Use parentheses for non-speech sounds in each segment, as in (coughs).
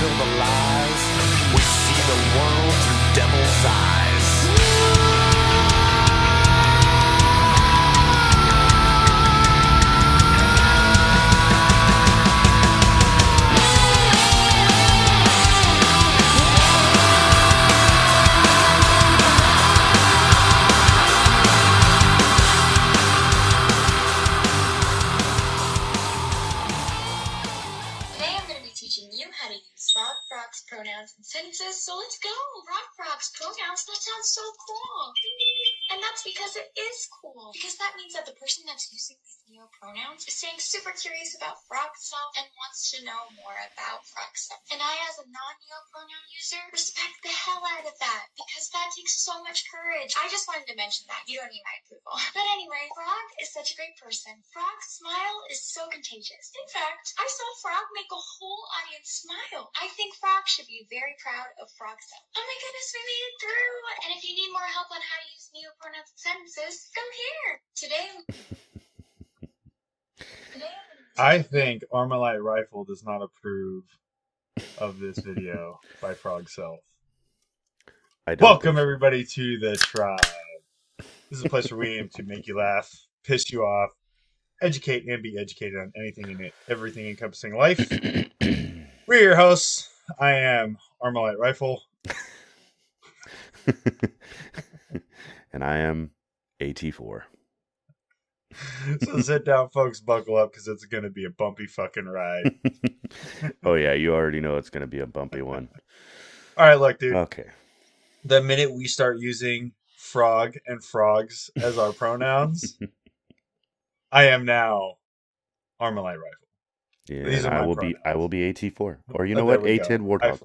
spill the lies. We see the world through devil's eyes. Takes so much courage. I just wanted to mention that. You don't need my approval. But anyway, Frog is such a great person. Frog's smile is so contagious. In fact, I saw Frog make a whole audience smile. I think Frog should be very proud of Frog self. Oh my goodness, we made it through! And if you need more help on how to use neo pronouns and sentences, come here. Today, today I'm gonna (laughs) be I think Armalite Rifle does not approve of this video by Frog Self. I don't Welcome think everybody to the tribe. This is a place where we aim to make you laugh, piss you off, educate and be educated on anything in it, everything encompassing life. (clears throat) We're your hosts. I am Armalite Rifle. (laughs) and I am AT4. (laughs) So sit down, folks, buckle up because it's going to be a bumpy fucking ride. (laughs) oh yeah, you already know it's gonna be a bumpy one. All right, look, dude. Okay. The minute we start using frog and frogs as our pronouns, (laughs) I am now Armalite Rifle. Yeah, These and are I will be I will be AT4. Or you Oh, know what? go. A10 Warthog.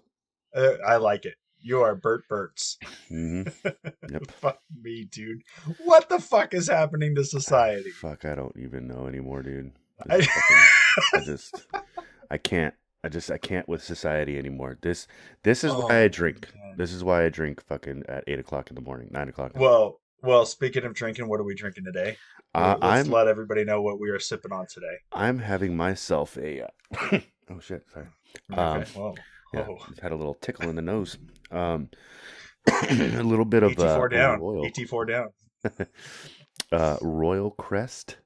Uh, I like it. You are Bert Burts. hmm (laughs) Yep. Fuck me, dude. What the fuck is happening to society? Fuck, I don't even know anymore, dude. I- fucking- I (laughs) just I can't I just I can't with society anymore. This this is Oh, why I drink. man. This is why I drink fucking at eight o'clock in the morning, nine o'clock. Well, well. Speaking of drinking, what are we drinking today? Uh, Let's I'm let everybody know what we are sipping on today. I'm having myself a. Uh, (coughs) oh shit! Sorry. Um, Okay. Whoa. Yeah, just had a little tickle in the nose. (laughs) Um, (coughs) a little bit of uh, ET4 down. Royal, ET4 down. (laughs) uh, Royal Crest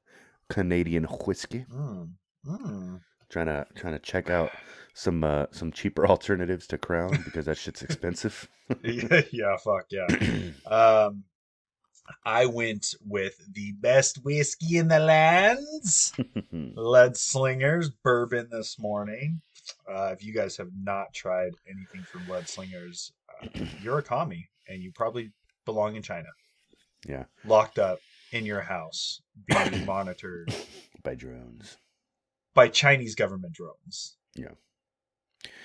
Canadian whiskey. Mm. Mm. Trying to trying to check out some uh, some cheaper (laughs) alternatives to Crown because that shit's expensive. (laughs) yeah, fuck yeah. (clears throat) Um, I went with the best whiskey in the lands, (laughs) Lead Slingers bourbon this morning. Uh, if you guys have not tried anything from Lead Slingers, uh, you're a commie and you probably belong in China, yeah, locked up in your house, being (coughs) monitored by drones. By Chinese government drones. Yeah.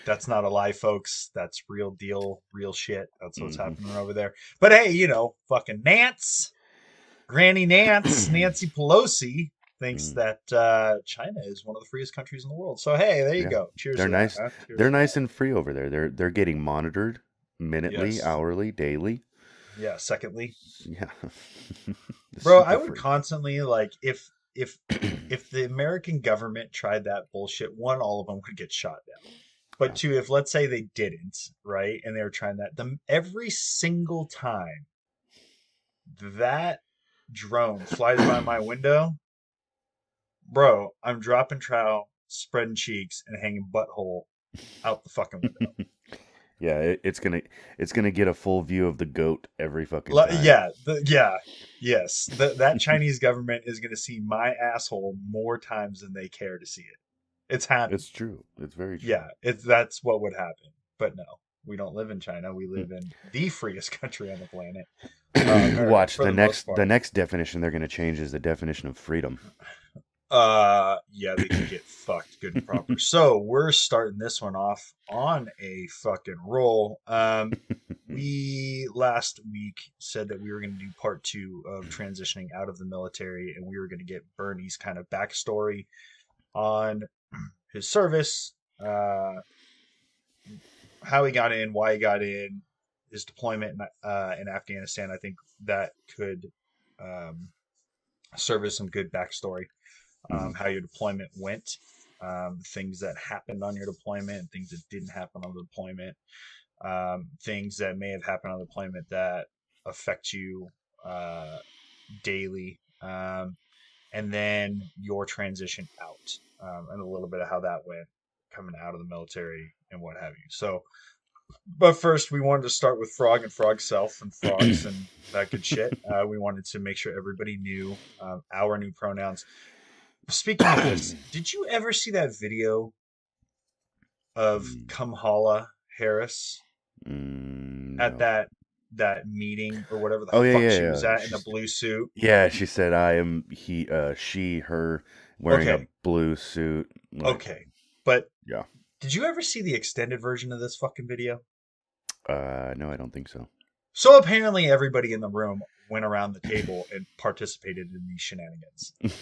That's not a lie, folks. That's real deal, real shit. That's what's Mhm. happening over there. But hey, you know, fucking Nance, Granny Nance, (clears throat) Nancy Pelosi thinks Mm. that uh, China is one of the freest countries in the world. So hey, there you Yeah. go. Cheers. They're to that, nice. huh? Cheers They're nice and free over there. They're they're getting monitored minutely, Yes. hourly, daily. Yeah. Secondly, Yeah, (laughs) bro, I would free. constantly like if if (clears throat) if the American government tried that bullshit, one, all of them would get shot down. But two, if let's say they didn't, right, and they were trying that, the every single time that drone flies by my window, bro, I'm dropping trowel, spreading cheeks, and hanging butthole out the fucking window. (laughs) Yeah, it, it's gonna it's gonna get a full view of the goat every fucking time. yeah, the, (laughs) yeah, yes. The, that (laughs) Chinese government is going to see my asshole more times than they care to see it. It's happening. it's true. It's very true. Yeah, it's that's what would happen. But no, we don't live in China. Hmm. We live in the freest (laughs) country on the planet. Or (coughs) Watch the the next the next definition they're gonna change is the definition of freedom. Uh, yeah, they can get fucked good and proper. (laughs) So we're starting this one off on a fucking roll. Um, we (laughs) last week said that we were going to do part two of transitioning out of the military, and we were going to get Bernie's kind of backstory on his service, uh, how he got in, why he got in, his deployment in, uh, in Afghanistan. I think that could um, serve as some good backstory. Um, how your deployment went. um, things that happened on your deployment, things that didn't happen on the deployment, um, things that may have happened on the deployment that affect you uh, daily, um, and then your transition out, um, and a little bit of how that went coming out of the military and what have you. So, but first, we wanted to start with Frog and Frog Self and frogs (clears throat) and that good shit. Uh, we wanted to make sure everybody knew um, our new pronouns. Speaking of this, (clears throat) did you ever see that video of Mm. Kamala Harris Mm, at no. that that meeting or whatever the Oh, fuck yeah, she yeah. was at in the blue suit? Yeah, she said I am he uh she her wearing Okay. a blue suit. like, Okay, but Yeah. did you ever see the extended version of this fucking video? Uh no, I don't think so. So apparently, everybody in the room went around the table and participated in these shenanigans. (laughs)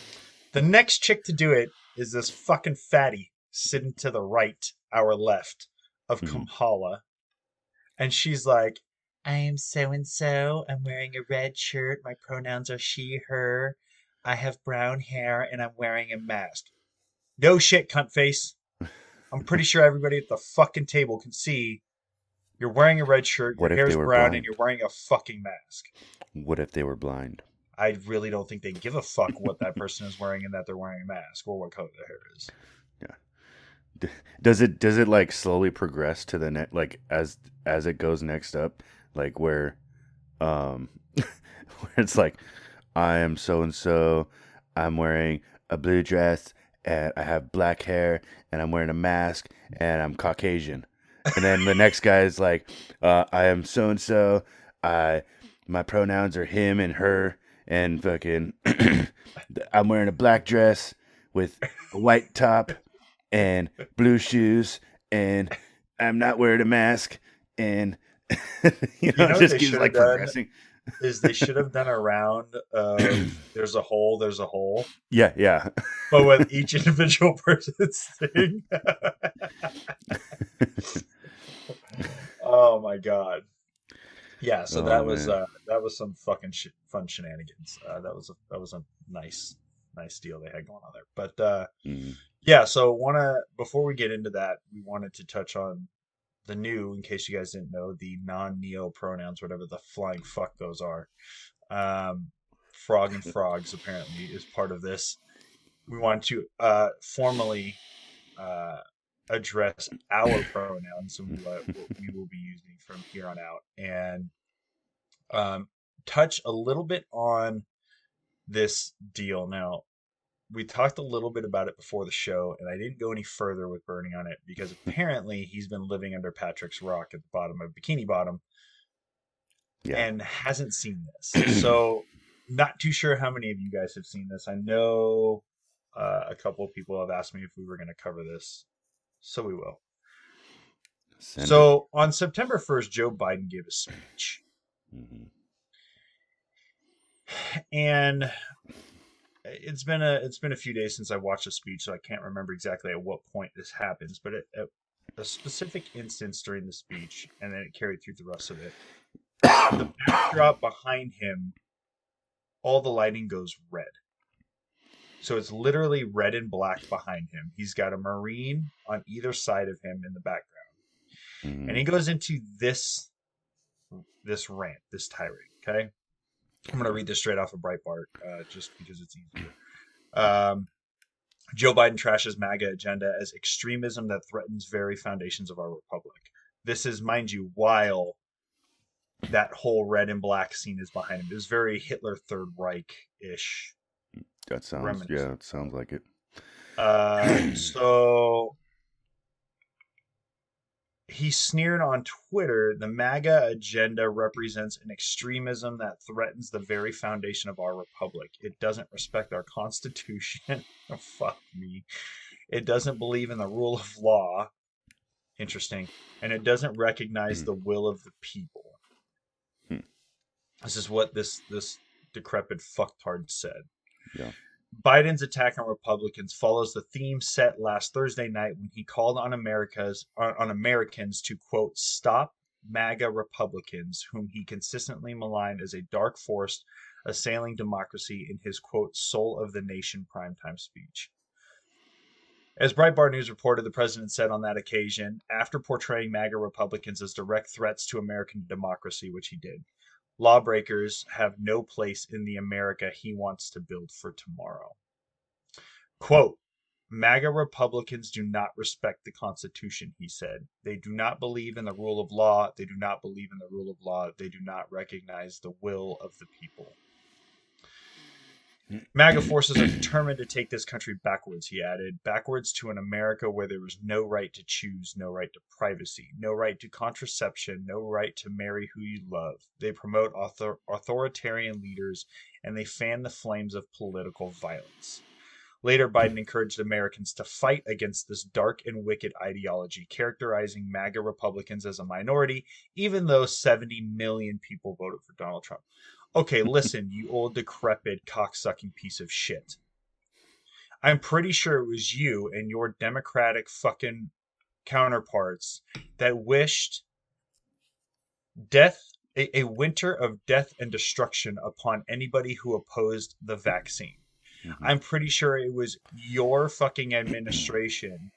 the next chick to do it is this fucking fatty sitting to the right, our left, of Mhm. Kamala. And she's like, I am so and so. I'm wearing a red shirt. My pronouns are she, her. I have brown hair and I'm wearing a mask. No shit, cunt face. I'm (laughs) pretty sure everybody at the fucking table can see you're wearing a red shirt, What your they hair's brown, blind? and you're wearing a fucking mask. What if they were blind? I really don't think they give a fuck what that person is wearing and that they're wearing a mask or what color their hair is. D- Does it does it like slowly progress to the net like as as it goes next up like where um (laughs) where it's like I am so and so I'm wearing a blue dress and I have black hair and I'm wearing a mask and I'm Caucasian. And then the next guy is like uh, I am so and so I my pronouns are him and her and fucking (clears throat) I'm wearing a black dress with a white top and blue shoes and I'm not wearing a mask and (laughs) you know, know just keeps like done? progressing. Is they (laughs) should have done a round of there's a hole, there's a hole, Yeah, yeah. but with (laughs) each individual person's thing. oh my god. Yeah, so Oh, that was man. uh that was some fucking sh- fun shenanigans. Uh, that was a that was a nice nice deal they had going on there. But uh Mm. yeah so want to before we get into that we wanted to touch on the new in case you guys didn't know the non-neo pronouns whatever the flying fuck those are um frog and (laughs) frogs apparently is part of this we want to uh formally uh address our pronouns and what, what we will be using from here on out and um touch a little bit on this deal now we talked a little bit about it before the show, and I didn't go any further with burning on it because (laughs) apparently he's been living under Patrick's rock at the bottom of Bikini Bottom Yeah. and hasn't seen this. (clears throat) so, not too sure how many of you guys have seen this. I know uh, a couple of people have asked me if we were going to cover this, so we will. Send so, on September 1st, Joe Biden gave a speech. it. Mhm. and it's been a it's been a few days since I watched the speech, so I can't remember exactly at what point this happens. But at, at a specific instance during the speech, and then it carried through the rest of it. The backdrop behind him, all the lighting goes red. So it's literally red and black behind him. He's got a marine on either side of him in the background Mhm. and he goes into this this rant, this tirade. Okay, I'm gonna read this straight off of Breitbart, uh, just because it's easier. Um, Joe Biden trashes MAGA agenda as extremism that threatens very foundations of our republic. This is, mind you, while that whole red and black scene is behind him. It was very Hitler Third Reich ish. That sounds reminiscent. yeah, it sounds like it. Uh, (clears throat) so he sneered on Twitter the MAGA agenda represents an extremism that threatens the very foundation of our republic. It doesn't respect our constitution. (laughs) oh, fuck me. It doesn't believe in the rule of law. Interesting. And it doesn't recognize Hmm. the will of the people. Hmm. This is what this this decrepit fucktard said. Yeah. Biden's attack on Republicans follows the theme set last Thursday night when he called on America's on Americans to quote stop MAGA Republicans, whom he consistently maligned as a dark force assailing democracy in his quote soul of the nation primetime speech. As Breitbart News reported, the president said on that occasion, after portraying MAGA Republicans as direct threats to American democracy, which he did, lawbreakers have no place in the America he wants to build for tomorrow. Quote, MAGA Republicans do not respect the Constitution, he said. They do not believe in the rule of law. They do not believe in the rule of law. They do not recognize the will of the people. MAGA forces are determined to take this country backwards, he added, backwards to an America where there is no right to choose, no right to privacy, no right to contraception, no right to marry who you love. They promote author- authoritarian leaders and they fan the flames of political violence. Later, Biden encouraged Americans to fight against this dark and wicked ideology, characterizing MAGA Republicans as a minority, even though 70 million people voted for Donald Trump. Okay, listen, you old decrepit cocksucking piece of shit. I'm pretty sure it was you and your Democratic fucking counterparts that wished death, a, a winter of death and destruction upon anybody who opposed the vaccine. Mhm. I'm pretty sure it was your fucking administration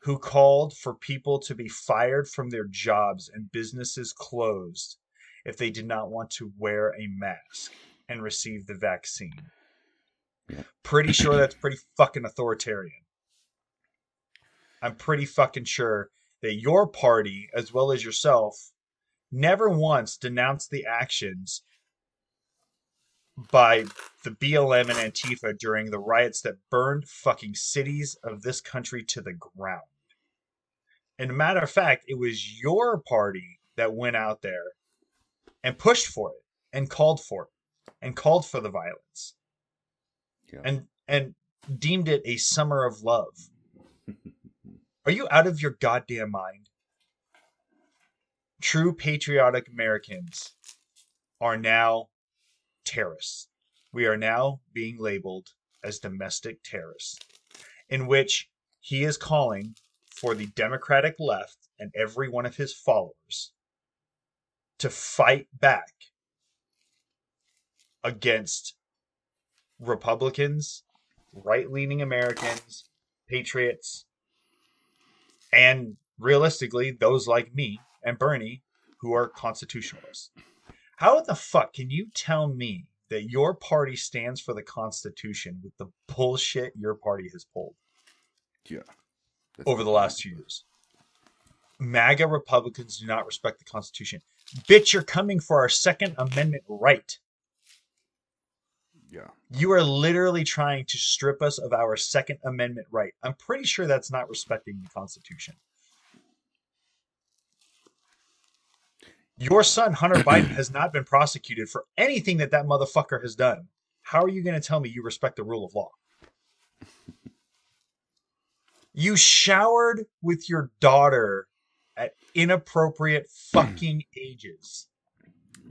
who called for people to be fired from their jobs and businesses closed if they did not want to wear a mask and receive the vaccine. Yeah. Pretty sure that's pretty fucking authoritarian. I'm pretty fucking sure that your party, as well as yourself, never once denounced the actions by the BLM and Antifa during the riots that burned fucking cities of this country to the ground. And a matter of fact, it was your party that went out there and pushed for it and called for it and called for the violence Yeah. and and deemed it a summer of love. (laughs) Are you out of your goddamn mind? True patriotic Americans are now terrorists. We are now being labeled as domestic terrorists, in which he is calling for the Democratic left and every one of his followers to fight back against Republicans, right leaning Americans, patriots, and realistically, those like me and Bernie who are constitutionalists. How the fuck can you tell me that your party stands for the Constitution with the bullshit your party has pulled Yeah. That's over the last two years? MAGA Republicans do not respect the Constitution. Bitch, you're coming for our Second Amendment right. Yeah. You are literally trying to strip us of our Second Amendment right. I'm pretty sure that's not respecting the Constitution. Your son, Hunter (clears throat) Biden, has not been prosecuted for anything that that motherfucker has done. How are you going to tell me you respect the rule of law? You showered with your daughter at inappropriate fucking ages.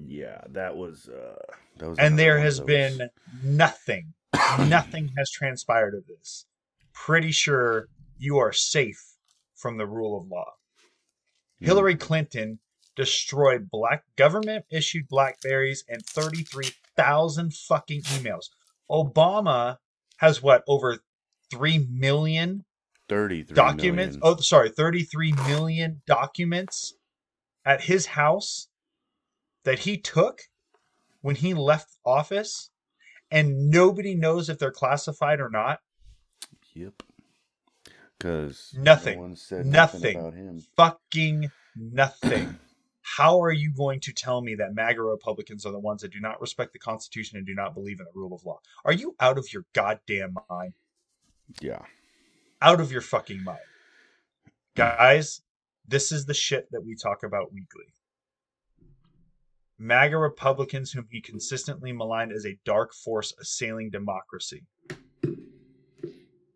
Yeah, that was uh that was and there has that was- been nothing (coughs) nothing has transpired of this pretty sure you are safe from the rule of law Hmm. hillary clinton destroyed black government issued blackberries and 33,000 fucking emails obama has what over 3 million 33 documents million. oh sorry 33 million documents at his house that he took when he left office and nobody knows if they're classified or not Yep. Because Nothing. No Nothing. nothing about him. fucking nothing (clears throat) how are you going to tell me that MAGA Republicans are the ones that do not respect the Constitution and do not believe in the rule of law? Are you out of your goddamn mind? Yeah. Out of your fucking mind. Guys, this is the shit that we talk about weekly. MAGA Republicans, whom he consistently maligned as a dark force assailing democracy.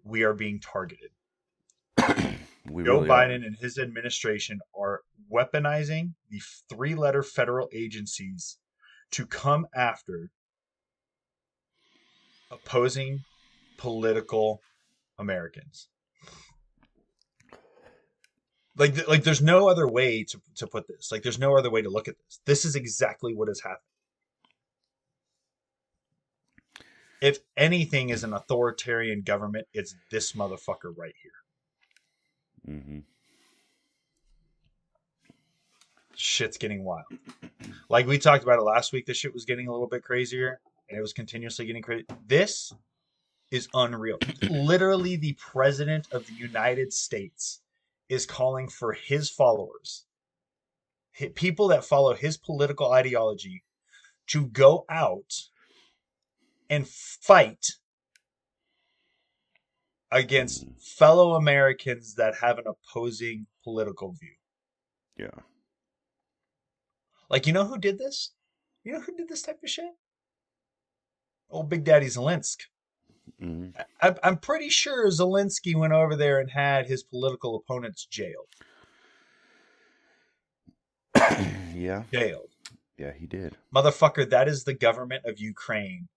We are being targeted. (clears throat) We Joe really are. Biden and his administration are weaponizing the three letter federal agencies to come after opposing political Americans. Like, like there's no other way to, to put this. Like, there's no other way to look at this. This is exactly what has happened. if anything is an authoritarian government, it's this motherfucker right here. hmm Shit's getting wild. Like we talked about it last week, this shit was getting a little bit crazier, and it was continuously getting crazy. This is unreal. Literally, the president of the United States is calling for his followers, people that follow his political ideology, to go out and fight against Mm. fellow Americans that have an opposing political view. Yeah. Like, you know who did this? You know who did this type of shit? Old Big Daddy Zelensky. Hmm I- I'm pretty sure Zelensky went over there and had his political opponents jailed. (coughs) yeah. Jailed. Yeah, he did. Motherfucker, that is the government of Ukraine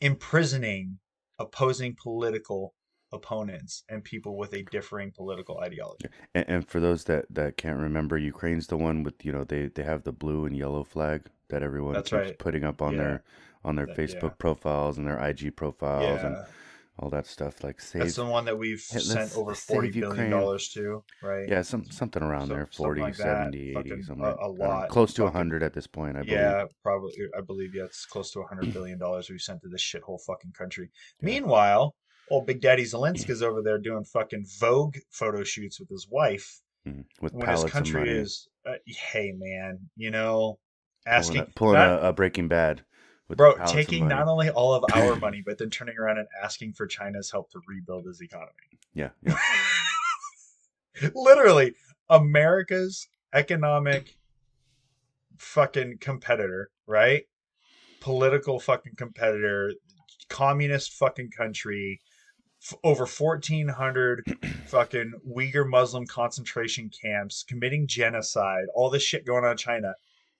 imprisoning opposing political opponents and people with a differing political ideology. And, and for those that, that can't remember, Ukraine's the one with you know they, they have the blue and yellow flag that everyone That's keeps right. putting up on Yeah. their on their That- Facebook yeah. profiles and their IG profiles and all that stuff. Like save, that's the one that we've sent over forty billion dollars to, right? yeah, some something around Some- there, something 40, like that. 70, 80, Fucking something. a- like- a I lot. close to hundred at this point, I believe. Yeah, probably. I believe yeah, it's close to 100 billion dollars we sent to this shithole fucking country. Meanwhile, old Big Daddy Zelensky's over there doing fucking Vogue photo shoots with his wife Mhm. With when his country is. Uh, hey man, you know, pulling, asking a, pulling not- a, a Breaking Bad. Bro taking not only all of our (coughs) money but then turning around and asking for China's help to rebuild his economy. Yeah, yeah. (laughs) Literally, America's economic fucking competitor, right? Political fucking competitor, communist fucking country, f- over 1,400 (coughs) fucking Uyghur Muslim concentration camps, committing genocide, all this shit going on in China.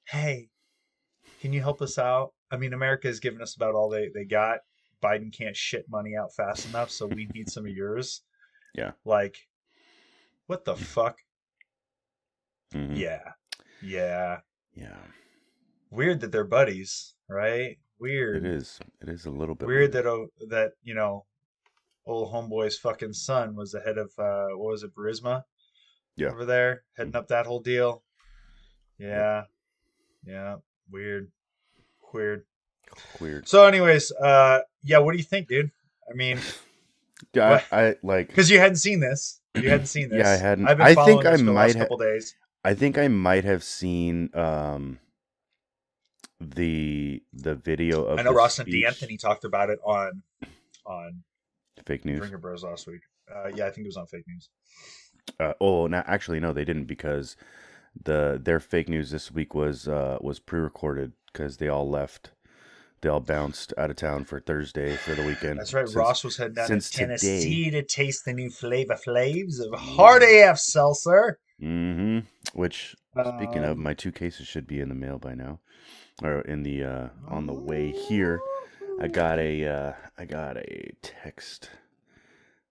Hey, can you help us out? I mean, America has given us about all they, they got. Biden can't shit money out fast enough, so we need some of yours. (laughs) Yeah. Like, what the fuck? Mhm. Yeah. Yeah. Yeah. Weird that they're buddies, right? Weird. It is. It is a little bit Weird that oh, that you know, old homeboy's fucking son was the head of uh what was it, Burisma? Yeah. Over there, heading up that whole deal. Yeah. Yeah. Weird. Weird. weird. So, anyways, uh, yeah. What do you think, dude? I mean, (laughs) I, I like. because you hadn't seen this. You hadn't seen this. (clears throat) Yeah, I hadn't. I've been I think I might ha- couple days. I think I might have seen um the the video of I know Ross and speech- D'Anthony talked about it on on fake news. Drinker Bros last week. Uh, yeah, I think it was on fake news. Uh, oh, no, actually, no, they didn't because the their fake news this week was uh, was pre-recorded because they all left. They all bounced out of town for Thursday for the weekend. That's right. Since- Ross was heading down to Tennessee to taste the new Flavor Flavs of Hard AF Seltzer. Mm-hmm. Which, speaking of, Um, my two cases should be in the mail by now, or in the uh, on the way here. I got a uh, I got a text.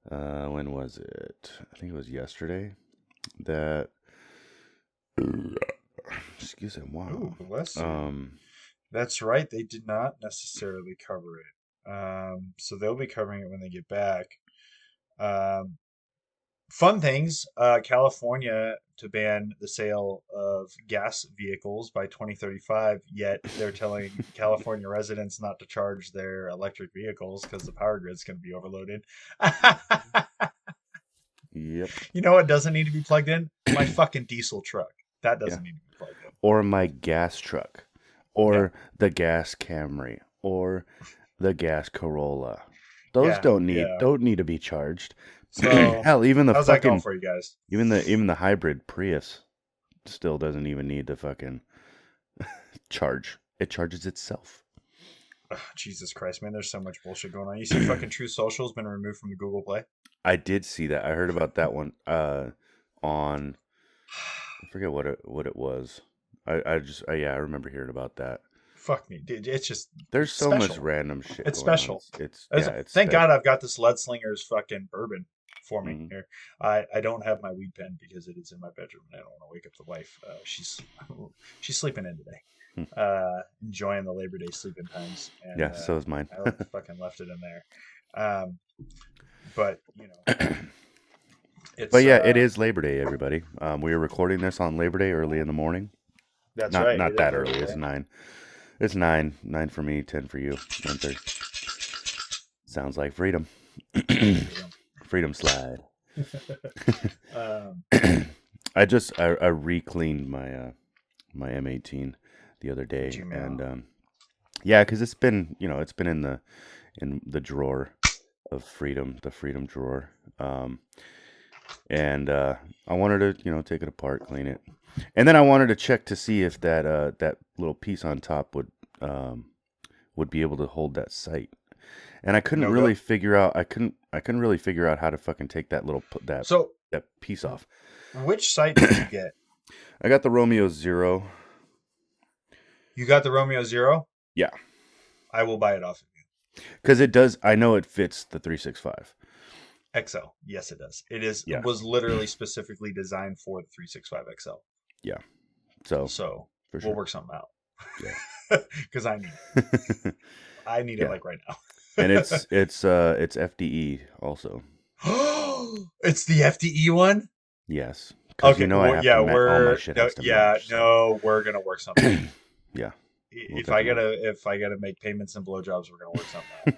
Uh, when was it? I think it was yesterday. That. Excuse me. Wow. Ooh, bless you. Um. That's right. They did not necessarily cover it. Um, so they'll be covering it when they get back. Um, fun things uh, California to ban the sale of gas vehicles by 2035, yet they're telling (laughs) California residents not to charge their electric vehicles because the power grid's going to be overloaded. (laughs) Yep. you know what doesn't need to be plugged in? My (clears throat) fucking diesel truck. That doesn't need to be plugged in. Or my gas truck, or the gas Camry, or the gas Corolla. Those Yeah, don't need yeah. don't need to be charged. So, (clears throat) Hell, even the how's that going fucking for you guys? even the even the hybrid Prius still doesn't even need to fucking (laughs) charge. It charges itself. Jesus Christ, man, there's so much bullshit going on. You see, fucking (clears throat) Truth Social's been removed from the Google Play. I did see that. I heard about that one uh on (sighs) I forget what it what it was. I I just uh, yeah, I remember hearing about that. Fuck me, dude. It's just There's so much random shit. It's on. special. It's, it's yeah, it's thank God I've got this Lead Slingers fucking bourbon for me Mhm. here. I, I don't have my weed pen because it is in my bedroom and I don't want to wake up the wife. Uh, she's (laughs) she's sleeping in today. uh, enjoying the Labor Day sleeping times. And, yeah, uh, so is mine. I left- (laughs) fucking left it in there. Um, but you know, (clears throat) it's, But yeah, uh, it is Labor Day, everybody. Um, we are recording this on Labor Day early in the morning. That's not right. not it that early. It's nine. It's nine. Nine for me. Ten for you. Nine thirty. Sounds like freedom. (clears throat) freedom slide. (laughs) Um, (clears throat) I just I, I re-cleaned my uh my M18 the other day, and um, yeah, because it's been you know it's been in the in the drawer of freedom, the freedom drawer. Um, and uh, I wanted to you know take it apart, clean it, and then I wanted to check to see if that uh that little piece on top would um would be able to hold that sight. And I couldn't No really figure out. I couldn't. I couldn't really figure out how to fucking take that little that so, that piece off. which site did you get? (clears throat) I got the Romeo Zero. You got the Romeo Zero. Yeah. I will buy it off of you. Because it does, I know it fits the 365. XL. Yes, it does. It is. Yeah. It was literally specifically designed for the 365 XL. Yeah. So, So for we'll work something out. Yeah. (laughs) Because I need it. (laughs) I need Yeah. it like right now. and it's, (laughs) it's, uh, it's FDE also. Oh (gasps) it's the FDE one. Yes. Okay. you know I well, have yeah, we're no, yeah, match, so- no, we're gonna work something. (clears throat) Yeah, we'll if I gotta if I gotta make payments and blowjobs, we're gonna work something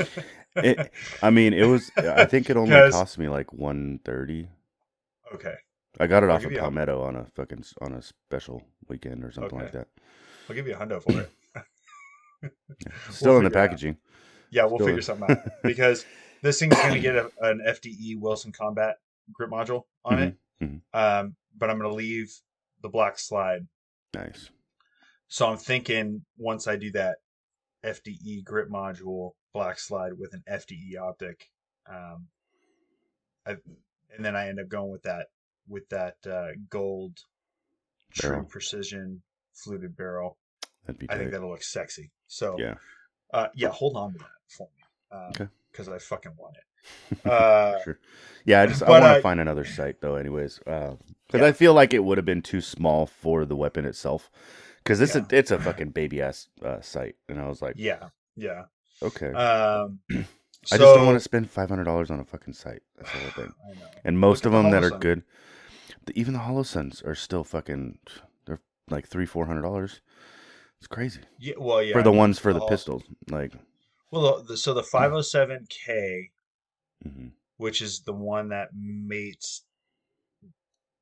out. It- I mean, it was, I think it (laughs) only cost me like 130 okay, I got it I'll off of you a- Palmetto on a fucking, on a special weekend or something like that. I'll give you a hundo for it. (laughs) Still in the figure it out. packaging. Yeah, we'll Still- figure something out (laughs) because this thing's gonna get a, an FDE Wilson Combat grip module on it. mhm. Um, but I'm gonna leave the black slide. Nice. So I'm thinking once I do that FDE grip module black slide with an FDE optic, um, I, and then I end up going with that with that uh, gold true precision fluted barrel. That'd be I think that'll look sexy. So Yeah. uh, yeah, hold on to that for me. Um, Okay. Because I fucking want it. (laughs) Uh, sure. Yeah, I just I want to uh, find another site though. Anyways, because Yeah. I feel like it would have been too small for the weapon itself. Because it's Yeah. a it's a fucking baby ass uh, site, and I was like, yeah, yeah. Okay, Um, (clears throat) I so, just don't want to spend five hundred dollars on a fucking site. That's the whole thing. (sighs) I know. And most of the them that are good, the, even the Holosuns are still fucking. They're like three four hundred dollars. It's crazy Yeah, well, yeah. for the I mean, ones for the Hol- pistols. Like, Well, the, so the 507K, mhm. which is the one that mates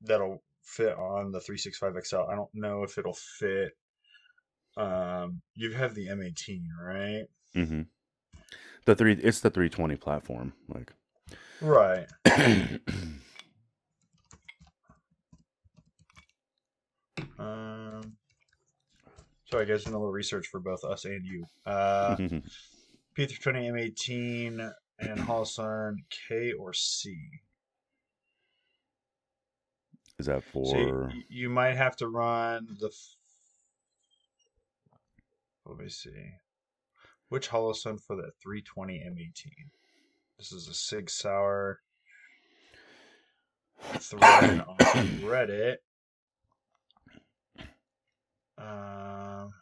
that'll fit on the 365 XL. I don't know if it'll fit. Um, you have the M18, right? Hmm the three, it's the three twenty platform. Like, Right. (clears throat) Um, sorry, guys, doing a little research for both us and you. Uh, (laughs) P320 M18 and Holosun K or C. is that for? So you, you might have to run the. Let me see. Which Holosun for the 320 M18? This is a Sig Sauer thread on (coughs) Reddit. Um,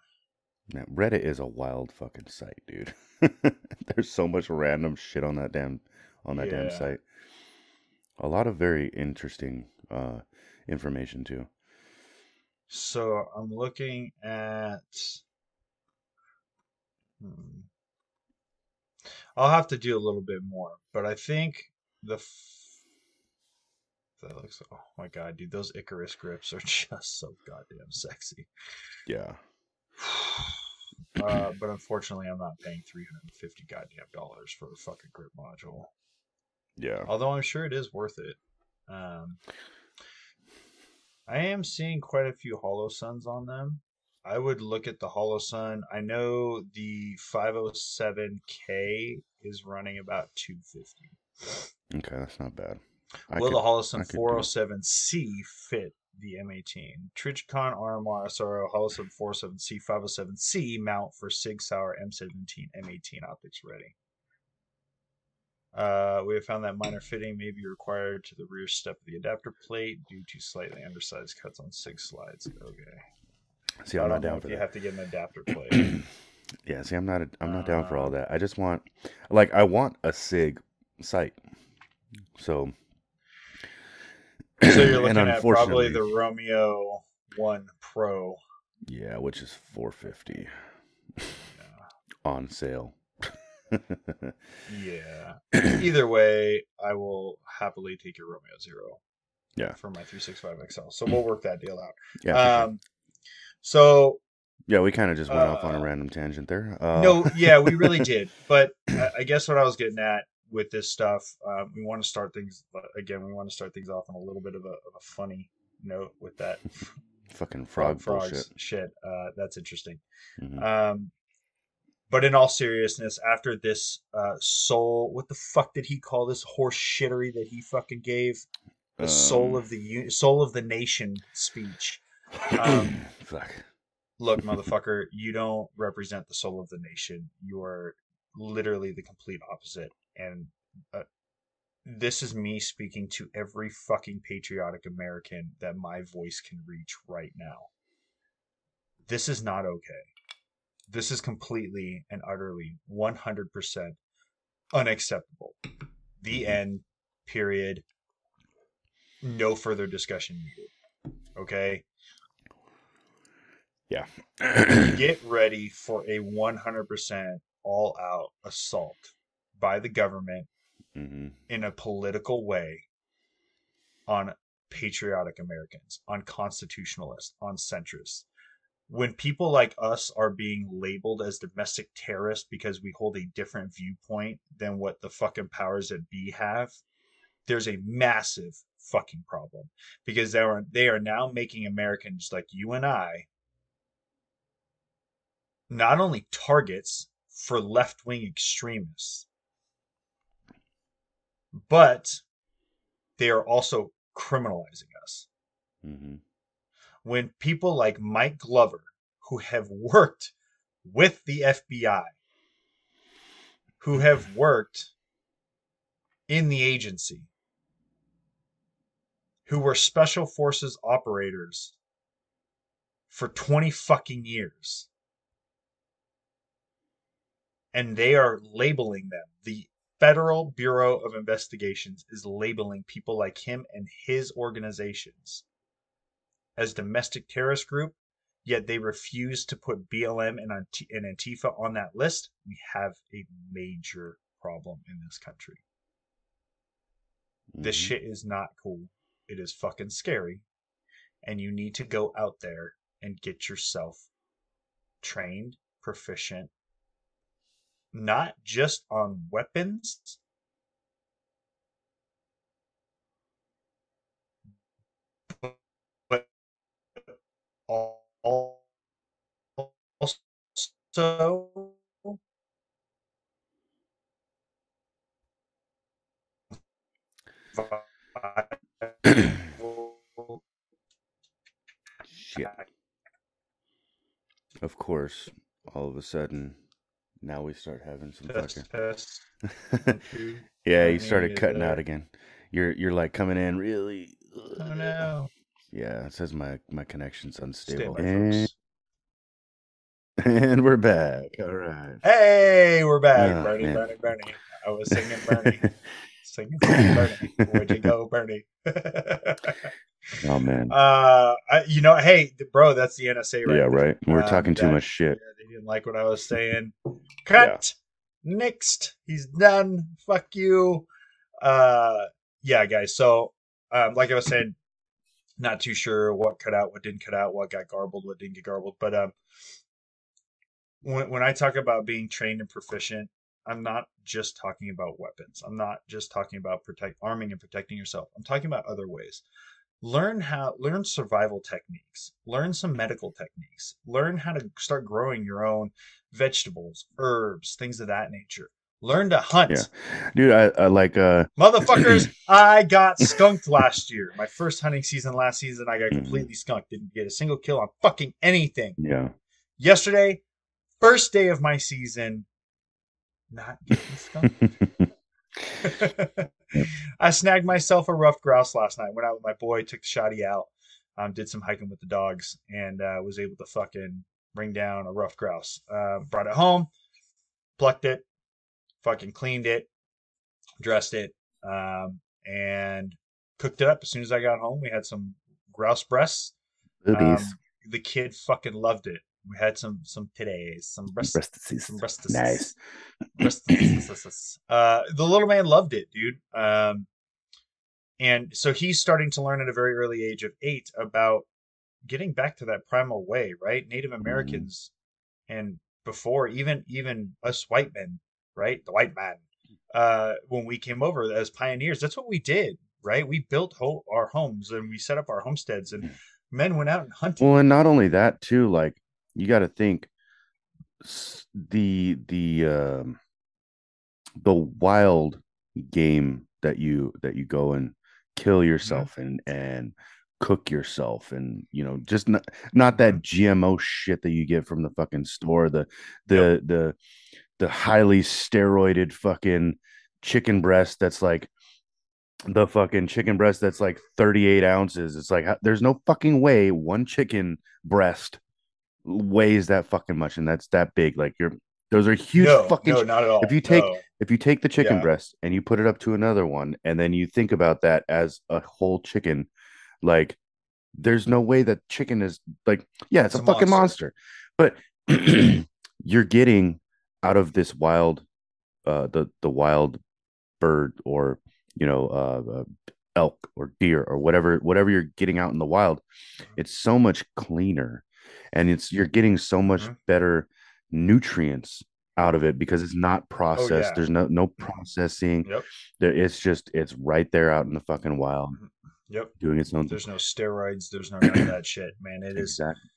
Man, Reddit is a wild fucking site, dude. (laughs) There's so much random shit on that damn on that damn site. A lot of very interesting uh information too. so I'm looking at. Hmm. I'll have to do a little bit more, but I think the. F- that looks. Oh my god, dude! Those Icarus grips are (laughs) just so goddamn sexy. Yeah. (sighs) Uh, but unfortunately, I'm not paying 350 goddamn dollars for a fucking grip module. Yeah. Although I'm sure it is worth it. Um, I am seeing quite a few Holosuns on them. I would look at the Holosun. I know the 507K is running about 250. Okay, that's not bad. I Will could- the Holosun I could do it. 407C fit the M18? Trijicon RMR SRO Holosun 407C 507C mount for Sig Sauer M17 M18 optics ready. Uh, we have found that minor fitting may be required to the rear step of the adapter plate due to slightly undersized cuts on Sig slides. Okay. See, I'm know down for you that. You have to get an adapter plate. (clears throat) yeah, see, I'm not. I'm not down for all Um, that. I just want, like, I want a Sig sight. So. (clears throat) so you're and looking at probably the Romeo One Pro. Yeah, which is 450 Yeah. on sale. Yeah. Either (clears throat) way, I will happily take your Romeo Zero. Yeah. For my 365 XL. So we'll work that deal out. yeah. Um. So yeah, we kind of just went off on a uh, random tangent there. Uh, no, yeah, we really (laughs) did. But I, I guess what I was getting at with this stuff, um, we want to start things but again. We want to start things off on a little bit of a, of a funny note with that (laughs) fucking frog frogs shit. Uh, that's interesting. Mhm. Um, but in all seriousness, after this uh, soul, what the fuck did he call this horse shittery that he fucking gave? The soul Um, of the soul of the nation speech. Um, (clears throat) Fuck. Look, (laughs) motherfucker, you don't represent the soul of the nation. You are literally the complete opposite. And uh, this is me speaking to every fucking patriotic American that my voice can reach right now. This is not okay. This is completely and utterly 100% unacceptable. The end, period. No further discussion needed. Okay? (clears throat) get ready for a 100% all out assault by the government hmm in a political way on patriotic Americans, on constitutionalists, on centrists. When people like us are being labeled as domestic terrorists because we hold a different viewpoint than what the fucking powers that be have, there's a massive fucking problem because they are they are now making Americans like you and I not only targets for left wing extremists, but they are also criminalizing us. hmm When people like Mike Glover, who have worked with the FBI, who have worked in the agency, who were special forces operators for 20 fucking years, and they are labeling them. The Federal Bureau of Investigations is labeling people like him and his organizations as domestic terrorist group, yet they refuse to put BLM and, and Antifa on that list. We have a major problem in this country. This Mhm. shit is not cool. It is fucking scary. And you need to go out there and get yourself trained, proficient, not just on weapons, but also Shit. Of course, all of a sudden, now we start having some test, fucking. test. (laughs) Yeah, you started cutting out uh, again. You're you're like coming in really. Oh no. Yeah, it says my my connection's unstable. And, (laughs) and we're back. All right. Hey, we're back. Oh, Bernie, man. Bernie, Bernie. I was singing Bernie. (laughs) singing, singing Bernie. Where'd you go, Bernie? Oh man. uh, I, you know, hey, bro, that's the NSA right yeah, right. We're Um, talking too much shit. Yeah, they didn't like what I was saying. Cut. Next. He's done. Fuck you. Uh, yeah, guys. So, um, like I was saying, not too sure what cut out, what didn't cut out, what got garbled, what didn't get garbled. But um, when when I talk about being trained and proficient, I'm not just talking about weapons. I'm not just talking about protect arming and protecting yourself. I'm talking about other ways. Learn how learn survival techniques. Learn some medical techniques. Learn how to start growing your own vegetables, herbs, things of that nature. Learn to hunt. Yeah. Dude, I, I like uh (clears throat) Motherfuckers, (clears throat) I got skunked last year. My first hunting season last season, I got Mhm. completely skunked. Didn't get a single kill on fucking anything. yeah. Yesterday, first day of my season, not getting (laughs) skunked. (laughs) I snagged myself a rough grouse last night. Went out with my boy, took the shoddy out. Um, did some hiking with the dogs and uh, was able to fucking bring down a rough grouse. Uh, brought it home, plucked it, fucking cleaned it, dressed it, um, and cooked it up. As soon as I got home, we had some grouse breasts. Um, the kid fucking loved it. We had some some titties, some breast, Breastises. some breasts. Nice. (clears throat) Breasts. uh, the little man loved it, dude. Um, and so he's starting to learn at a very early age of eight about getting back to that primal way, right? Native Americans and before even even us white men, right? The white man. Uh, when we came over as pioneers, that's what we did, right? We built ho- our homes and we set up our homesteads, and men went out and hunted. Well, and not only that too, like you got to think the the um the wild game that you that you go and kill yourself and and cook yourself and you know just not not that GMO shit that you get from the fucking store the the the the highly steroided fucking chicken breast that's like the fucking chicken breast that's like 38 ounces. It's like there's no fucking way one chicken breast weighs that fucking much and that's that big. Like you're those are huge no, fucking no, not at all. if you take- No. if you take the chicken Yeah. breast and you put it up to another one and then you think about that as a whole chicken, like there's no way that chicken is like yeah, it's, It's a, a fucking monster. monster. But (clears throat) you're getting out of this wild uh the the wild bird or you know uh, uh elk or deer or whatever whatever you're getting out in the wild it's so much cleaner and it's you're getting so much Mhm. better nutrients out of it because it's not processed Oh, yeah. there's no no processing Yep. there it's just it's right there out in the fucking wild Yep. doing its own There's no steroids. There's no none of that (clears throat) shit, man. It is exactly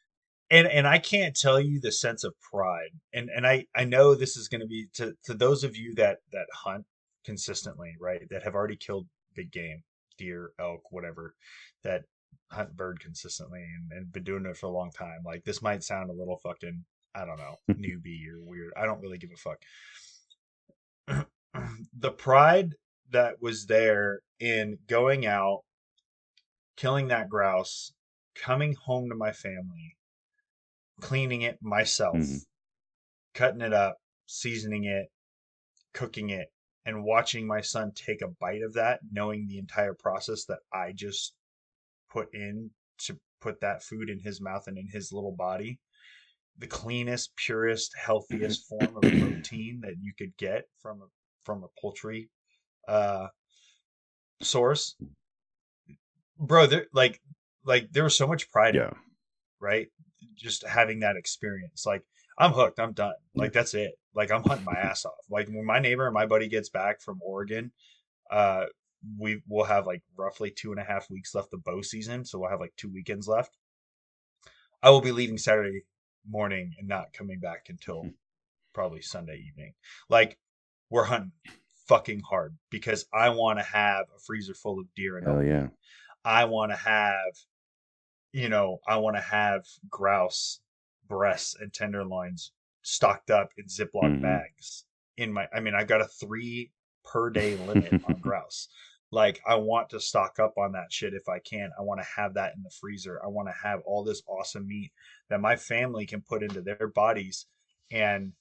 and and I can't tell you the sense of pride. And and I I know this is going to be to to those of you that that hunt consistently, right? That have already killed big game, deer, elk, whatever, that hunt bird consistently and, and been doing it for a long time. Like this might sound a little fucking I don't know, (laughs) newbie or weird. I don't really give a fuck. (clears throat) the pride that was there in going out, killing that grouse, coming home to my family, cleaning it myself, Mhm. cutting it up, seasoning it, cooking it, and watching my son take a bite of that, knowing the entire process that I just put in to put that food in his mouth and in his little body. The cleanest, purest, healthiest (clears throat) form of protein that you could get from a from a poultry uh source. Bro, there like like there was so much pride in yeah right? Just having that experience. Like, I'm hooked. I'm done. Like, that's it. Like, I'm hunting my ass off. Like, when my neighbor and my buddy gets back from Oregon, uh, we will have like roughly two and a half weeks left of bow season. So we'll have like two weekends left. I will be leaving Saturday morning and not coming back until probably Sunday evening. Like, we're hunting fucking hard because I want to have a freezer full of deer and hell yeah I want to have, you know, I want to have grouse breasts and tenderloins stocked up in Ziploc Mhm. bags in my, I mean, I've got a three per day limit on (laughs) grouse. Like, I want to stock up on that shit if I can. I want to have that in the freezer. I want to have all this awesome meat that my family can put into their bodies and,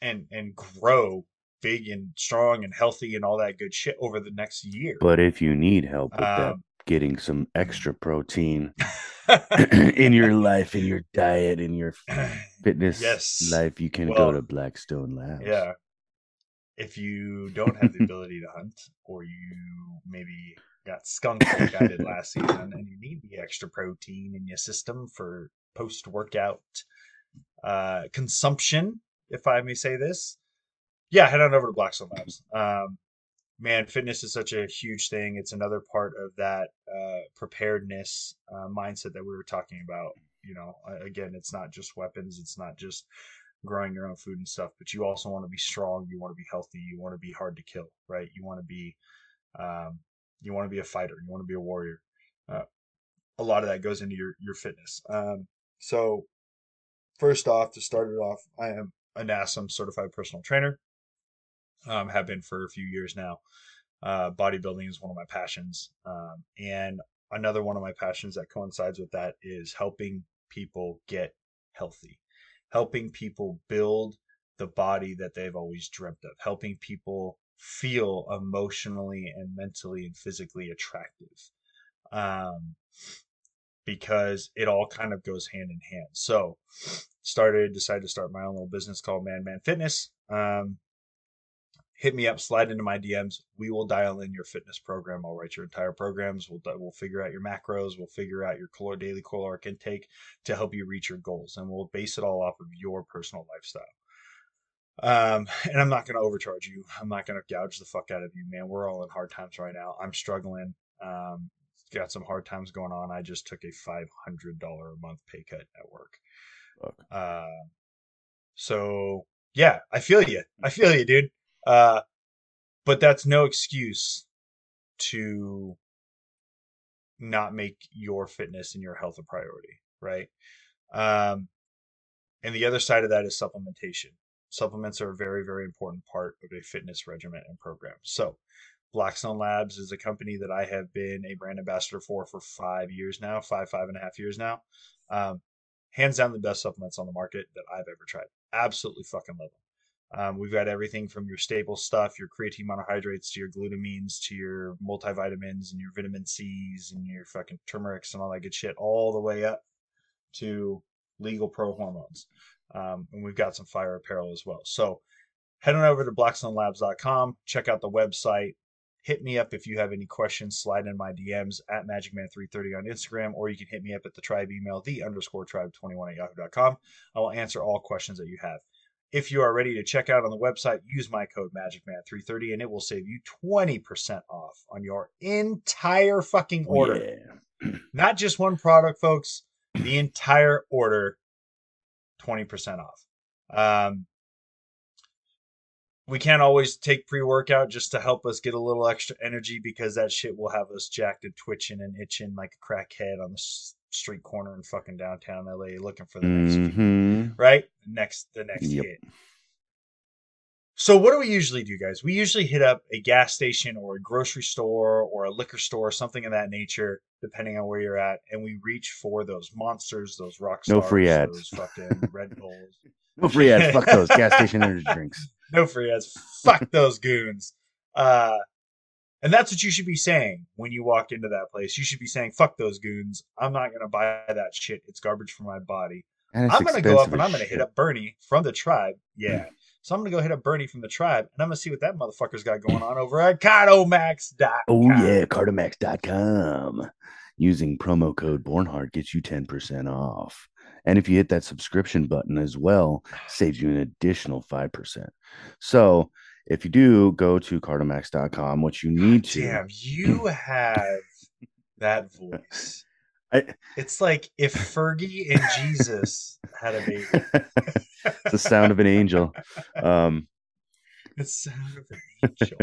and, and grow big and strong and healthy and all that good shit over the next year. but if you need help with that Um, getting some extra protein (laughs) (clears throat) in your life in your diet in your (clears throat) fitness Yes. life you can Well, go to blackstone labs Yeah. If you don't have the (laughs) ability to hunt, or you maybe got skunked like I did last season, and you need the extra protein in your system for post workout uh, consumption, if I may say this, yeah, head on over to Blackstone Labs. Um, man, fitness is such a huge thing. It's another part of that uh, preparedness uh, mindset that we were talking about. You know, again, it's not just weapons. It's not just growing your own food and stuff, but you also want to be strong. You want to be healthy. You want to be hard to kill, right? You want to be, um, you want to be a fighter. You want to be a warrior. Uh, a lot of that goes into your your fitness. Um, so, first off, to start it off, I am a NASM certified personal trainer. Um, have been for a few years now. Uh, bodybuilding is one of my passions, um, and another one of my passions that coincides with that is helping people get healthy, helping people build the body that they've always dreamt of, helping people feel emotionally and mentally and physically attractive. Um, because it all kind of goes hand in hand. So, started, decided to start my own little business called Man Man Fitness. Um, hit me up, slide into my DMs. We will dial in your fitness program. I'll write your entire programs. We'll we'll figure out your macros. We'll figure out your calor, daily caloric intake to help you reach your goals, and we'll base it all off of your personal lifestyle. Um, and I'm not going to overcharge you. I'm not going to gouge the fuck out of you, man. We're all in hard times right now. I'm struggling. Um, got some hard times going on. I just took a five hundred dollar a month pay cut at work. Fuck. Uh, so yeah, I feel you. I feel you, dude. Uh, but that's no excuse to not make your fitness and your health a priority, right? Um, and the other side of that is supplementation. Supplements are a very, very important part of a fitness regimen and program. So, Blackstone Labs is a company that I have been a brand ambassador for for five years now, five, five and a half years now. Um, hands down, the best supplements on the market that I've ever tried. Absolutely fucking love them. Um, we've got everything from your staple stuff, your creatine monohydrates, to your glutamines, to your multivitamins and your vitamin C's and your fucking turmerics and all that good shit, all the way up to legal pro hormones. Um, and we've got some fire apparel as well. So head on over to blackstonelabs.com, check out the website. Hit me up if you have any questions. Slide in my DMs at MagicMan330 on Instagram, or you can hit me up at the tribe email, the underscore tribe21 at yahoo.com. I will answer all questions that you have. If you are ready to check out on the website, use my code MagicMan330 and it will save you 20% off on your entire fucking order. Yeah. (clears throat) Not just one product, folks, the entire order, 20% off. Um, we can't always take pre workout just to help us get a little extra energy because that shit will have us jacked and twitching and itching like a crackhead on the street corner in fucking downtown LA looking for the next feed hmm right? Next the next Yep. hit. So what do we usually do, guys? We usually hit up a gas station or a grocery store or a liquor store, something of that nature, depending on where you're at, and we reach for those monsters, those rock No free ads. those fucking Red (laughs) Bulls. No free ads. Fuck those gas station (laughs) energy drinks. No free ads. Fuck those goons. Uh and that's what you should be saying when you walk into that place. You should be saying, "Fuck those goons. I'm not gonna buy that shit. It's garbage for my body." And I'm gonna go up and I'm gonna hit up Bernie from the tribe. (clears throat) Yeah. So I'm gonna go hit up Bernie from the tribe and I'm gonna see what that motherfucker's got going on over at Cardomax.com. Oh yeah, Cardomax.com. Using promo code Born Hard gets you 10% off. And if you hit that subscription button as well, saves you an additional 5%. So if you do go to Cardomax.com, what you need to Damn, (clears throat) you have that voice. I- It's like if Fergie and Jesus had a baby. it's (laughs) the sound of an angel. Um, (laughs) It's sound of an angel.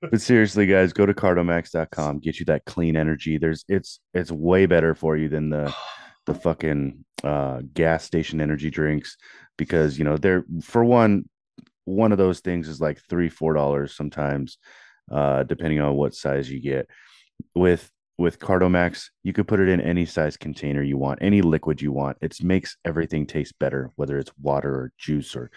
(laughs) but seriously, guys, go to cardomax.com, get you that clean energy. There's it's it's way better for you than the (sighs) the fucking uh gas station energy drinks because you know they're for one one of those things is like three four dollars sometimes uh depending on what size you get with with cardomax you could put it in any size container you want any liquid you want it makes everything taste better whether it's water or juice or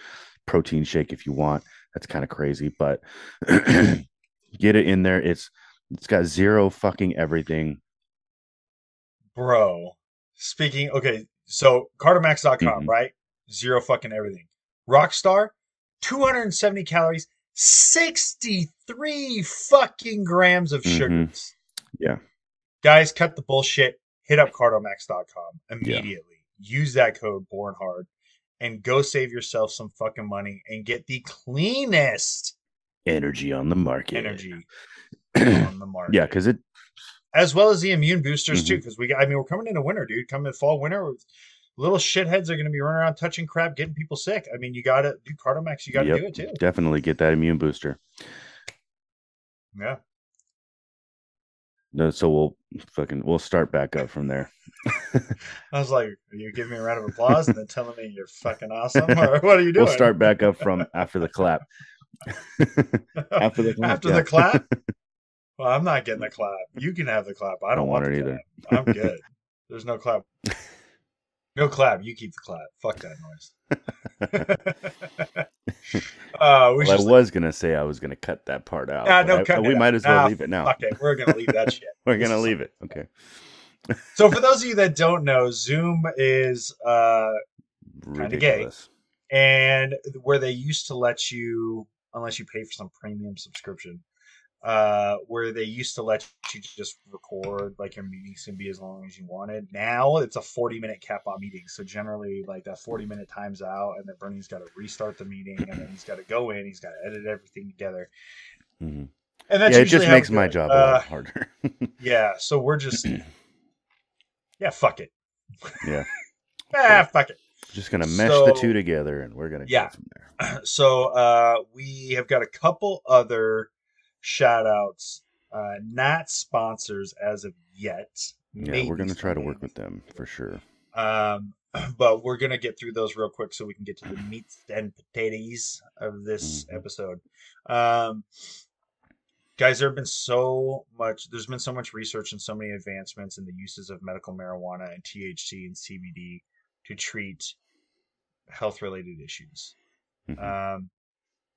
protein shake if you want that's kind of crazy but (clears throat) get it in there it's it's got zero fucking everything Bro, speaking, okay, so Cardomax.com, Mhm. right? Zero fucking everything. Rockstar, 270 calories, 63 fucking grams of sugars. Yeah. Guys, cut the bullshit. Hit up Cardomax.com immediately. Use that code Born Hard and go save yourself some fucking money and get the cleanest energy on the market energy (clears throat) on the market. yeah because it as well as the immune boosters too. Mhm. Because we, I mean, we're coming into winter, dude. Coming in fall, winter, little shitheads are going to be running around touching crap, getting people sick. I mean, you got to do Cardomax. You got to Yep. do it too. definitely get that immune booster Yeah. no so we'll fucking we'll start back up from there (laughs) I was like, are you giving me a round of applause and then telling me you're fucking awesome, or what are you (laughs) doing? we'll start back up from (laughs) after the clap after the clap after yeah. the clap. Well, I'm not getting the clap. You can have the clap. I don't, want, it either. clap. I'm good. There's no clap. No clap. You keep the clap. Fuck that noise. (laughs) uh, we Well, I was gonna say I was gonna cut that part out. Nah, don't I- we might as well Nah, leave it now. fuck it. We're gonna leave that (laughs) shit. We're gonna leave it. Okay. (laughs) So for those of you that don't know, Zoom is uh gay, and where they used to let you unless you pay for some premium subscription uh where they used to let you just record like your meetings can be as long as you wanted now it's a 40 minute cap on meetings so generally like that 40 minute times out and then bernie's got to restart the meeting and then he's got to go in he's got to edit everything together Mhm. and that's Yeah, it just makes my job a Uh, lot harder. (laughs) yeah so we're just (clears throat) yeah fuck it Yeah. (laughs) ah fuck it just gonna mesh the two together, and we're gonna Yeah. go from there. (clears throat) so uh we have got a couple other shout outs uh not sponsors as of yet Yeah, Maybe we're gonna try to work with them for sure. um (clears throat) but we're gonna get through those real quick so we can get to the (sighs) meats and potatoes of this Mhm. episode um guys there have been so much there's been so much research and so many advancements in the uses of medical marijuana and thc and cbd to treat health related issues Mhm. um,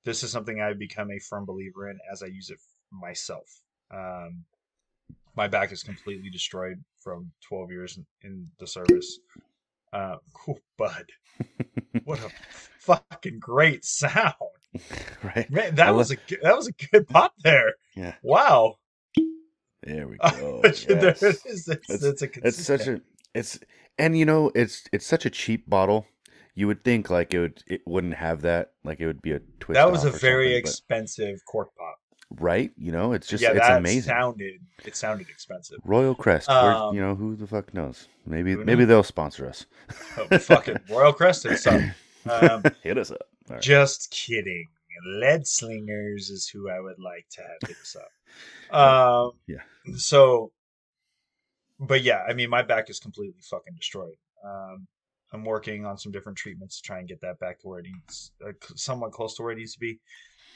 this is something I've become a firm believer in as I use it myself. Um, my back is completely destroyed from 12 years in, the service. Uh, cool, bud. (laughs) What a fucking great sound, right? man! That I was a good, that was a good pop there. Yeah. Wow, There we (laughs) go. yes. is. It's, It's- it's, a It's such a it's and you know it's it's such a cheap bottle. You would think like it would it wouldn't have that like it would be a twist. that was a very something, but- expensive cork pop. right. You know, it's just yeah, it's that amazing. sounded it sounded expensive. Royal Crest, Um, you know who the fuck knows? Maybe maybe they'll sponsor us. Oh, fucking Royal Crest and (laughs) stuff. Um, (laughs) Hit us up. Right. Just kidding. Lead Slingers is who I would like to have hit us up. (laughs) Um, Yeah. So, but yeah, I mean, my back is completely fucking destroyed. Um, I'm working on some different treatments to try and get that back to where it needs, uh, somewhat close to where it needs to be.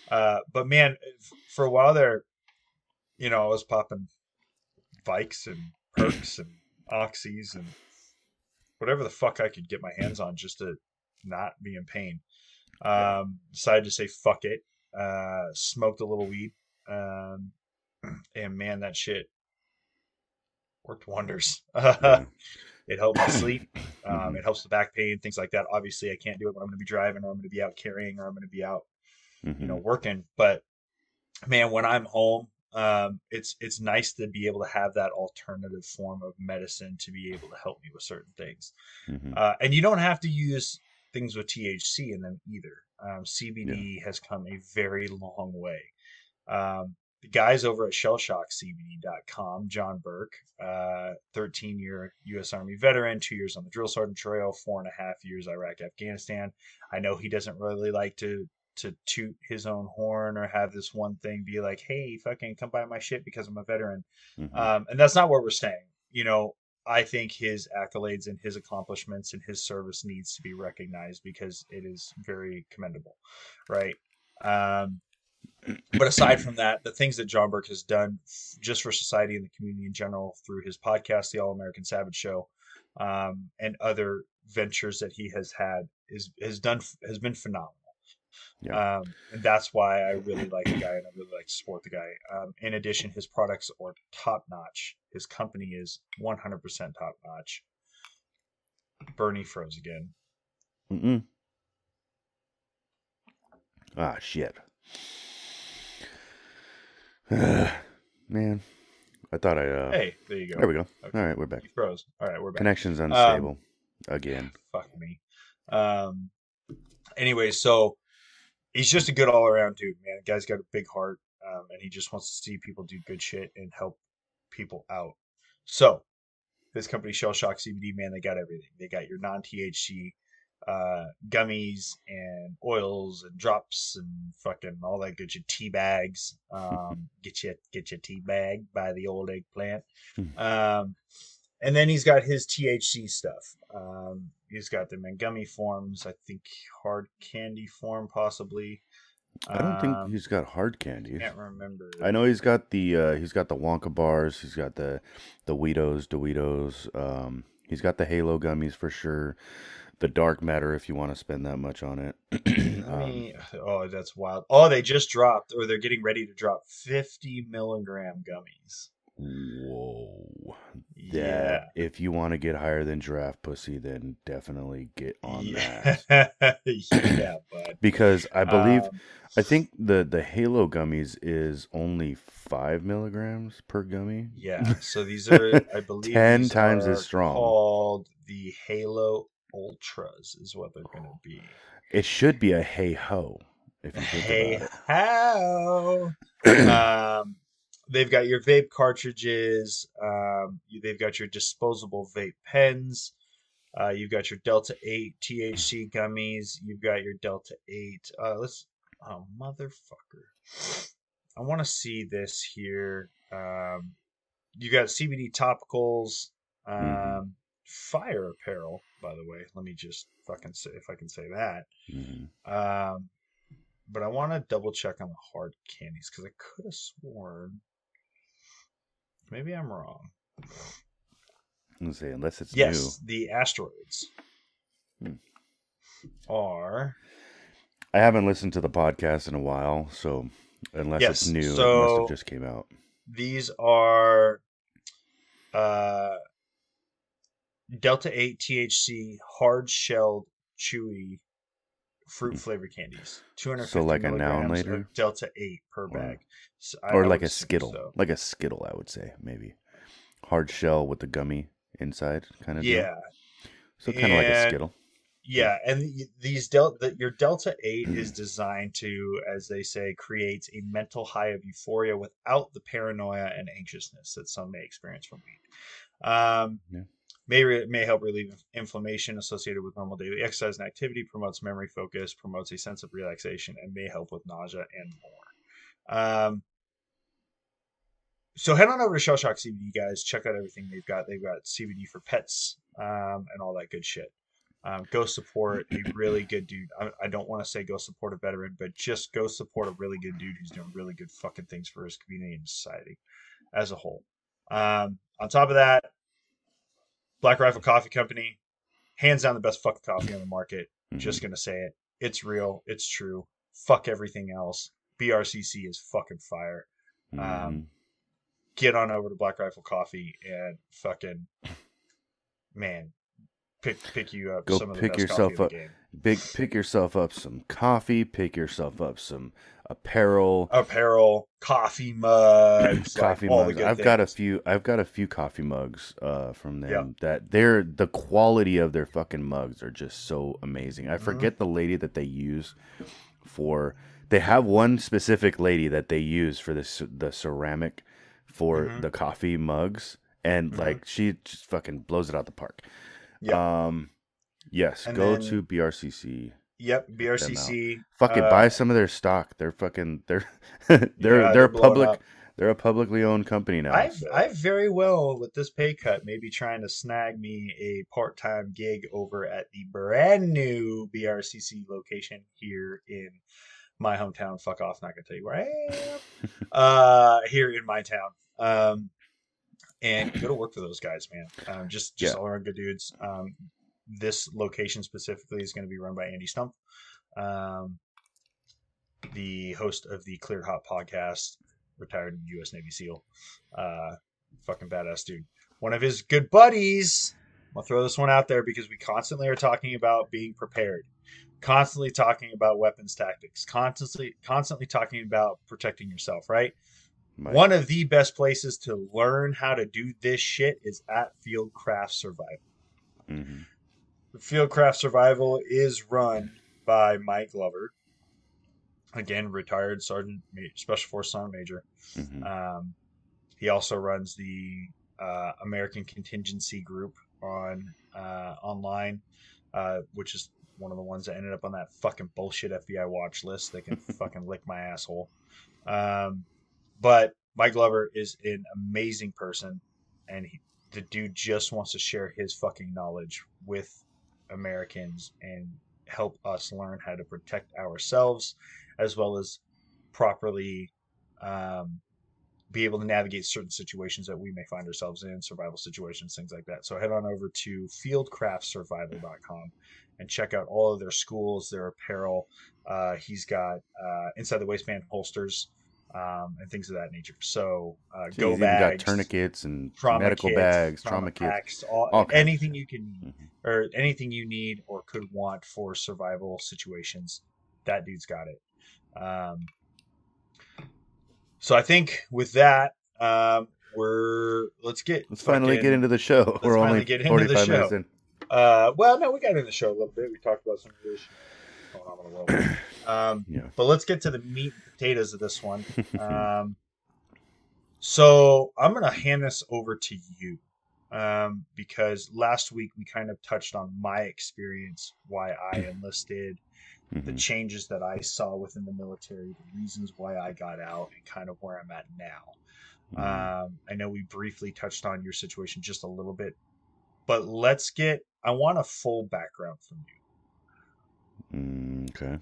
Uh, but man, f- for a while there, you know, I was popping vikes and perks and oxys and whatever the fuck I could get my hands on just to not be in pain. Um, decided to say fuck it. Uh, smoked a little weed. Um, (clears throat) and man, that shit worked wonders. (laughs) Yeah. It helps me sleep. (clears throat) Um, Mhm. It helps the back pain, things like that. Obviously, I can't do it when I'm going to be driving, or I'm going to be out carrying, or I'm going to be out, Mhm. you know, working. But man, when I'm home, um, it's it's nice to be able to have that alternative form of medicine to be able to help me with certain things. Mhm. Uh, and you don't have to use things with THC in them either. Um, CBD has come a very long way. Um, the guys over at shellshockcbd.com, John Burke, uh, 13 year U.S. Army veteran, two years on the drill sergeant trail, four and a half years Iraq, Afghanistan. I know he doesn't really like to to toot his own horn or have this one thing be like, hey, fucking come buy my shit because I'm a veteran. Mhm. Um, and that's not what we're saying. You know, I think his accolades and his accomplishments and his service needs to be recognized because it is very commendable, right? Um, but aside from that, the things that John Burke has done just for society and the community in general through his podcast, The All American Savage Show, um, and other ventures that he has had is has done has been phenomenal. Yeah. Um, and that's why I really like the guy and I really like to support the guy. Um, in addition, his products are top notch. His company is 100% top notch. Bernie froze again. Mm-mm. Ah, shit. Man, I thought I. Uh, Hey, there you go. There we go. Okay. All right, we're back. He froze. All right, we're back. Connection's unstable again. Fuck me. Um. Anyway, so he's just a good all around dude, man. The guy's got a big heart, um, and he just wants to see people do good shit and help people out. So this company, Shell Shock CBD, man, they got everything. They got your non THC uh, gummies and oils and drops and fucking all that good shit. Tea bags. Um, get (laughs) you get your tea bag by the old eggplant. Hmm. Um, and then he's got his THC stuff. Um, he's got them in gummy forms. I think hard candy form, possibly. I don't think Um, he's got hard candies. Can't remember. I know he's got the uh, he's got the Wonka bars. He's got the the Weetos, Doritos. Um, he's got the Halo gummies for sure. The dark matter, if you want to spend that much on it. (clears throat) Um, oh, that's wild. Oh, they just dropped, or they're getting ready to drop 50 milligram gummies. whoa! Yeah. If you want to get higher than giraffe pussy, then definitely get on that. yeah. (laughs) yeah, bud. Because I believe Um, I think the the Halo gummies is only five milligrams per gummy. yeah. So these (laughs) are, I believe, 10 times as strong. Called the Halo Ultras is what they're going to be. It should be a hey ho. If you think Hey, it. (clears throat) um, they've got your vape cartridges. Um, they've got your disposable vape pens. Uh, you've got your Delta 8 THC gummies. You've got your Delta 8. Uh, let's. Oh, motherfucker. I want to see this here. Um, you got CBD topicals. Um, Mhm. Fire apparel, by the way. Let me just fucking say if I can say that. Mhm. Um, but I want to double check on the hard candies because I could have sworn. Maybe I'm wrong. Let's say unless it's yes, the asteroids Hmm. are. I haven't listened to the podcast in a while, so unless Yes, it's new, it must so- have just came out. These are uh, Delta 8 THC hard shelled chewy fruit flavored candies. 250 So like a noun later? Delta 8 per Or- bag. So or like a skittle, so. like a skittle, I would say maybe hard shell with the gummy inside, kind of. Yeah. So kind of like a skittle. Yeah, and these delta your delta 8 is (clears throat) designed to as they say create a mental high of euphoria without the paranoia and anxiousness that some may experience from weed. Um Yeah. May re- may help relieve inflammation associated with normal daily exercise and activity, promotes memory focus, promotes a sense of relaxation and may help with nausea and more. Um so head on over to Shell Shock CBD, guys. Check out everything they've got. They've got CBD for pets um, and all that good shit. Um, go support a really good dude. I, I don't want to say go support a veteran, but just go support a really good dude who's doing really good fucking things for his community and society as a whole. Um, on top of that, Black Rifle Coffee Company, hands down the best fucking coffee on the market. Mhm. Just gonna say it. It's real. It's true. Fuck everything else. BRCC is fucking fire. um, Mhm. Get on over to Black Rifle Coffee and fucking man, pick pick you up Go some of the pick yourself up. Big, pick yourself up some coffee. Pick yourself up some apparel. Apparel, coffee mugs, (clears throat) coffee like, mugs. I've got a few. I've got a few coffee mugs uh, from them. Yeah. That they're the quality of their fucking mugs are just so amazing. Mm-hmm. I forget the lady that they use for. They have one specific lady that they use for this the ceramic for Mhm. the coffee mugs, and Mhm. like she just fucking blows it out the park. Yeah. Um. Yes, And go then- to BRCC. Yep, BRCC. Fucking uh, buy some of their stock. They're fucking they're (laughs) they're yeah, they're, public up. they're a publicly owned company now. I've so- I've very well with this pay cut maybe trying to snag me a part time gig over at the brand new BRCC location here in my hometown. Fuck off, not gonna tell you where I am. (laughs) uh, here in my town. Um, and go to work for those guys, man. Um, just just Yeah. all around good dudes. Um, this location specifically is going to be run by Andy Stump, um, the host of the Cleared Hot podcast, retired U.S. Navy SEAL. Uh, fucking badass dude. One of his good buddies. I'll throw this one out there because we constantly are talking about being prepared, constantly talking about weapons tactics, constantly constantly talking about protecting yourself. Right. My- One of the best places to learn how to do this shit is at Fieldcraft Survival. Mhm. Fieldcraft Survival is run by Mike Glover, again retired sergeant, special force sergeant major. Mhm. Um, he also runs the uh, American Contingency Group on uh, online, uh, which is one of the ones that ended up on that fucking bullshit FBI watch list. They can (laughs) fucking lick my asshole. Um, but Mike Glover is an amazing person, and he, the dude just wants to share his fucking knowledge with Americans and help us learn how to protect ourselves as well as properly um, be able to navigate certain situations that we may find ourselves in, survival situations, things like that. So head on over to fieldcraftsurvival.com and check out all of their schools, their apparel. Uh, he's got uh, inside the waistband holsters um, and things of that nature. So uh, So go even got bags, tourniquets and trauma medical kits, bags, trauma, kits. packs, all, all anything you can need Mhm. or anything you need or could want for survival situations. That dude's got it. Um, so I think with that, um, we're let's get Let's finally get into the show. We're only get into the 45 minutes show. in. Uh, well, no, we got in the show a little bit. We talked about some of this going on in the world. (clears throat) Um, Yeah. but let's get to the meat and potatoes of this one. (laughs) Um, so I'm gonna hand this over to you um, because last week we kind of touched on my experience, why I (clears throat) enlisted, the Mhm. changes that I saw within the military, the reasons why I got out, and kind of where I'm at now. Mhm. Um, I know we briefly touched on your situation just a little bit, but let's get. I want a full background from you. Mm, okay.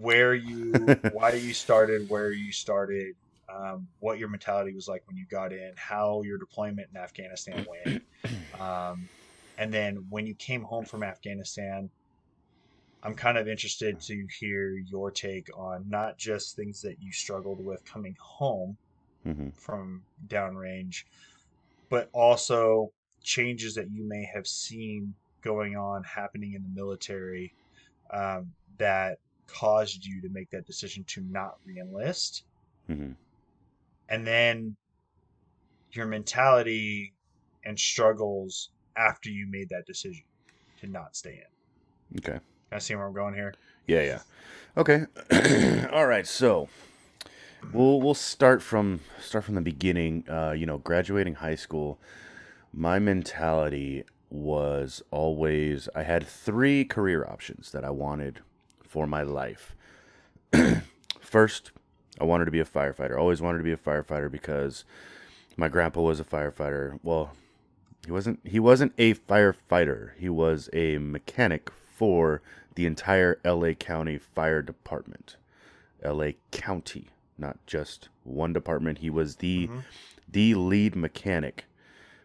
Where you, (laughs) why you started, where you started, um, what your mentality was like when you got in, how your deployment in Afghanistan went, (clears throat) um, and then when you came home from Afghanistan. I'm kind of interested to hear your take on not just things that you struggled with coming home, hmm from downrange, but also changes that you may have seen going on happening in the military um, that caused you to make that decision to not reenlist, hmm and then your mentality and struggles after you made that decision to not stay in. Okay. I see where I'm going here? Yeah, yeah. Okay. (clears throat) All right. So we'll we'll start from start from the beginning. Uh, you know, graduating high school, my mentality was always I had three career options that I wanted for my life. (clears throat) First, I wanted to be a firefighter. I Always wanted to be a firefighter because my grandpa was a firefighter. Well, he wasn't he wasn't a firefighter. He was a mechanic for the entire LA County Fire Department. LA County, not just one department. He was the Mhm. the lead mechanic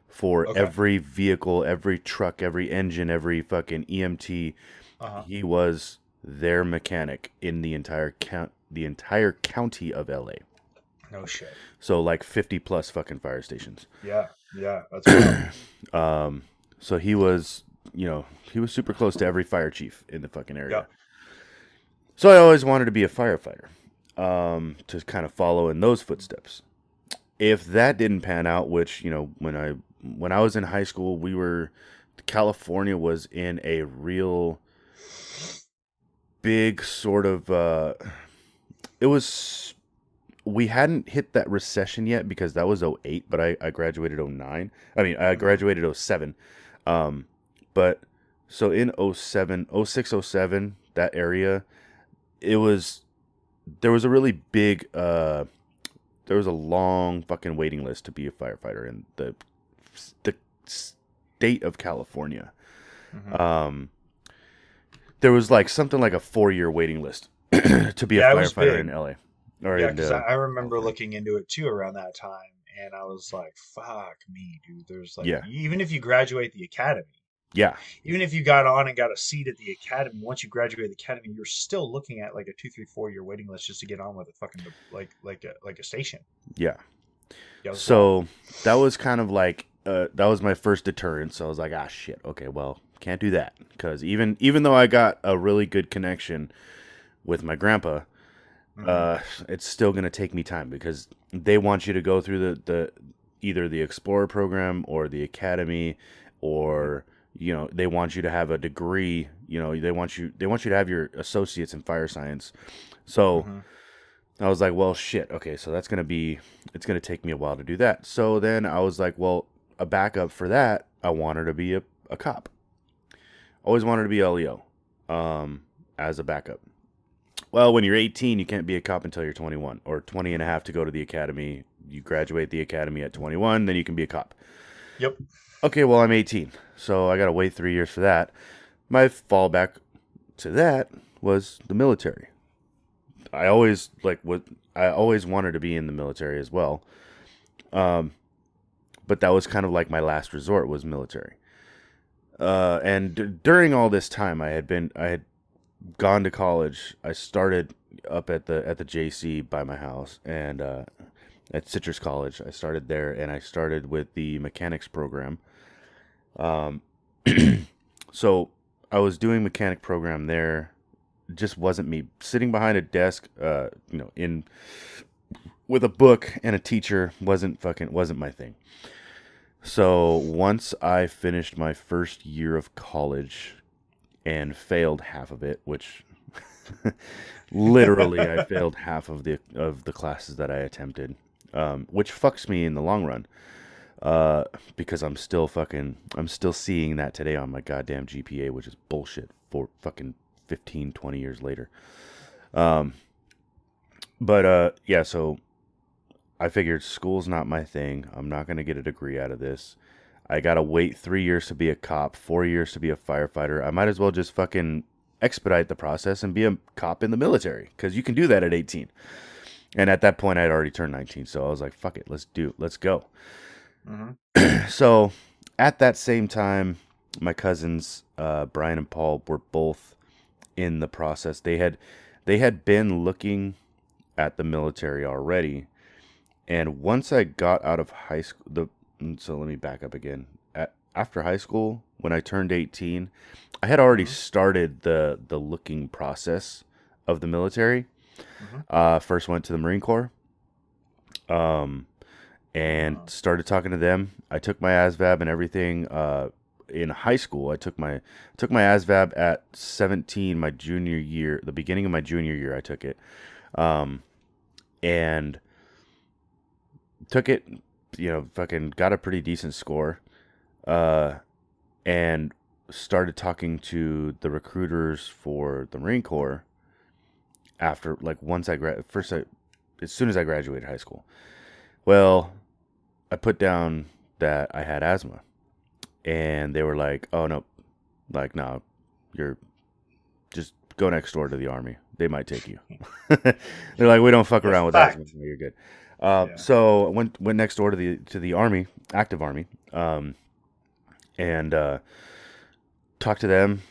for Okay. every vehicle, every truck, every engine, every fucking EMT. Uh-huh. He was their mechanic in the entire count the entire county of LA. No shit. So like 50 plus fucking fire stations. Yeah, yeah, that's. (clears throat) Um, so he was, you know, he was super close to every fire chief in the fucking area. Yeah. So I always wanted to be a firefighter, um, to kind of follow in those footsteps. If that didn't pan out, which you know, when I when I was in high school, we were California was in a real big sort of. Uh, it was we hadn't hit that recession yet because that was 08 but i, I graduated 09 i mean i graduated 07 um, but so in 07 06 07 that area it was there was a really big uh there was a long fucking waiting list to be a firefighter in the the state of california Mhm. um there was like something like a four year waiting list (clears throat) to be Yeah, a firefighter in LA. Or Yeah, because uh, I, remember looking into it too around that time, and I was like, "Fuck me, dude." There's like, Yeah. even if you graduate the academy, yeah, even if you got on and got a seat at the academy, once you graduate the academy, you're still looking at like a two, three, four year waiting list just to get on with a fucking like like a like a station. yeah. Yeah, So wild. that was kind of like uh, that was my first deterrent. So I was like, ah, shit. Okay, well, can't do that because even even though I got a really good connection with my grandpa, Mhm. uh, it's still gonna take me time because they want you to go through the, the either the explorer program or the academy or you know they want you to have a degree you know they want you they want you to have your associates in fire science so Mhm. i was like well shit okay so that's gonna be it's gonna take me a while to do that so then i was like well a backup for that i wanted to be a, a cop always wanted to be leo um, as a backup well, when you're 18, you can't be a cop until you're 21 or 20 and a half to go to the academy. You graduate the academy at 21, then you can be a cop. Yep. Okay, well, I'm 18, so I got to wait three years for that. My fallback to that was the military. I always like what I always wanted to be in the military as well. Um, but that was kind of like my last resort was military. Uh, and d- during all this time, I had been I had gone to college. I started up at the at the JC by my house and uh, at Citrus College. I started there and I started with the mechanics program. Um, (clears throat) so I was doing mechanic program there. Just wasn't me. Sitting behind a desk, uh, you know, in with a book and a teacher wasn't fucking wasn't my thing. So once I finished my first year of college and failed half of it, which (laughs) literally I (laughs) failed half of the of the classes that I attempted, um, which fucks me in the long run. Uh, because I'm still fucking I'm still seeing that today on my goddamn GPA, which is bullshit for fucking 15, 20 years later. Um, but uh, yeah, so I figured school's not my thing. I'm not going to get a degree out of this. I got to wait three years to be a cop, four years to be a firefighter. I might as well just fucking expedite the process and be a cop in the military because you can do that at 18. And at that point, I'd already turned 19. So I was like, fuck it, let's do, let's go. Mhm. (clears throat) so at that same time, my cousins, uh, Brian and Paul, were both in the process. They had, they had been looking at the military already and once I got out of high school, the mm, so let me back up again. At, after high school, when I turned 18, I had already started the the looking process of the military. Mhm. Uh, first went to the Marine Corps, um, and started talking to them. I took my ASVAB and everything. Uh, in high school, I took my took my ASVAB at 17, my junior year, the beginning of my junior year. I took it, um, and took it, you know, fucking got a pretty decent score, uh, and started talking to the recruiters for the Marine Corps. After like once I grad first, I, as soon as I graduated high school, well, I put down that I had asthma, and they were like, "Oh no, like no, you're just go next door to the army. They might take you." (laughs) They're like, "We don't fuck That's around with fact. asthma. You're good." Uh, Yeah. So I went went next door to the to the army, active army, um, and uh, talked to them.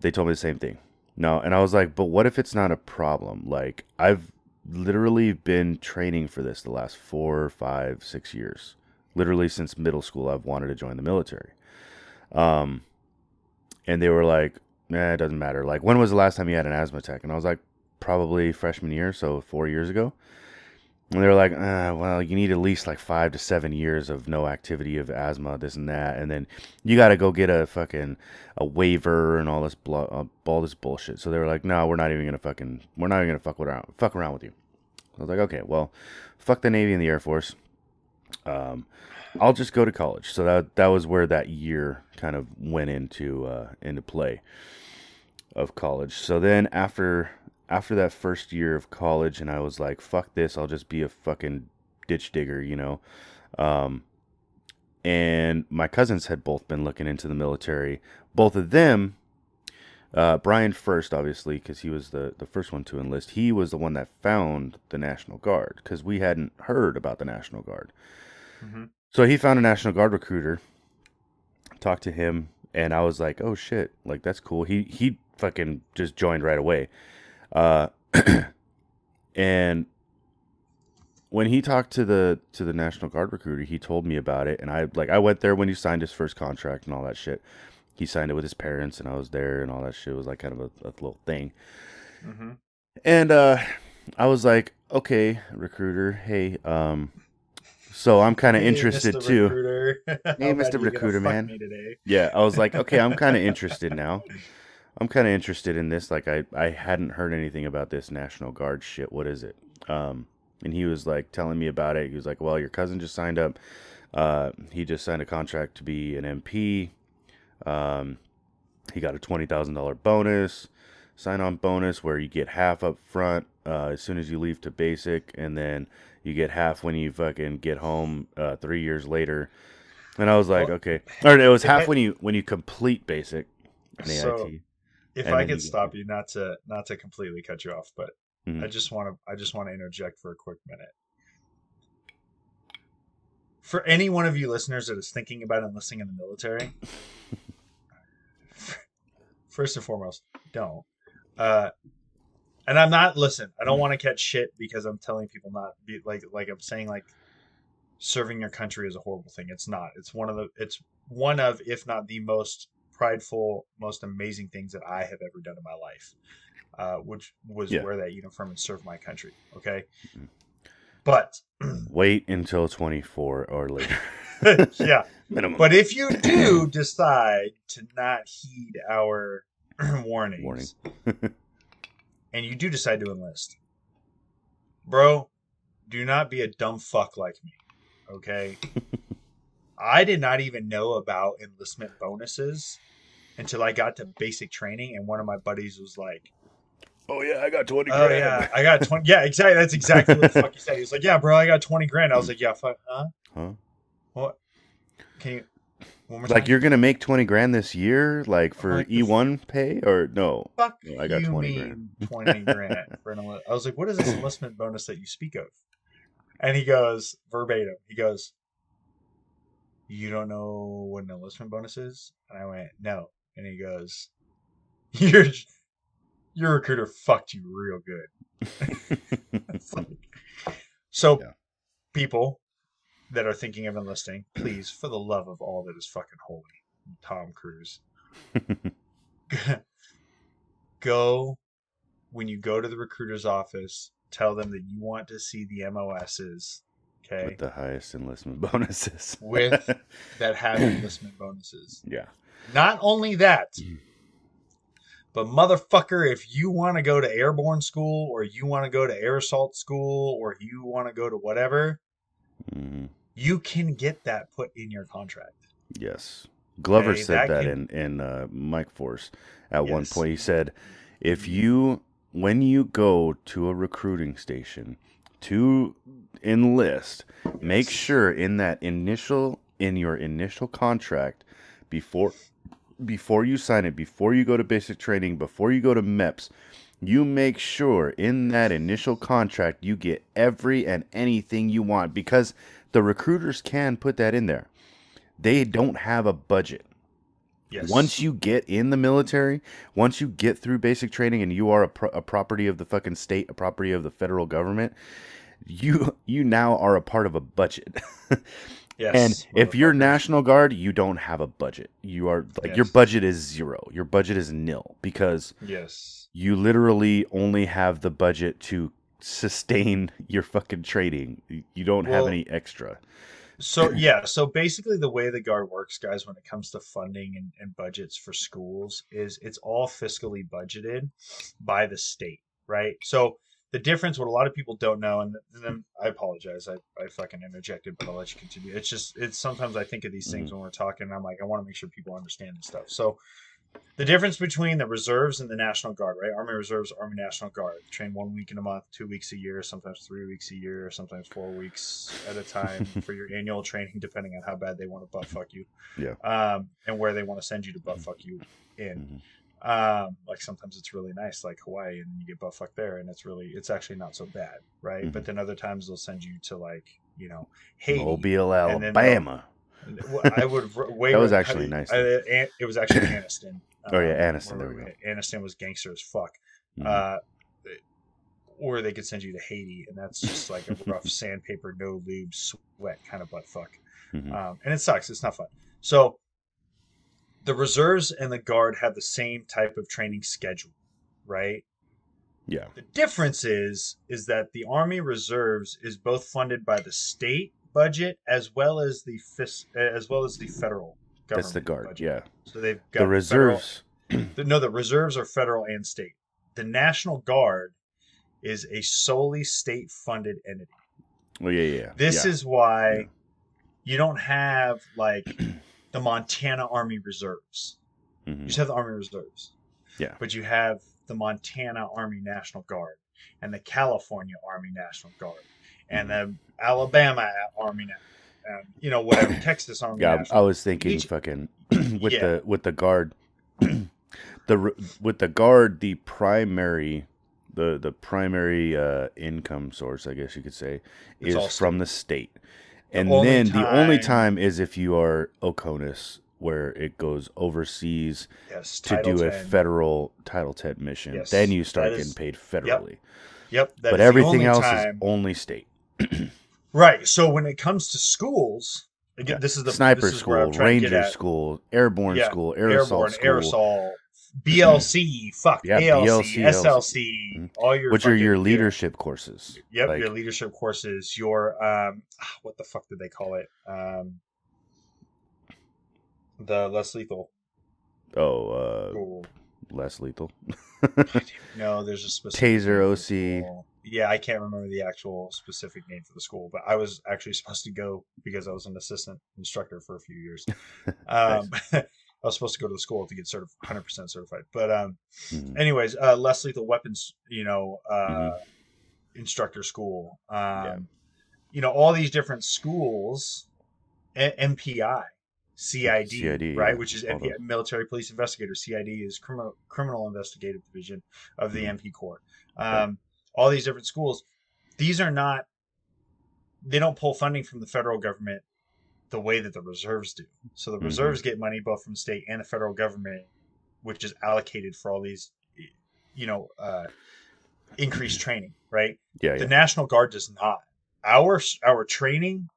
They told me the same thing. No, and I was like, but what if it's not a problem? Like I've literally been training for this the last four, five, six years. Literally since middle school, I've wanted to join the military. Um, and they were like, "Nah, it doesn't matter." Like, when was the last time you had an asthma attack? And I was like, probably freshman year, so four years ago. And they were like, uh, well, you need at least like five to seven years of no activity of asthma, this and that, and then you got to go get a fucking a waiver and all this blo- uh, all this bullshit. So they were like, no, we're not even gonna fucking, we're not even gonna fuck around, fuck around with you. I was like, okay, well, fuck the Navy and the Air Force. Um, I'll just go to college. So that that was where that year kind of went into uh, into play of college. So then after after that first year of college, and I was like, fuck this, I'll just be a fucking ditch digger, you know. Um, and my cousins had both been looking into the military. Both of them, uh, Brian first, obviously, because he was the, the first one to enlist. He was the one that found the National Guard because we hadn't heard about the National Guard. Mhm. So he found a National Guard recruiter, talked to him, and I was like, "Oh shit, like that's cool." He he fucking just joined right away, uh, (clears throat) and when he talked to the to the National Guard recruiter, he told me about it, and I like I went there when he signed his first contract and all that shit. He signed it with his parents, and I was there, and all that shit It was like kind of a, a little thing. Mhm. And uh, I was like, "Okay, recruiter, hey, um." So I'm kind of Hey, interested Mr. too. Recruiter. (laughs) Hey, Mr. Recruiter, man. Yeah, I was like, okay, I'm kind of (laughs) interested now. I'm kind of interested in this. Like, I I hadn't heard anything about this National Guard shit. What is it? Um, and he was like telling me about it. He was like, well, your cousin just signed up. Uh, he just signed a contract to be an MP. Um, he got a twenty thousand dollar bonus, sign on bonus where you get half up front uh, as soon as you leave to basic, and then you get half when you fucking get home uh, three years later. And I was like, Well, okay, or it was half when you when you complete basic, So-. If And I could you- stop you, not to not to completely cut you off, but Mhm. I just want to I just want to interject for a quick minute. For any one of you listeners that is thinking about enlisting in the military, (laughs) first and foremost, don't. Uh, and I'm not listen. I don't want to catch shit because I'm telling people not be like like I'm saying like serving your country is a horrible thing. It's not. It's one of the. It's one of, if not the most prideful, most amazing things that I have ever done in my life. Uh, which was Yeah. wear that uniform and serve my country. Okay, Mhm. but (clears throat) Wait until 24 or later. (laughs) yeah, (laughs) Minimum. but if you do (clears throat) decide to not heed our (clears throat) warnings, (laughs) and you do decide to enlist, bro, do not be a dumb fuck like me. Okay. I did not even know about enlistment bonuses until I got to basic training, and one of my buddies was like, oh, yeah, I got 20 "Oh yeah, I got twenty. Yeah, exactly. That's exactly what the fuck he said. He was like, "Yeah, bro, I got twenty grand." I was like, "Yeah, fuck, huh? Huh? What? Can you one more Like time? you're gonna make twenty grand this year, like for E one pay or no? fuck No, I got you 20 mean 20 (laughs) grand for an enlist? I was like, what is this enlistment bonus that you speak of? And he goes, verbatim, he goes, you don't know what an enlistment bonus is? And I went, no. And he goes, (laughs) your, your recruiter fucked you real good. (laughs) Like- so, Yeah. people that are thinking of enlisting, please, for the love of all that is fucking holy, Tom Cruise, (laughs) go when you go to the recruiter's office, tell them that you want to see the MOSs, okay, With the highest enlistment bonuses. With- that have enlistment bonuses. yeah. Not only that, Mm. but motherfucker, if you want to go to airborne school or you want to go to air assault school or you want to go to whatever, Mhm. you can get that put in your contract. Yes. Glover Okay, said that that, can- in in uh, Mike Force at one point. He said, if you when you go to a recruiting station to enlist, make sure in that initial in your initial contract before before you sign it, before you go to basic training, before you go to MEPS, you make sure in that initial contract you get every and anything you want because the recruiters can put that in there. They don't have a budget. Yes. Once you get in the military, once you get through basic training and you are a, pro- a property of the fucking state, a property of the federal government, you you now are a part of a budget. (laughs) yes. and if you're. National Guard, you don't have a budget. You are like your budget is zero. Your budget is nil because yes. you literally only have the budget to sustain (laughs) your fucking trading. You- don't have any extra. So (clears throat) yeah, so basically the way the guard works, guys, when it comes to funding and, and budgets for schools, is it's all fiscally budgeted by the state, right? So the difference, what a lot of people don't know, and then I apologize, I, I fucking interjected, but I'll let you continue. It's just it's sometimes I think of these things when we're talking, and I'm like, I want to make sure people understand this stuff. So the difference between the reserves and the National Guard, right? Army Reserves, Army National Guard. Train one week in a month, two weeks a year, sometimes three weeks a year, sometimes four weeks at a time (laughs) for your annual training, depending on how bad they want to butt fuck you. Yeah. Um, and where they want to send you to butt fuck you in. Um, like sometimes it's really nice, like Hawaii, and you get butt fucked there, and it's really, it's actually not so bad, right? Mhm. But then other times they'll send you to like, you know, Haiti. Mobile, Alabama. I would (laughs) wait. That was actually nice. I- it was actually Anniston. (clears throat) Oh, yeah, um, Anniston, there we where- Anniston was gangster as fuck. Mhm. Uh, or they could send you to Haiti, and that's just like a rough (laughs) sandpaper, no lube, sweat kind of butt fuck. Mhm. Um, and it sucks. It's not fun. So the reserves and the guard have the same type of training schedule, right? yeah. The difference is is that the Army Reserves is both funded by the state budget as well as the fis- as well as the federal government. That's the guard. budget. Yeah. So they've got The reserves. the- (clears throat) no, the reserves are federal and state. The National Guard is a solely state funded entity. Oh, yeah, yeah. yeah. This yeah. is why Yeah. you don't have like the Montana Army Reserves. You Mhm. just have the Army Reserves. Yeah. But you have the Montana Army National Guard and the California Army National Guard and Mm-hmm. the Alabama Army, Na- um, you know, whatever, (coughs) Texas Army Yeah, I was thinking Each- fucking (clears throat) with Yeah. the with the guard. (clears throat) the with the guard the primary the the primary uh, income source i guess you could say is from the state and only then the only time- time is if you are oconus where it goes overseas Yes, to do a federal title 10 mission. Yes, then you start that is- getting paid federally. Yep, is but the everything else time- is only state. (clears throat) Right. So when it comes to schools, again, Yeah. this is the sniper this is school ranger school airborne Yeah, school air assault airborne, school. aerosol, BLC, fuck, Yeah, ALC, BLC, SLC, Mhm. all your which are your leadership courses Yep, like, your leadership courses, your um, ah, what the fuck did they call it? Um, the less lethal. oh uh less lethal (laughs) No, there's a specific Taser name for the OC. Yeah, I can't remember the actual specific name for the school, but I was actually supposed to go because I was an assistant instructor for a few years. (laughs) Um, (laughs) I was supposed to go to the school to get certi- 100% certified. But um, Mhm. anyways, uh, less lethal weapons, you know, uh, Mhm. instructor school. Um, You know, all these different schools, A- MPI, CID, CID, right, yeah, which is MPI, Military Police Investigator. CID is criminal criminal investigative division of the Mhm. MP Corps. Um, All these different schools, these are not. They don't pull funding from the federal government the way that the reserves do. So the Mhm. reserves get money both from state and the federal government, which is allocated for all these, you know, uh, increased training, right? yeah The yeah National Guard does not. Our our training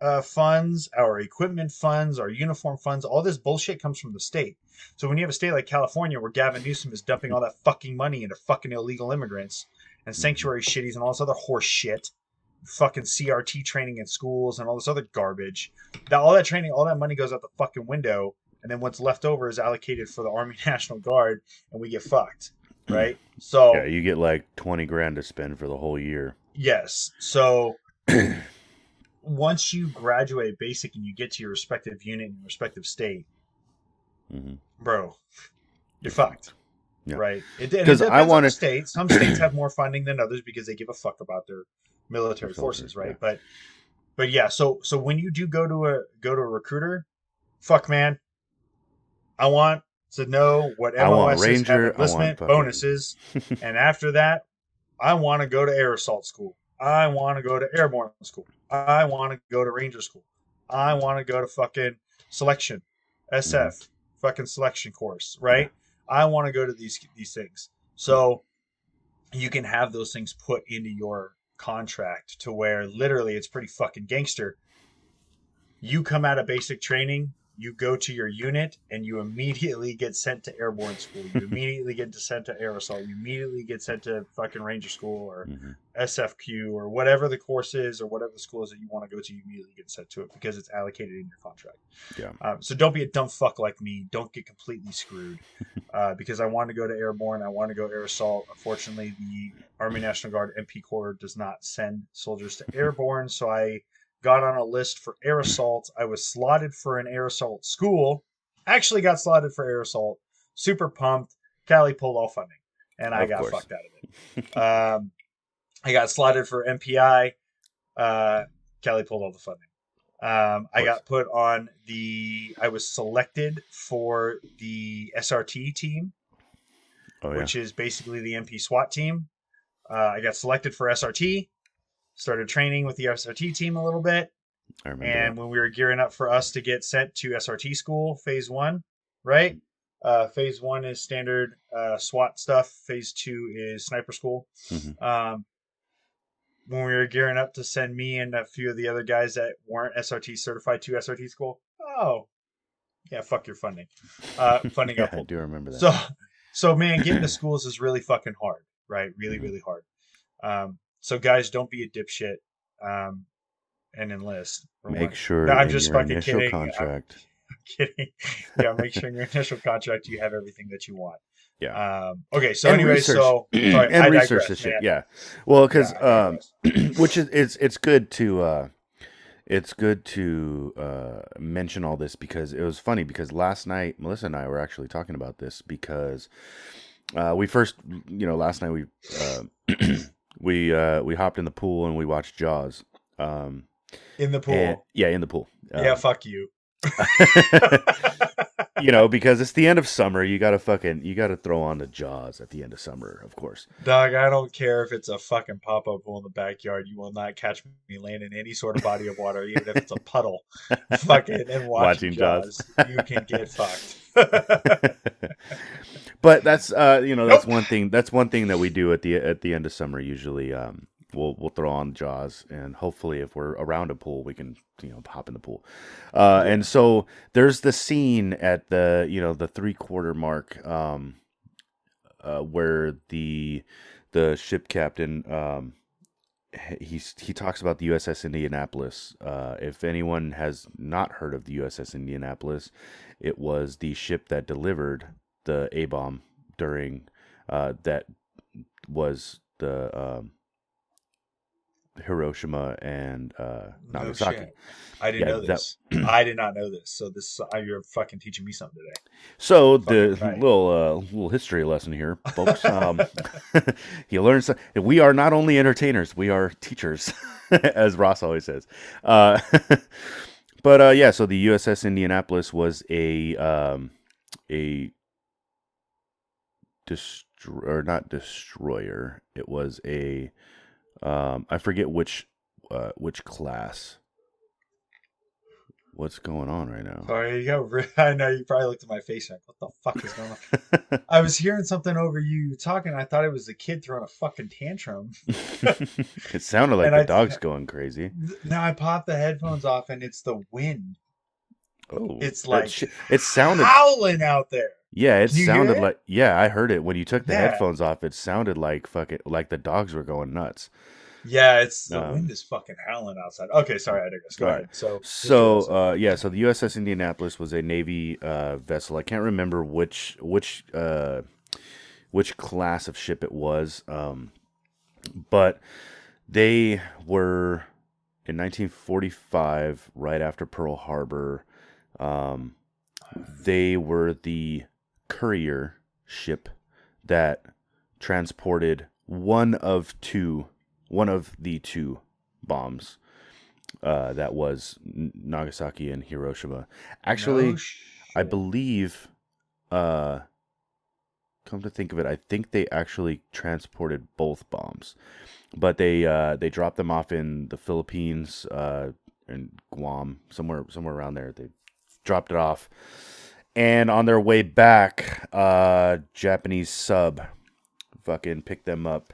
uh, funds, our equipment funds, our uniform funds, all this bullshit comes from the state. So when you have a state like California where Gavin Newsom is dumping all that fucking money into fucking illegal immigrants and sanctuary shitties and all this other horse shit, fucking CRT training in schools and all this other garbage, that all that training, all that money goes out the fucking window, and then what's left over is allocated for the Army (laughs) National Guard, and we get fucked, (clears throat) right? So yeah you get like 20 grand to spend for the whole year Yes. So (clears throat) once you graduate basic and you get to your respective unit and respective state, hmm bro, you're fucked. Yeah. Right. It, and it 'Cause depends I wanna- the states. Some states have more funding than others because they give a fuck about their military soldiers, forces, right? yeah. But but yeah, so so when you do go to a go to a recruiter, fuck man, I want to know what I want MOSs Ranger, have enlistment bonuses, (laughs) and after that, I want to go to air assault school. I want to go to airborne school. I want to go to ranger school. I want to go to fucking selection, SF, mm-hmm. fucking selection course, right? I want to go to these these things. So you can have those things put into your contract to where literally it's pretty fucking gangster. You come out of basic training, you go to your unit, and you immediately get sent to airborne school. You (laughs) immediately get sent to air assault. You immediately get sent to fucking ranger school or Mhm. SFQ or whatever the course is or whatever the school is that you want to go to, you immediately get sent to it because it's allocated in your contract. Yeah. Um, so don't be a dumb fuck like me. Don't get completely screwed (laughs) uh, because I want to go to airborne. I want to go air assault. Unfortunately, the Army National Guard MP Corps does not send soldiers to (laughs) airborne. So I got on a list for air assault. I was slotted for an air assault school. Actually got slotted for air assault. Super pumped. Cali pulled all funding, and I Of got course. fucked out of it. Um, I got slotted for MPI. Uh, Cali pulled all the funding. Um, I got put on the. I was selected for the SRT team, oh yeah which is basically the MP SWAT team. Uh, I got selected for SRT. Started training with the SRT team a little bit, i remember and that. when we were gearing up for us to get sent to SRT school, phase one, right? Uh, phase one is standard uh, SWAT stuff. Phase two is sniper school. Mhm. Um, when we were gearing up to send me and a few of the other guys that weren't SRT certified to SRT school, oh, yeah, fuck your funding. Uh, (laughs) funding yeah, i do remember that So, so man, getting to (clears throat) schools is really fucking hard, right? Really, Mhm. really hard. Um, so guys, don't be a dipshit um, and enlist. make sure No, I'm in just your fucking initial kidding. (laughs) I'm contract (laughs) kidding. yeah, make sure in your initial contract you have everything that you want. Yeah. Um, okay, so And anyway, research- so (clears throat) sorry, and I research digress, this shit yeah well because Yeah, um (clears throat) which is it's it's good to uh it's good to uh mention all this because it was funny because last night melissa and i were actually talking about this because uh we first you know last night we uh (clears throat) we uh we hopped in the pool and we watched jaws um in the pool. and- yeah in the pool yeah, Um, fuck you. (laughs) (laughs) you know, because it's the end of summer. You gotta fucking you gotta throw on the jaws at the end of summer, of course. Dog, I don't care if it's a fucking pop up pool in the backyard. You will not catch me laying in any sort of body of water, even if it's a puddle. (laughs) fucking and watching, Watching Jaws. Jaws. You can get fucked. But that's uh you know that's Nope. one thing that's one thing that we do at the at the end of summer usually um we'll we'll throw on jaws and hopefully if we're around a pool we can you know hop in the pool uh and so there's the scene at the you know the three quarter mark um uh where the the ship captain um he- he's he talks about the USS Indianapolis. Uh, if anyone has not heard of the USS Indianapolis, it was the ship that delivered the A bomb during uh, that was the um, Hiroshima and uh, No Nagasaki. shit. I didn't Yeah, know that- this. (clears throat) I did not know this. So this uh, you're fucking teaching me something today. So Fucking the right. little uh, little history lesson here, folks. (laughs) Um, (laughs) you learn some, we are not only entertainers, we are teachers, (laughs) as Ross always says. Uh, but uh, yeah, so the USS Indianapolis was a um, a destro- or not destroyer. It was a um, I forget which uh, which class. What's going on right now? Sorry, you got. Re- (laughs) I know you probably looked at my face like, "What the fuck is going on?" (laughs) I was hearing something over you talking. I thought it was a kid throwing a fucking tantrum. (laughs) it sounded like And the I- dog's going crazy. Now I popped the headphones off, and it's the wind. Oh, It's like shi- it sounded. howling out there. Yeah, it Can you hear sounded it? like. Yeah, I heard it when you took the Yeah. headphones off. It sounded like fucking like the dogs were going nuts. Yeah, it's the Um, wind is fucking howling outside. Okay, sorry, I digress. Go All ahead. So, So uh, yeah, so the USS Indianapolis was a Navy uh, vessel. I can't remember which which uh, which class of ship it was, um, but they were in 1945, right after Pearl Harbor. Um, they were the courier ship that transported one of two, one of the two bombs uh, that was Nagasaki and Hiroshima. Actually, No I believe, uh, come to think of it, I think they actually transported both bombs, but they uh, they dropped them off in the Philippines, uh, in Guam, somewhere somewhere around there. They dropped it off, and on their way back, uh, Japanese sub fucking picked them up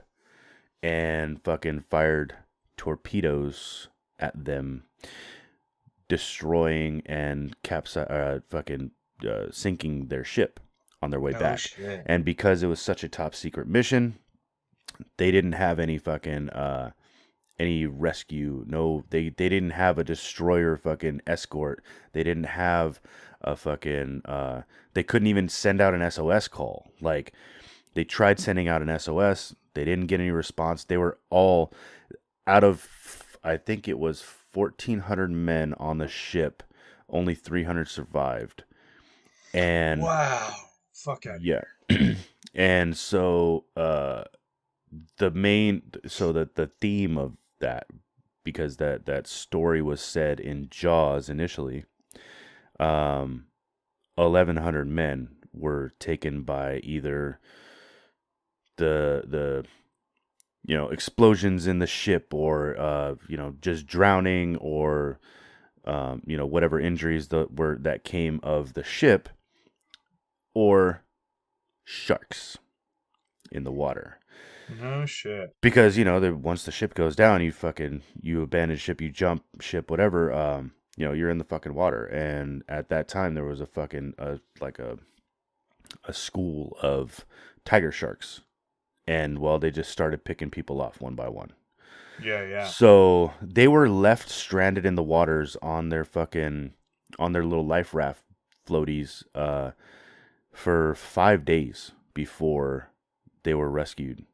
and fucking fired torpedoes at them destroying and capsi- uh, fucking uh, sinking their ship on their way No back. shit. And because it was such a top secret mission, they didn't have any fucking uh any rescue. No, they they didn't have a destroyer fucking escort. They didn't have a fucking uh they couldn't even send out an SOS call. Like they tried sending out an SOS, they didn't get any response. They were all out of I think it was 1400 men on the ship, only 300 survived. And Wow. Fuck out. yeah. (clears throat) and so uh the main so that the theme of that because that that story was said in Jaws initially. Um 1100 men were taken by either the the you know explosions in the ship or uh you know just drowning or um you know whatever injuries that were that came of the ship or sharks in the water No shit. because you know the, once the ship goes down you fucking you abandon ship you jump ship whatever um you know you're in the fucking water and at that time there was a fucking uh, like a a school of tiger sharks and well they just started picking people off one by one Yeah, yeah. so they were left stranded in the waters on their fucking on their little life raft floaties uh for 5 days before they were rescued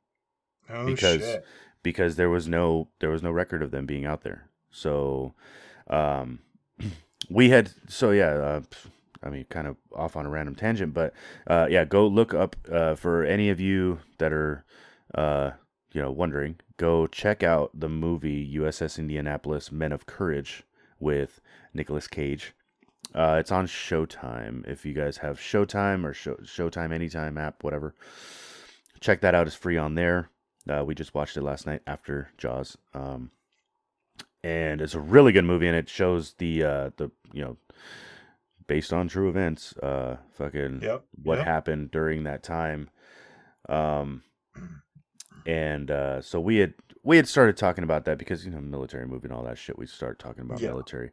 No because- shit. because there was no there was no record of them being out there. So um (clears throat) we had so yeah, uh, I mean kind of off on a random tangent, but uh yeah, go look up uh for any of you that are uh you know wondering, go check out the movie USS Indianapolis Men of Courage with Nicolas Cage. Uh, it's on Showtime. If you guys have Showtime or Show, Showtime Anytime app, whatever, check that out. It's free on there. Uh, we just watched it last night after Jaws, um, and it's a really good movie. And it shows the uh, the you know based on true events, uh, fucking Yep. what yep. happened during that time. Um, (clears throat) and uh, so we had we had started talking about that because you know military movie and all that shit. We start talking about Yeah. military.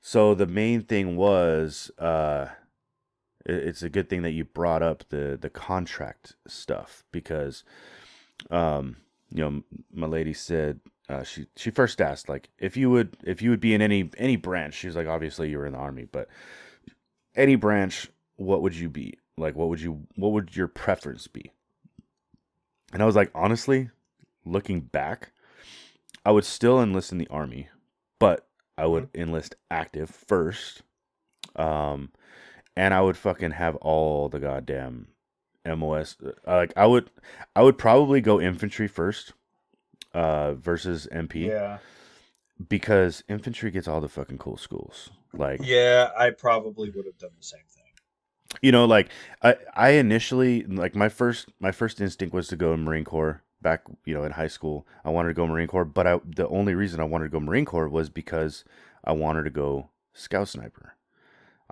So the main thing was, uh, it- it's a good thing that you brought up the the contract stuff because, um, you know, my lady said uh, she she first asked like if you would if you would be in any any branch. She was like, obviously you were in the army, but any branch, what would you be? Like, what would you what would your preference be? And I was like, honestly, looking back, I would still enlist in the army, but I would enlist active first. Um, and I would fucking have all the goddamn MOS. uh, Like I would, I would probably go infantry first, uh, versus MP Yeah. because infantry gets all the fucking cool schools. Like Yeah, I probably would have done the same thing. you know like i i initially like my first my first instinct was to go in marine corps back you know in high school i wanted to go marine corps but i the only reason i wanted to go marine corps was because i wanted to go scout sniper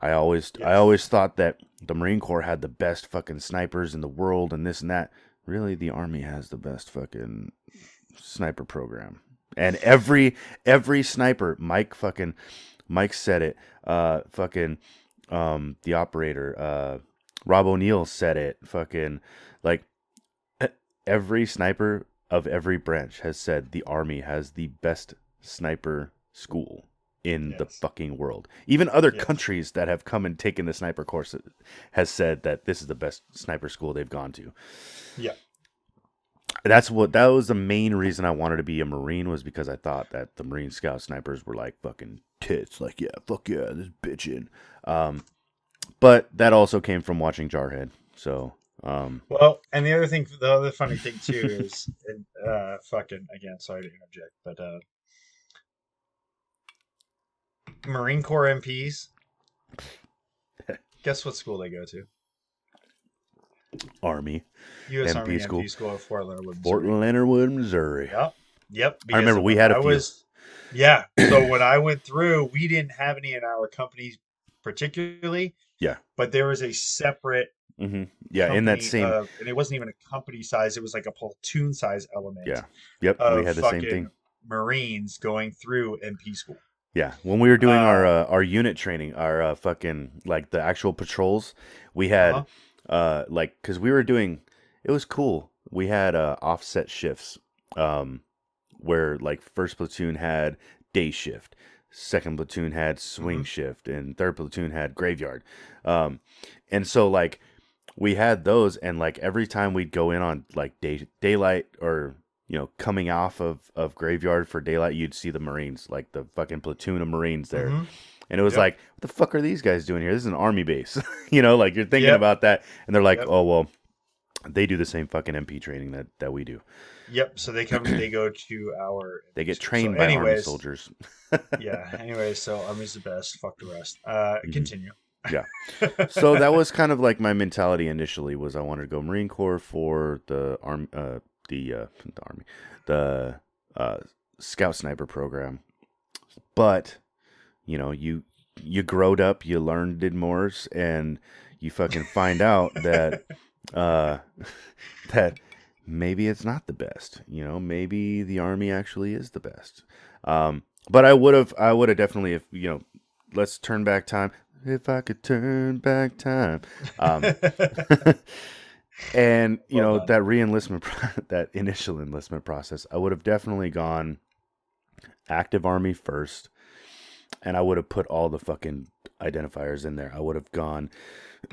i always i always thought that the marine corps had the best fucking snipers in the world and this and that. Really the army has the best fucking sniper program. And every every sniper mike fucking mike said it uh fucking um the operator uh rob o'neill said it fucking like every sniper of every branch has said the army has the best sniper school in the fucking world even other Yes. countries that have come and taken the sniper course has said that this is the best sniper school they've gone to Yeah. that's what that was the main reason I wanted to be a Marine was because I thought that the Marine Scout snipers were like fucking tits, like yeah, fuck yeah, this bitchin'. Um, but that also came from watching Jarhead. So um, Well, and the other thing, the other funny thing too is, (laughs) and, uh, fucking again, sorry to interject, but uh, Marine Corps MPs. (laughs) Guess what school they go to? Army, U.S. MP Army school. MP school at Fort Leonard Wood. Fort Missouri. Leonard Wood, Missouri. Yep. Yep. I remember we had a I few. Was, yeah. So when I went through, we didn't have any in our company particularly. Yeah. But there was a separate. hmm Yeah, in that same. and it wasn't even a company size; it was like a platoon size element. Yeah, yep, we had the same thing. Marines going through MP school. Yeah, when we were doing our Uh, uh, our unit training, our uh, fucking like the actual patrols, we had Uh-huh. uh like because we were doing it was cool. We had uh offset shifts, um, where like first platoon had day shift, second platoon had swing Mhm. shift, and third platoon had graveyard, um, and so like we had those, and like every time we'd go in on like day daylight or you know coming off of of graveyard for daylight, you'd see the Marines like the fucking platoon of Marines there. Mhm. And it was Yep. like, what the fuck are these guys doing here? This is an army base. (laughs) you know, like you're thinking Yep. about that. And they're like, Yep. oh, well, they do the same fucking MP training that, that we do. Yep. So they come. they go to our. (clears throat) They get so trained by army soldiers. (laughs) yeah. Anyway, so Army's the best. Fuck the rest. Uh, Mhm. continue. Yeah. (laughs) so that was kind of like my mentality initially was I wanted to go Marine Corps for the arm, uh, the, uh, the army, the, uh, scout sniper program. But, you know, you, you growed up, you learned did mores and you fucking find out that, (laughs) uh, (laughs) that maybe it's not the best. You know, maybe the army actually is the best. Um, but I would have, I would have definitely, if you know, let's turn back time. If I could turn back time, um, (laughs) and you Well know done. that re-enlistment, (laughs) that initial enlistment process, I would have definitely gone active army first, and I would have put all the fucking identifiers in there. I would have gone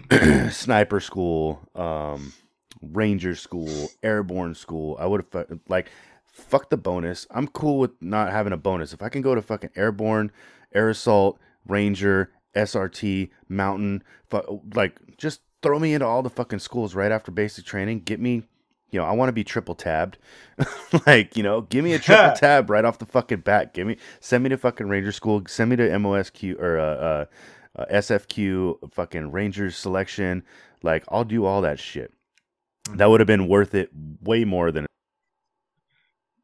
(clears throat) sniper school, um, ranger school, airborne school. I would have like fuck the bonus. I'm cool with not having a bonus. If I can go to fucking airborne, air assault, ranger, SRT, mountain, fu- like just throw me into all the fucking schools right after basic training. Get me, you know, I want to be triple tabbed. (laughs) like, you know, give me a triple (laughs) tab right off the fucking bat. Give me, send me to fucking ranger school. Send me to MOSQ or uh, uh, uh, SFQ, fucking Rangers selection. Like I'll do all that shit. That would have been worth it way more than.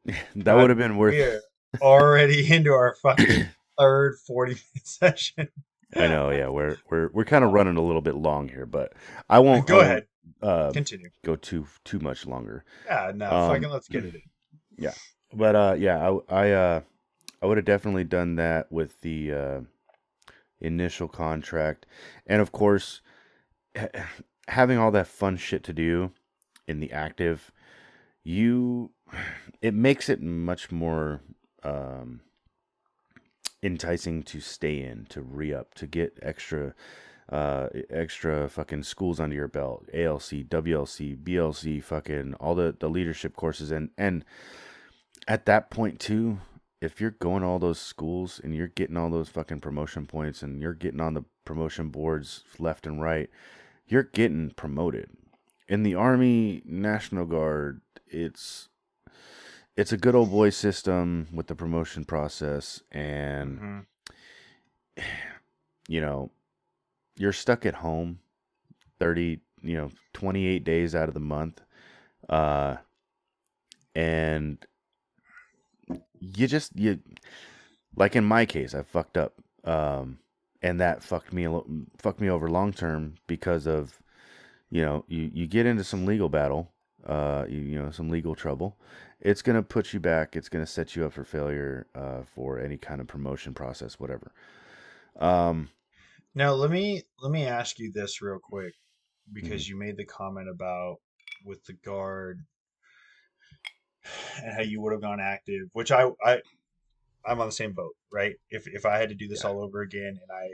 (laughs) that would have been worth. We're already into our fucking (coughs) third 40 minute session. I know, yeah, we're we're we're kind of running a little bit long here, but I won't Go won't, ahead. Uh, Continue. go too too much longer. Yeah, no, Um, fucking let's get it in. But uh, yeah, I I uh, I would have definitely done that with the uh, initial contract, and of course, ha- having all that fun shit to do in the active, you it makes it much more um, enticing to stay in, to re up, to get extra. Uh, extra fucking schools under your belt, ALC, WLC, BLC, fucking all the, the leadership courses, and and at that point too, if you're going all those schools and you're getting all those fucking promotion points and you're getting on the promotion boards left and right, you're getting promoted. In the Army National Guard, it's it's a good old boy system with the promotion process and Mhm. (sighs) you know, you're stuck at home 30, you know, 28 days out of the month. Uh and you just you like in my case, I fucked up. Um and that fucked me fucked me over long term because of you know, you you get into some legal battle, uh you, you know, some legal trouble. It's going to put you back. It's going to set you up for failure uh for any kind of promotion process whatever. Um Now let me let me ask you this real quick because Mm-hmm. you made the comment about with the guard and how you would have gone active, which I I I'm on the same boat, right? If if I had to do this Yeah. all over again and I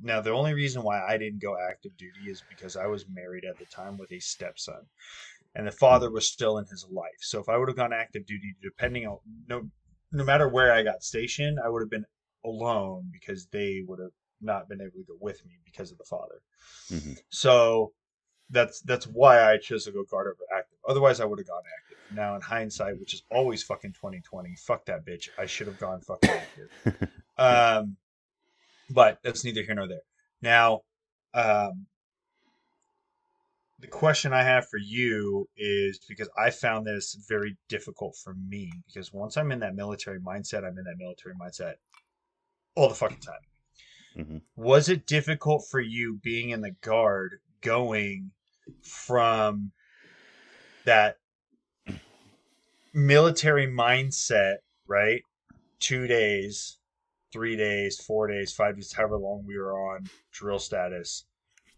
now the only reason why I didn't go active duty is because I was married at the time with a stepson and the father was still in his life. So if I would have gone active duty depending on no no matter where I got stationed, I would have been alone because they would have not been able to go with me because of the father. mhm. So that's that's why I chose to go guard over active. Otherwise, I would have gone active. Now, in hindsight, which is always fucking twenty twenty, fuck that bitch. I should have gone fucking active. (laughs) um, but that's neither here nor there. Now, um, the question I have for you is because I found this very difficult for me because once I'm in that military mindset, I'm in that military mindset all the fucking time. Mhm. Was it difficult for you being in the guard going from that military mindset, right? Two days, three days, four days, five days, however long we were on drill status.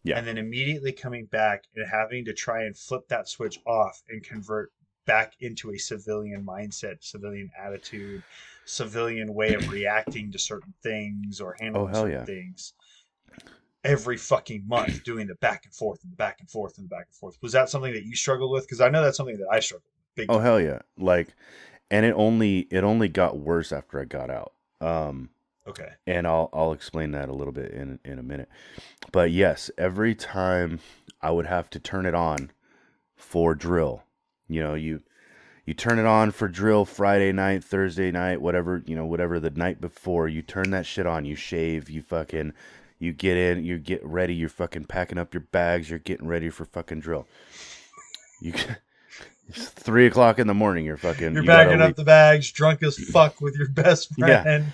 Yeah. And then immediately coming back and having to try and flip that switch off and convert back into a civilian mindset, civilian attitude, civilian way of (clears throat) reacting to certain things or handling Oh, hell certain yeah. things every fucking month (clears throat) doing the back and forth and the back and forth and the back and forth. Was that something that you struggled with? Because I know that's something that I struggled with. Big Oh hell yeah! Like, and it only it only got worse after I got out. Um, Okay. and I'll I'll explain that a little bit in in a minute. But yes, every time I would have to turn it on for drill. You know, you you turn it on for drill Friday night, Thursday night, whatever, you know, whatever the night before, you turn that shit on, you shave, you fucking you get in, you get ready, you're fucking packing up your bags, you're getting ready for fucking drill. You (laughs) it's three o'clock in the morning, you're fucking You're you gotta bagging leave- up the bags, drunk as fuck with your best (laughs) Yeah. friend,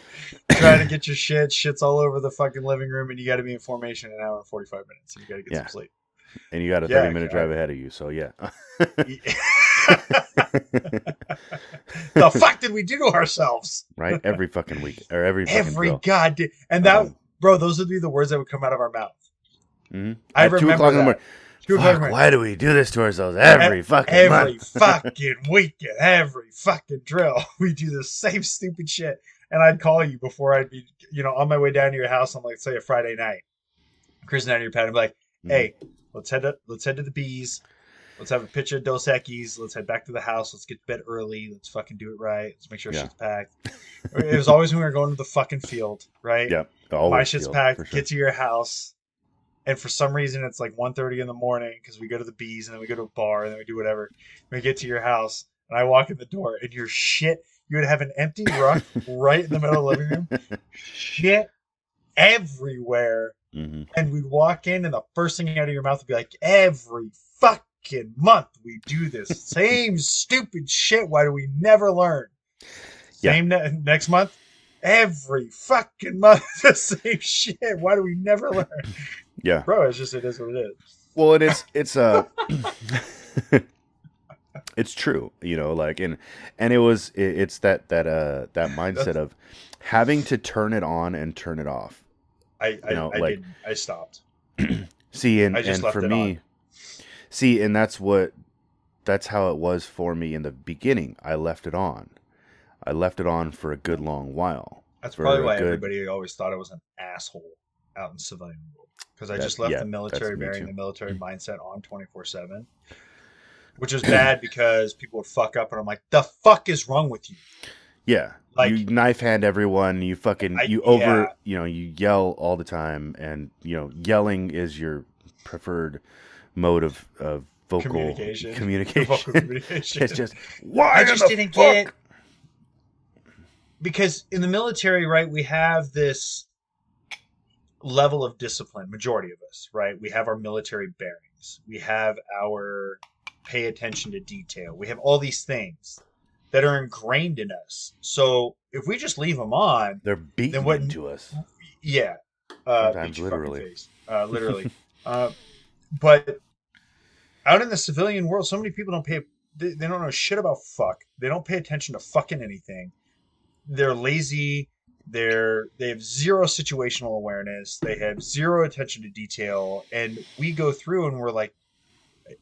trying to get your shit. Shit's all over the fucking living room, and you got to be in formation in an hour and 45 minutes. And you got to get Yeah. some sleep. and you got a Yeah, 30 minute drive ahead of you, so yeah. (laughs) the fuck did we do to ourselves? right? Every fucking week or every Every goddamn. And that, Um, bro, those would be the words that would come out of our mouth. mhm. I At two remember o'clock in the morning. Two o'clock in the Fuck, why do we do this to ourselves every fucking every (laughs) fucking weekend, every fucking drill, (laughs) we do the same stupid shit. And I'd call you before I'd be, you know, on my way down to your house on like say a Friday night, cruising down to your pad. and be like, Mhm. hey, let's head to let's head to the bees. Let's have a pitcher of Dos Equis. Let's head back to the house. Let's get to bed early. Let's fucking do it right. Let's make sure Yeah. shit's packed. it was always when we were going to the fucking field, right? Yep. Always my shit's field, packed. sure. Get to your house, and for some reason it's like 1.30 in the morning because we go to the bees and then we go to a bar and then we do whatever. We get to your house and I walk in the door and your shit. You would have an empty ruck (laughs) right in the middle of the living room. Shit everywhere. hmm And we'd walk in, and the first thing out of your mouth would be like, every fucking month we do this same (laughs) stupid shit. Why do we never learn? Yeah. Same ne- next month, every fucking month, (laughs) the same shit. Why do we never learn? Yeah. Bro, it's just, it is what it is. Well, it is. It's uh (laughs) (laughs) it's true, you know. Like, and and it was. It, it's that that uh that mindset of having to turn it on and turn it off. I, I, You know, I like- did. I stopped. (clears throat) See, and I just and left for me, on. see, and that's what that's how it was for me in the beginning. I left it on. I left it on for a good long while. That's probably why good- everybody always thought I was an asshole out in civilian world because I just left yeah, the military bearing the military mm. mindset on twenty four seven, which is bad (clears throat) because people would fuck up, and I'm like, the fuck is wrong with you? Yeah, Like- you knife hand everyone. You fucking I- you over. yeah. You know, you yell all the time, and you know, yelling is your preferred mode of of vocal Communication. communication. (laughs) Vocal (laughs) communication. it's just why I just didn't fuck? get because in the military, right, we have this level of discipline. Majority of us, right, we have our military bearings. We have our pay attention to detail. We have all these things that are ingrained in us. So if we just leave them on, They're beating what- into us. yeah, uh, Sometimes beat your fucking literally. uh, literally. (laughs) uh, but out in the civilian world, so many people don't pay. They, they don't know shit about fuck. They don't pay attention to fucking anything. They're lazy. They're they have zero situational awareness. They have zero attention to detail. And we go through and we're like,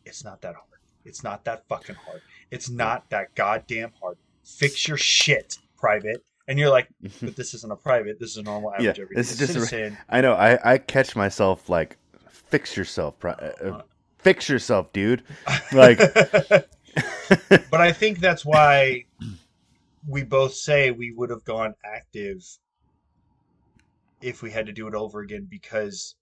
it's not that hard. It's not that fucking hard. It's not that goddamn hard. Fix your shit, private. And you're like, (laughs) but this isn't a private. This is a normal Yeah, average everyday this is just a-. I know. I I catch myself like, fix yourself, pri- uh, uh, fix yourself, dude. (laughs) Like, (laughs) but I think that's why we both say we would have gone active if we had to do it over again because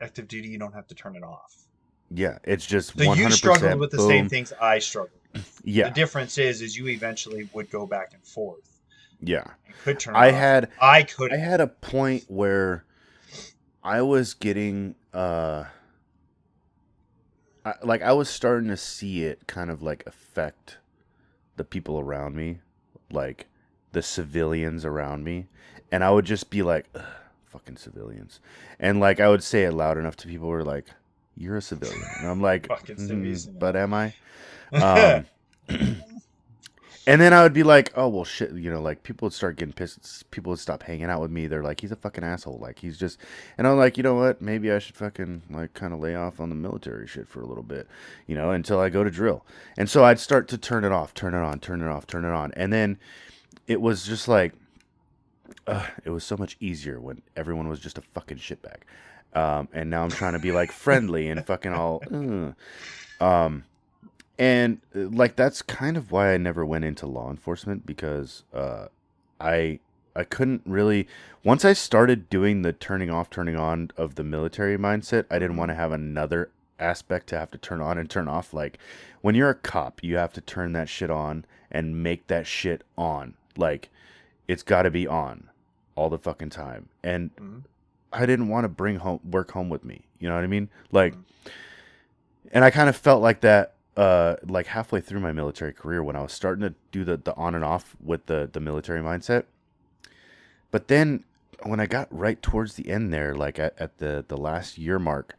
active duty you don't have to turn it off. yeah, it's just So you struggled with the same things I struggled. with. Yeah, The difference is is you eventually would go back and forth. yeah. You could turn I off. had I could I had a point where I was getting uh I, like I was starting to see it kind of like affect the people around me, like the civilians around me, and I would just be like "Ugh, fucking civilians. And like I would say it loud enough to people who were like you're a civilian. And I'm like (laughs) Fucking "Mm, but am I? (laughs) Um (clears throat) And then I would be like, oh well, shit. You know, like people would start getting pissed. People would stop hanging out with me. They're like, he's a fucking asshole. Like he's just. And I'm like, you know what? Maybe I should fucking like kind of lay off on the military shit for a little bit. You know, until I go to drill. And so I'd start to turn it off, turn it on, turn it off, turn it on. And then it was just like, uh, it was so much easier when everyone was just a fucking shitbag. Um, and now I'm trying to be like friendly and fucking all. "Ugh." Um, and uh, like that's kind of why I never went into law enforcement because uh, I I couldn't really once I started doing the turning off turning on of the military mindset I didn't want to have another aspect to have to turn on and turn off. Like when you're a cop you have to turn that shit on and make that shit on. Like it's got to be on all the fucking time. And Mhm. I didn't want to bring home work home with me. You know what I mean? Like and I kind of felt like that uh like halfway through my military career when I was starting to do the the on and off with the the military mindset. But then when I got right towards the end there, like at, at the the last year mark,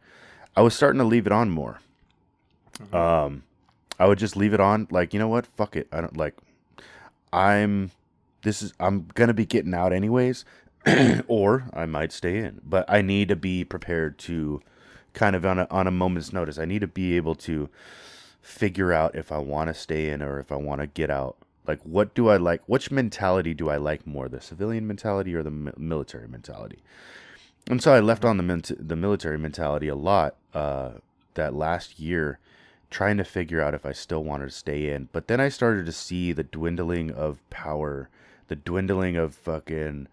I was starting to leave it on more. Mhm. Um I would just leave it on like, you know what? Fuck it. I don't like I'm this is I'm going to be getting out anyways (clears throat) or I might stay in, but I need to be prepared to kind of on a on a moment's notice. I need to be able to figure out if I want to stay in or if I want to get out. Like, what do I like? Which mentality do I like more, the civilian mentality or the mi- military mentality? And so I left on the the military mentality a lot uh, that last year, trying to figure out if I still wanted to stay in. But then I started to see the dwindling of power, the dwindling of fucking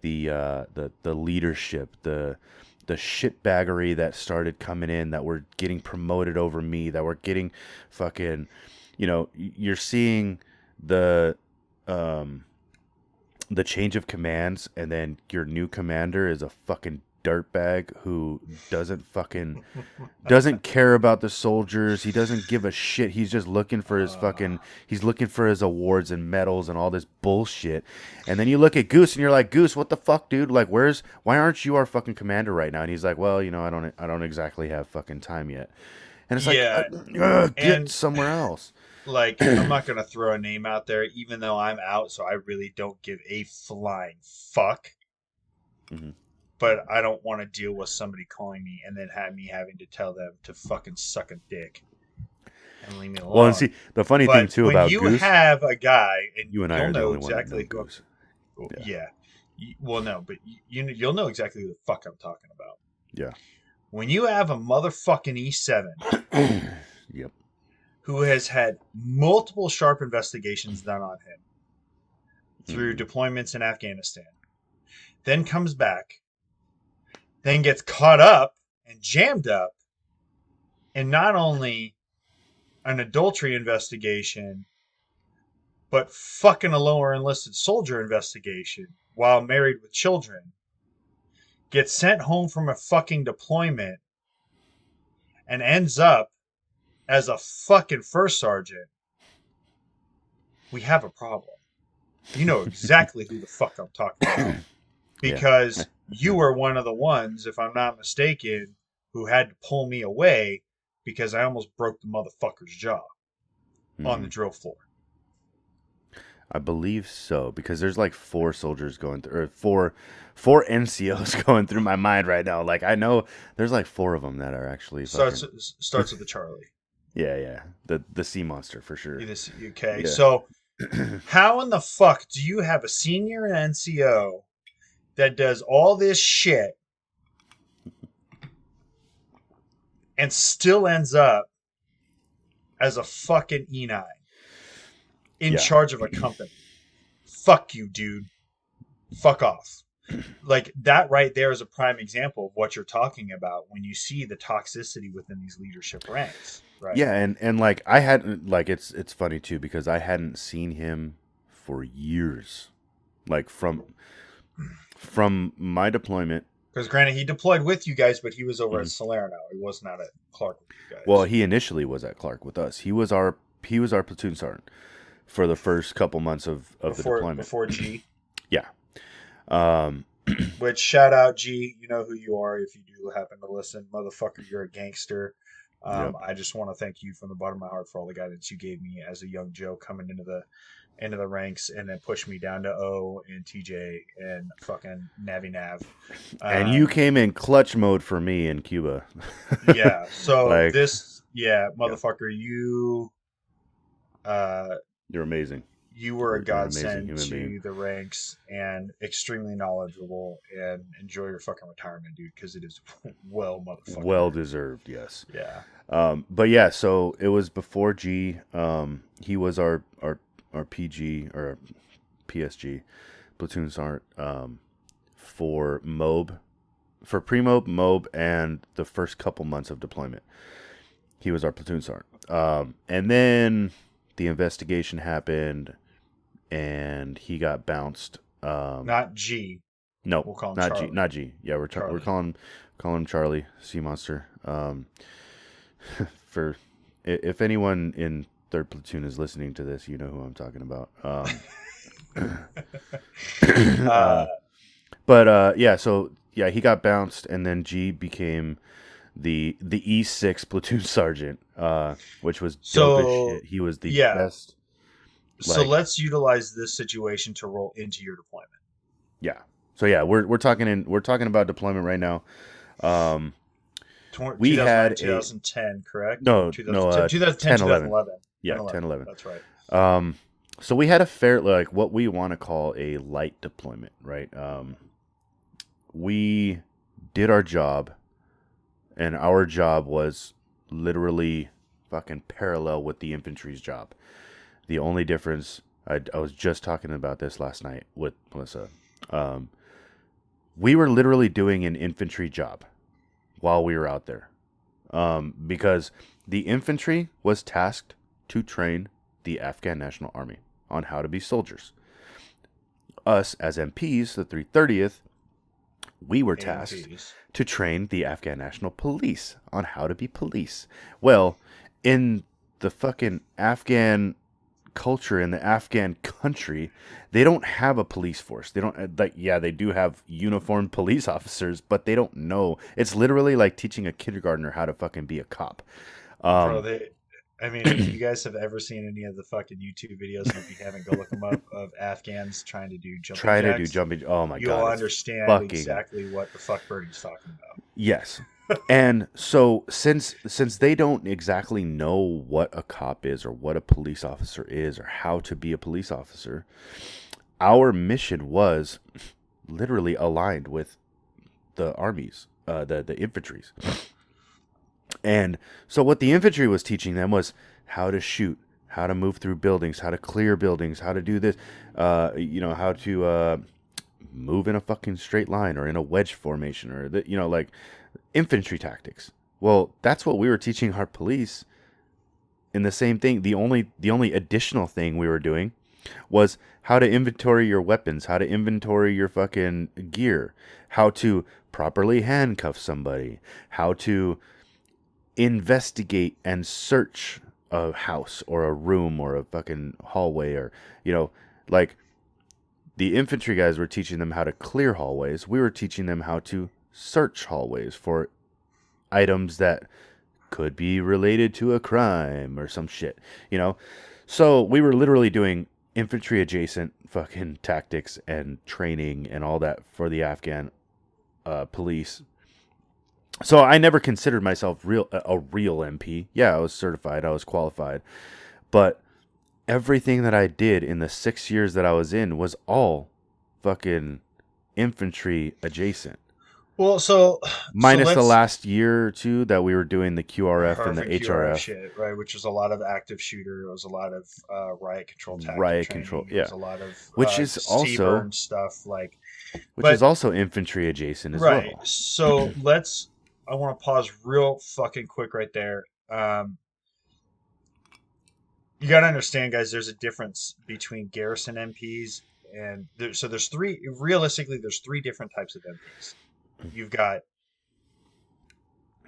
the uh, the the leadership, the the shitbaggery that started coming in that were getting promoted over me, that were getting fucking, you know you're seeing the, um, the change of commands and then your new commander is a fucking dirtbag who doesn't fucking doesn't care about the soldiers. He doesn't give a shit. He's just looking for his fucking he's looking for his awards and medals and all this bullshit. And then you look at Goose and you're like, "Goose, what the fuck, dude? Like where's why aren't you our fucking commander right now?" And he's like, "Well, you know, I don't I don't exactly have fucking time yet." And it's like, Yeah, uh, uh, get and- somewhere else. like (clears throat) I'm not gonna throw a name out there, even though I'm out, so I really don't give a flying fuck. Mhm. But I don't want to deal with somebody calling me and then have me having to tell them to fucking suck a dick and leave me alone. Well, and see, the funny but thing too when about you Goose, have a guy and you and I the know only one that exactly who. Goose. Yeah. Yeah. You- Well, no, but you, you you'll know exactly who the fuck I'm talking about. Yeah. When you have a motherfucking E7 (coughs) yep. who has had multiple sharp investigations done on him through Mhm. deployments in Afghanistan, then comes back, then gets caught up and jammed up in not only an adultery investigation, but fucking a lower enlisted soldier investigation while married with children, gets sent home from a fucking deployment and ends up as a fucking first sergeant, we have a problem. You know (laughs) exactly who the fuck I'm talking about. Because you were one of the ones, if I'm not mistaken, who had to pull me away because I almost broke the motherfucker's jaw on the Mhm. drill floor. I believe so because there's like four soldiers going through, or four, four NCOs (laughs) going through my mind right now. Like I know there's like four of them that are actually Starts fucking- starts with the Charlie. (laughs) yeah, yeah, the the sea monster for sure. This- Okay, Yeah. so (clears throat) how in the fuck do you have a senior NCO that does all this shit and still ends up as a fucking E9 in Yeah. charge of a company? Fuck you, dude. Fuck off. Like that right there is a prime example of what you're talking about when you see the toxicity within these leadership ranks, right? Yeah, and and like I hadn't like it's it's funny too because I hadn't seen him for years, like from from my deployment. Because granted, he deployed with you guys, but he was over at Salerno. He was not at Clark with you guys. Mm-hmm. Well, he initially was at Clark with us. He was our he was our platoon sergeant for the first couple months of of the deployment. Before G. (clears throat) Yeah. Um, (clears throat) Which shout out G, you know who you are if you do happen to listen, motherfucker. You're a gangster. Um, I just want to thank you from the bottom of my heart for all the guidance you gave me as a young Joe coming into the into the ranks and then push me down to O and TJ and fucking Navi Nav. and Um, you came in clutch mode for me in Cuba. (laughs) yeah. So Like- this, yeah, motherfucker, you, uh, You're amazing. you were a You're an amazing godsend to being. the ranks and extremely knowledgeable and enjoy your fucking retirement, dude, because it is (laughs) well motherfucker. Well deserved, yes. yeah. Um, but yeah, so it was before G. Um, he was our our our PG or PSG platoon sergeant um, for MOB, for pre MOB, and the first couple months of deployment. He was our platoon sergeant, um, and then the investigation happened, and he got bounced. Um, Not G. no, we'll call him not G, Charlie. not G. Yeah, we're we're calling calling him Charlie Sea Monster. Um, (laughs) for if anyone in third platoon is listening to this, you know who I'm talking about. Um, (laughs) (coughs) Uh, but uh, yeah, so yeah, he got bounced, and then G became the the E6 platoon (laughs) sergeant, uh, which was dope So, as shit. He was the yeah. best. so let's utilize this situation to roll into your deployment. Yeah. So yeah, we're we're talking in we're talking about deployment right now. Um, We 2009, had a- 2010, correct? no, 2010, no, uh, 2010, 10, 11. 2011. Yeah, 10, 10, 11. That's right. Um, so we had a fair, like what we want to call a light deployment, right? Um, we did our job, and our job was literally fucking parallel with the infantry's job. The only difference, I, I was just talking about this last night with Melissa. Um, we were literally doing an infantry job while we were out there, um, because the infantry was tasked to train the Afghan National Army on how to be soldiers. us as MPs, the 330th, we were tasked AMPs. to train the Afghan National Police on how to be police. Well, in the fucking Afghan culture in the Afghan country, they don't have a police force. They don't uh, like yeah, they do have uniformed (laughs) police officers, but they don't know. It's literally like teaching a kindergartner how to fucking be a cop. Um, Bro, they, I mean, if you (clears throat) guys have ever seen any of the fucking YouTube videos, if you haven't, go look them up of Afghans trying to do jumping try to do jumping. Oh my god. You'll god! it's understand fucking- exactly what the fuck Birdie's talking about. Yes. (laughs) and so since since they don't exactly know what a cop is or what a police officer is or how to be a police officer, our mission was literally aligned with the armies, uh, the the infantries. And so what the infantry was teaching them was how to shoot, how to move through buildings, how to clear buildings, how to do this, uh, you know, how to uh, move in a fucking straight line or in a wedge formation or the, you know like infantry tactics. Well, that's what we were teaching our police. In the same thing, the only the only additional thing we were doing was how to inventory your weapons, how to inventory your fucking gear, how to properly handcuff somebody, how to investigate and search a house or a room or a fucking hallway or you know like the infantry guys were teaching them how to clear hallways. We were teaching them how to search hallways for items that could be related to a crime or some shit you know? So we were literally doing infantry adjacent fucking tactics and training and all that for the afghan uh, police so I never considered myself real a real MP. Yeah, I was certified, I was qualified, but everything that I did in the six years that I was in was all fucking infantry adjacent. Well, so Minus so the last year or two that we were doing the QRF and the HRF. shit, right? Which was a lot of active shooter. It was a lot of uh, riot control Riot training, control, It was yeah. a lot of Which uh, is also- stuff like which But- is also infantry adjacent as right. well. So (clears throat) let's. I want to pause real fucking quick right there. Um, you got to understand, guys. There's a difference between garrison MPs and there, so there's three. Realistically, there's three different types of MPs. You've got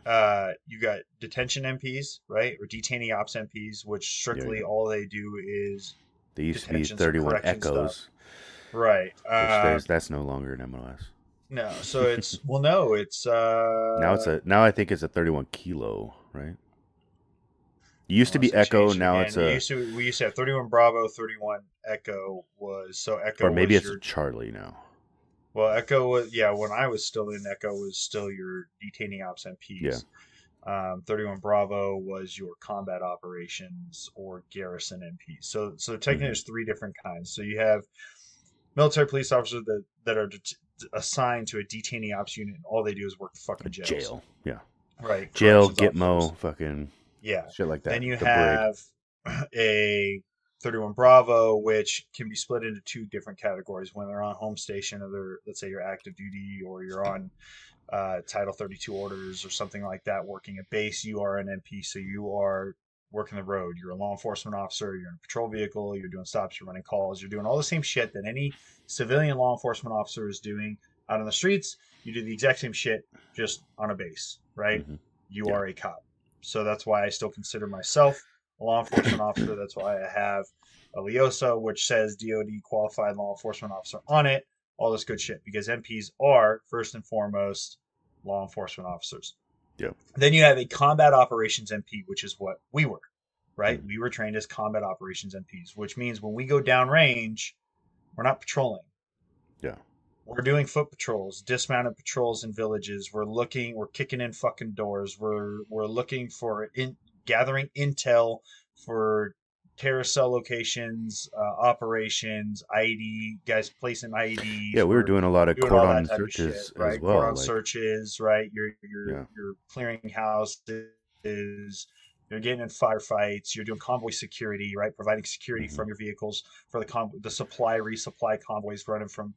uh, you got detention MPs, right, or detainee ops MPs, which strictly yeah. all they do is They used to be 31 correction Echoes, right. Uh, that's no longer an MOS. No, so it's (laughs) well, no, it's uh, now it's a now I think it's a 31 kilo, right? It used to be Echo, change now again. it's We a used to, we used to have 31 Bravo, 31 Echo was so Echo or maybe it's your, Charlie now. well Echo was yeah when I was still in Echo was still your detaining ops MPs. Um, 31 Bravo was your combat operations or garrison MPs. So so technically Mhm. there's three different kinds. So you have military police officers that that are det- assigned to a detainee ops unit and all they do is work the fucking jails. jail, yeah, Right. jail, Gitmo, officers. fucking Yeah. shit like that. Then you the brig. have (clears throat) a 31 Bravo, which can be split into two different categories. When they're on home station, or they're, let's say you're active duty, or you're on uh, Title 32 orders or something like that, working a base, you are an MP. So you are working the road. You're a law enforcement officer. You're in a patrol vehicle. You're doing stops. You're running calls. You're doing all the same shit that any civilian law enforcement officer is doing out on the streets. You do the exact same shit, just on a base, right? Mhm. You Yeah. are a cop. So that's why I still consider myself a law enforcement officer. That's why I have a LEOSA, which says DOD qualified law enforcement officer on it. All this good shit because MPs are first and foremost law enforcement officers. Yep. Then you have a combat operations MP, which is what we were, right? Mhm. We were trained as combat operations MPs, which means when we go downrange, we're not patrolling. Yeah. We're doing foot patrols, dismounted patrols in villages. We're looking, we're kicking in fucking doors. We're we're looking for in gathering intel for terrorist cell locations, uh, operations, IED guys placing IEDs. Yeah, we were doing a lot of cordon searches shit, right? as well. Cordon like- searches, right? You're you're Yeah. you're clearing houses. You're getting in firefights. You're doing convoy security, right? Providing security Mhm. from your vehicles for the con- the supply resupply convoys running from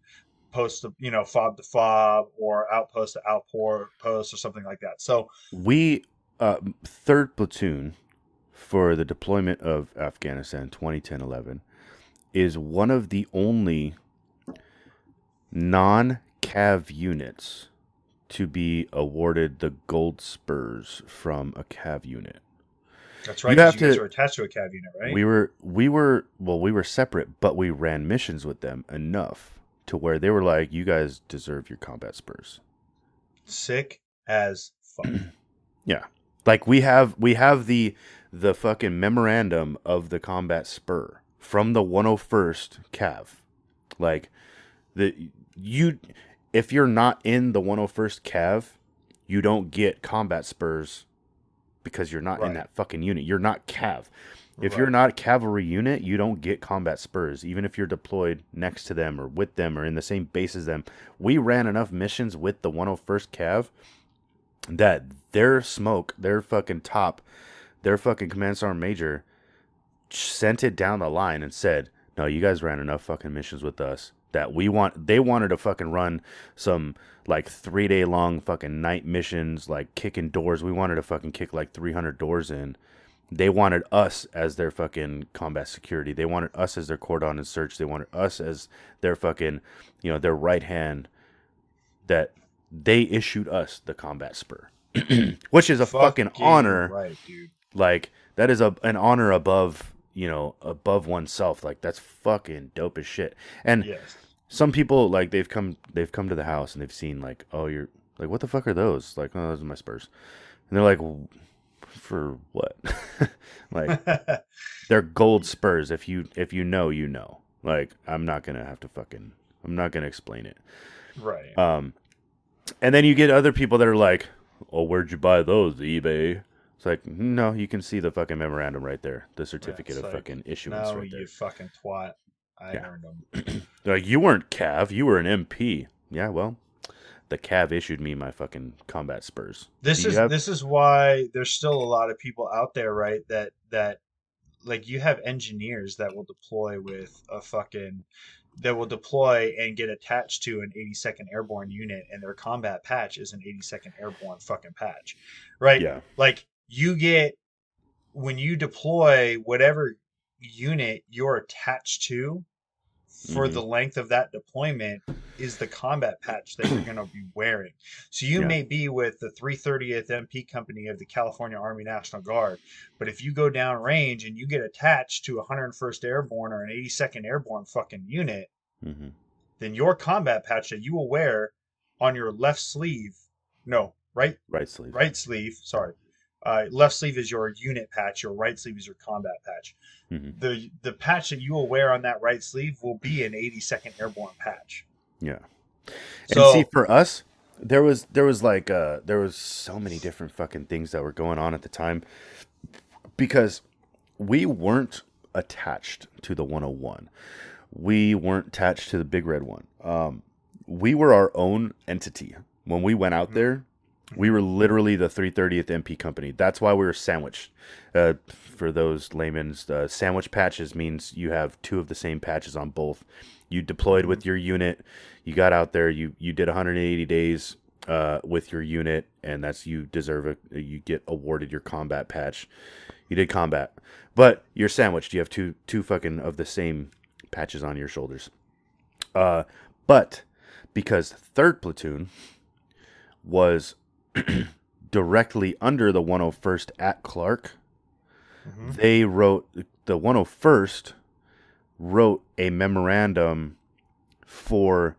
post to you know fob to fob or outpost to outpost or something like that. So we uh, third platoon for the deployment of Afghanistan 2010-11 is one of the only non cav units to be awarded the gold spurs from a cav unit. That's You have You, guys to- are attached to a cav unit, right? We were we were well, we were separate, but we ran missions with them enough to where they were like, "You guys deserve your combat spurs." Sick as fuck. (clears throat) Yeah, like we have we have the the fucking memorandum of the combat spur from the 101st Cav. Like the you if you're not in the 101st Cav, you don't get combat spurs because you're not in that fucking unit. You're not Cav. If you're not a cavalry unit, you don't get combat spurs, even if you're deployed next to them or with them or in the same base as them. We ran enough missions with the 101st Cav that their smoke, their fucking top, their fucking command sergeant major sent it down the line and said, "No, you guys ran enough fucking missions with us that we want." They wanted to fucking run some like three day long fucking night missions, like kicking doors. We wanted to fucking kick like 300 doors in. They wanted us as their fucking combat security. They wanted us as their cordon and search. They wanted us as their fucking, you know, their right hand. That they issued us the combat spur, (clears throat) which is a fucking, honor. Right, dude. Like that is a an honor above you know above oneself. Like that's fucking dope as shit. And Yes. some people like they've come they've come to the house and they've seen like oh you're like what the fuck are those like oh those are my spurs and they're like for what (laughs) like (laughs) they're gold spurs if you if you know you know like i'm not gonna have to fucking i'm not gonna explain it right. um and then you get other people that are like oh where'd you buy those ebay it's like no you can see the fucking memorandum right there the certificate it's of like, fucking issuance no, right there you fucking twat. I Yeah. earned (clears throat) them. Like, you weren't Cav, you were an MP. Yeah, well, the Cav issued me my fucking combat spurs. This is have- this is why there's still a lot of people out there, right? That that like you have engineers that will deploy with a fucking that will deploy and get attached to an 82nd Airborne unit, and their combat patch is an 82nd Airborne fucking patch, right? Yeah, Like you get when you deploy whatever unit you're attached to for Mhm. the length of that deployment is the combat patch that you're going to be (clears throat) wearing. So you Yeah. may be with the 330th MP company of the California Army National Guard, but if you go down range and you get attached to a 101st Airborne or an 82nd Airborne fucking unit, hmm then your combat patch that you will wear on your left sleeve, no, right right sleeve. right sleeve, sorry. Uh, left sleeve is your unit patch. Your right sleeve is your combat patch. Mhm. The the patch that you will wear on that right sleeve will be an 82nd Airborne patch. Yeah. So and see, for us, there was there was like uh there was so many different fucking things that were going on at the time because we weren't attached to the 101. We weren't attached to the big red one. Um, we were our own entity. When we went out Mhm. there, we were literally the 330th MP company. That's why we were sandwiched. Uh, for those laymen's, uh, sandwich patches means you have two of the same patches on both. You deployed with your unit. You got out there. You you did 180 days uh, with your unit, and that's you deserve it. You get awarded your combat patch. You did combat, but you're sandwiched. You have two two fucking of the same patches on your shoulders. Uh, but because third platoon was (clears throat) directly under the 101st at Clark, Mhm. they wrote the 101st wrote a memorandum for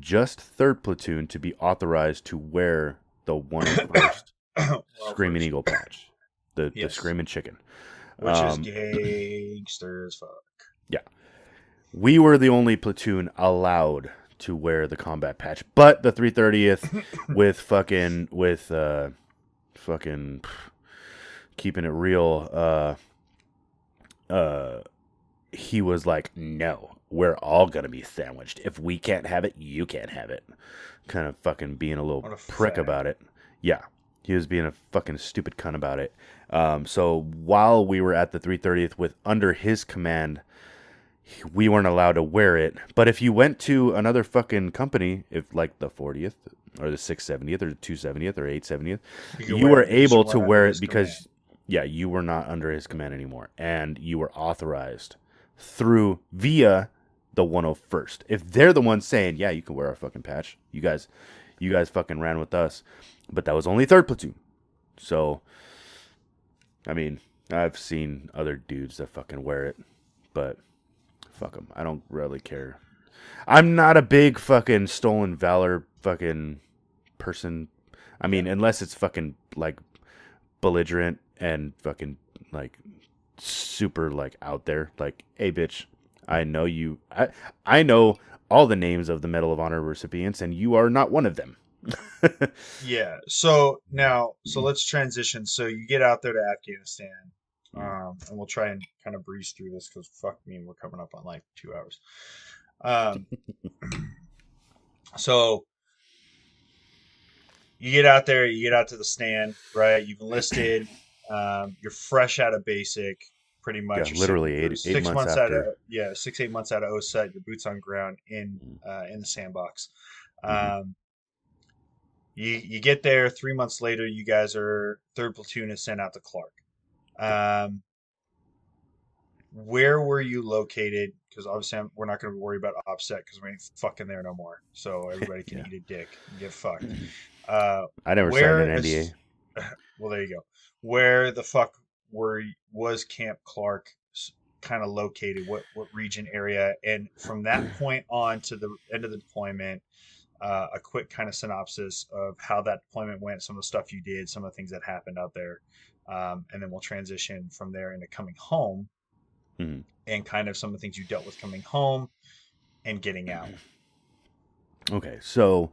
just third platoon to be authorized to wear the 101st (coughs) Well, Screaming Eagle patch, the the Screaming Chicken. which um, is gangster as fuck. Yeah. We were the only platoon allowed to wear the combat patch, but the 330th (coughs) with fucking with uh fucking keeping it real uh uh he was like no we're all gonna be sandwiched. If we can't have it you can't have it. Kind of fucking being a little a prick fag. about it. Yeah he was being a fucking stupid cunt about it. Um so while we were at the 330th with under his command we weren't allowed to wear it. But if you went to another fucking company, if like the 40th or the 670th or the 270th or 870th, could you were able to wear it because, command. yeah, you were not under his command anymore. And you were authorized through via the 101st. If they're the ones saying, "Yeah, you can wear our fucking patch," you guys, you guys fucking ran with us, but that was only third platoon. So, I mean, I've seen other dudes that fucking wear it, but fuck them. I don't really care. I'm not a big fucking stolen valor fucking person. I mean, unless it's fucking like belligerent and fucking like super like out there. Like, hey, bitch, I know you. I I know all the names of the Medal of Honor recipients, and you are not one of them. (laughs) Yeah. So now, so let's transition. So you get out there to Afghanistan, um, and we'll try and kind of breeze through this because fuck me, we're coming up on like two hours. Um, so you get out there, you get out to the stand, right? You've enlisted. Um, you're fresh out of basic, pretty much. Yeah, literally six- eight- six months months out of after. yeah, six eight months out of OSUT. Your boots on ground in Mm. uh, in the sandbox. Mhm. Um, you you get there three months later. You guys are third platoon is sent out to Clark. Um, where were you located? Because obviously I'm, we're not going to worry about offset because we ain't fucking there no more. So everybody (laughs) can Yeah. eat a dick and get fucked. (laughs) Uh, I never signed an NDA. (laughs) well, there you go. Where the fuck were was Camp Clark kind of located? What what region area? And from that (clears throat) point on to the end of the deployment, uh, a quick kind of synopsis of how that deployment went, some of the stuff you did, some of the things that happened out there, um, and then we'll transition from there into coming home, Mhm. and kind of some of the things you dealt with coming home and getting out. (clears throat) Okay, so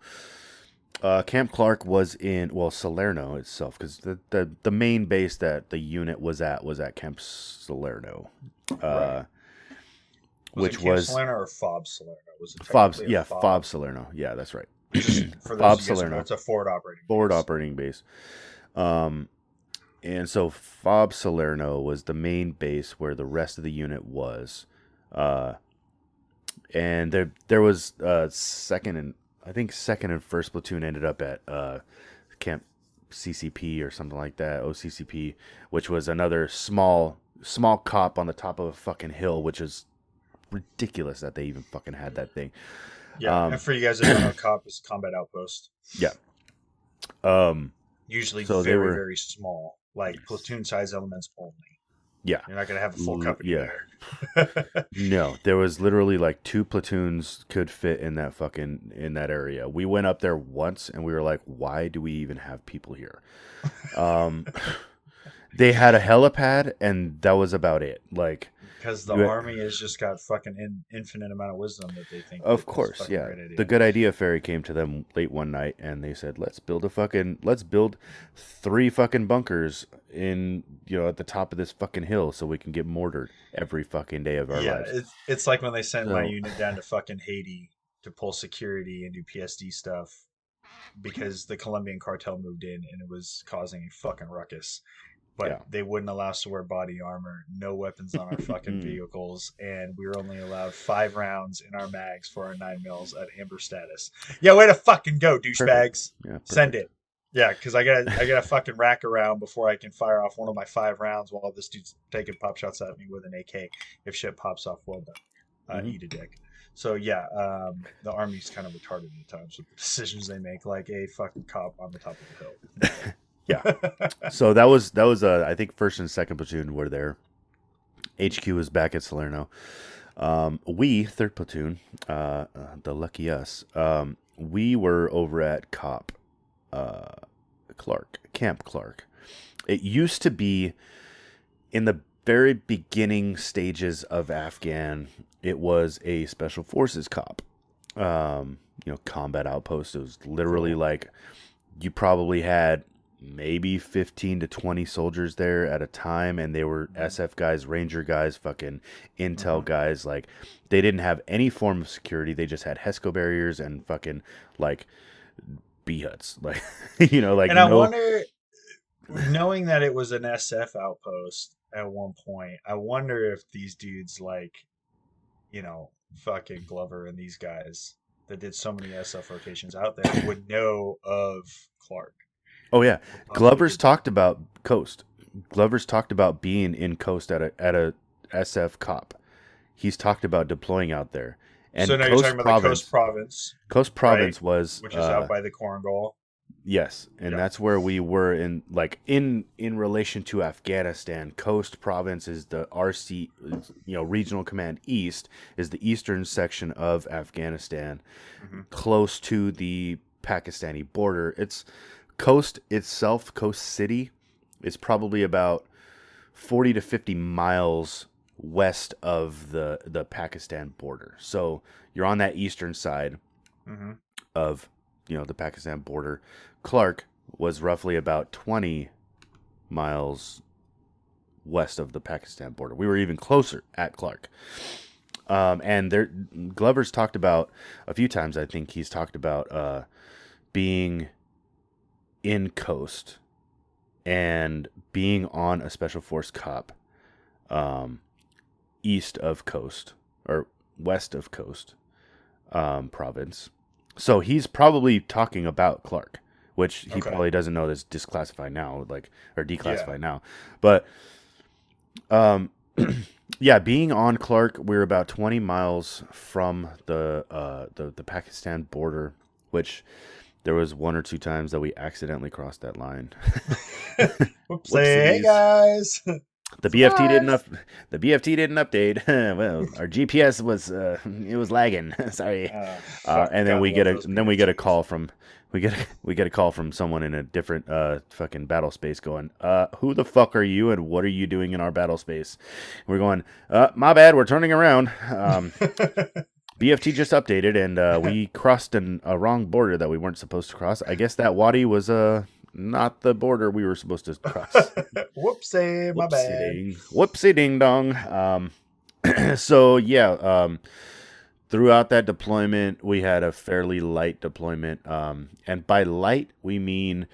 uh, Camp Clark was in well Salerno itself because the, the the main base that the unit was at was at Camp Salerno, uh, Right. Was which it Camp was Salerno or Fob Salerno? Was it Fob. a Yeah, Fob Salerno. Yeah, that's right. (clears throat) Fob of you guys who know, Salerno. It's a forward operating. forward base. operating base. Um, and so Fob Salerno was the main base where the rest of the unit was. Uh, and there there was uh second and I think second and first platoon ended up at uh Camp CCP or something like that, OCCP, which was another small small cop on the top of a fucking hill, which is ridiculous that they even fucking had that thing. Yeah, Um, and for you guys that don't know, (coughs) COP is combat outpost. Yeah. Um, Usually So they very, were- very small, like platoon size elements only. yeah. You're not going to have a full company yeah. there. (laughs) No, there was literally like two platoons could fit in that fucking in that area. We went up there once and we were like, why do we even have people here? Um, (laughs) they had a helipad and that was about it. Like, Because the You- army has just got fucking in, infinite amount of wisdom that they think. of course, yeah. The good idea fairy came to them late one night and they said, let's build a fucking, let's build three fucking bunkers in, you know, at the top of this fucking hill so we can get mortared every fucking day of our yeah, lives. it's, it's like when they sent my unit down to fucking Haiti to pull security and do PSD stuff because the Colombian cartel moved in and it was causing a fucking ruckus. But Yeah. they wouldn't allow us to wear body armor, no weapons on our (laughs) fucking vehicles, and we were only allowed five rounds in our mags for our nine mils at amber status. Yeah, way to fucking go, douchebags. Yeah, Send it. Yeah, because I got I got a fucking rack around before I can fire off one of my five rounds while this dude's taking pop shots at me with an AK. If shit pops off, well done. Uh, Mhm. Eat a dick. So yeah, um, the army's kind of retarded at times with the decisions they make, like a fucking cop on the top of the hill. (laughs) Yeah. (laughs) so that was that was uh, I think first and second platoon were there. HQ was back at Salerno. Um, we third platoon, uh, uh, the lucky us. Um, we were over at COP uh, Clark Camp Clark. It used to be in the very beginning stages of Afghan. It was a special forces cop. Um, you know, combat outpost. It was literally like you probably had maybe 15 to 20 soldiers there at a time and they were SF guys, ranger guys, fucking intel Mhm. guys like they didn't have any form of security. They just had HESCO barriers and fucking like bee huts. (laughs) Like you know like and I no wonder, knowing that it was an SF outpost at one point, I wonder if these dudes like, you know, fucking Glover and these guys that did so many SF rotations out there would know of Clark. Oh yeah. Glover's talked about Khost. Glover's talked about being in Khost at a at a SF cop. he's talked about deploying out there. And so now you're Khost talking about Province, the Khost Province, Khost Province was which is uh, out by the Korengal. Yes, and Yeah. that's where we were in like in in relation to Afghanistan. Khost Province is the RC, you know, Regional Command East is the eastern section of Afghanistan, Mhm. close to the Pakistani border. It's Khost itself, Khost City, is probably about forty to fifty miles west of the the Pakistan border. So you're on that eastern side hmm of you know the Pakistan border. Clark was roughly about 20 miles west of the Pakistan border. We were even closer at Clark. Um, and there, Glover's talked about a few times. I think he's talked about uh, being in Khost and being on a special force cop um, east of Khost or west of Khost um, province. So he's probably talking about Clark, which he Okay. probably doesn't know that's disclassified now, like or declassified now. But um, (clears throat) yeah, being on Clark, we're about twenty miles from the uh the the Pakistan border, which there was one or two times that we accidentally crossed that line. (laughs) (laughs) Whoops, hey guys. The BFT didn't up. The BFT didn't update. (laughs) well, our GPS was uh, it was lagging. Sorry. Uh, Uh, and then God we get a then we get a call from we get a, we get a call from someone in a different uh fucking battle space going uh who the fuck are you and what are you doing in our battle space we're going uh my bad we're turning around um bft just updated and uh we (laughs) crossed an, a wrong border that we weren't supposed to cross i guess that wadi was uh not the border we were supposed to cross (laughs) Whoopsie, my Whoopsie bad. ding. Whoopsie ding dong. Um, (clears throat) so yeah, um, throughout that deployment, we had a fairly light deployment. Um, and by light, we mean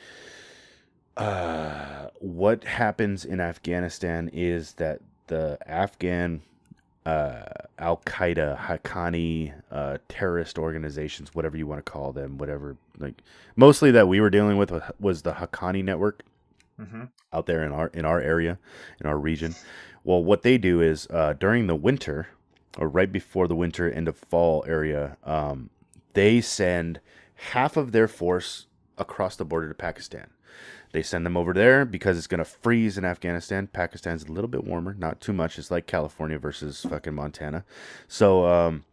uh, what happens in Afghanistan is that the Afghan uh, Al Qaeda, Haqqani, uh, terrorist organizations, whatever you want to call them, whatever, like mostly that we were dealing with was the Haqqani network hmm out there in our in our area, in our region. Well, what they do is uh, during the winter, or right before the winter, end of fall area, um, they send half of their force across the border to Pakistan. They send them over there because it's gonna freeze in Afghanistan. Pakistan's a little bit warmer, not too much. It's like California versus fucking Montana. So um,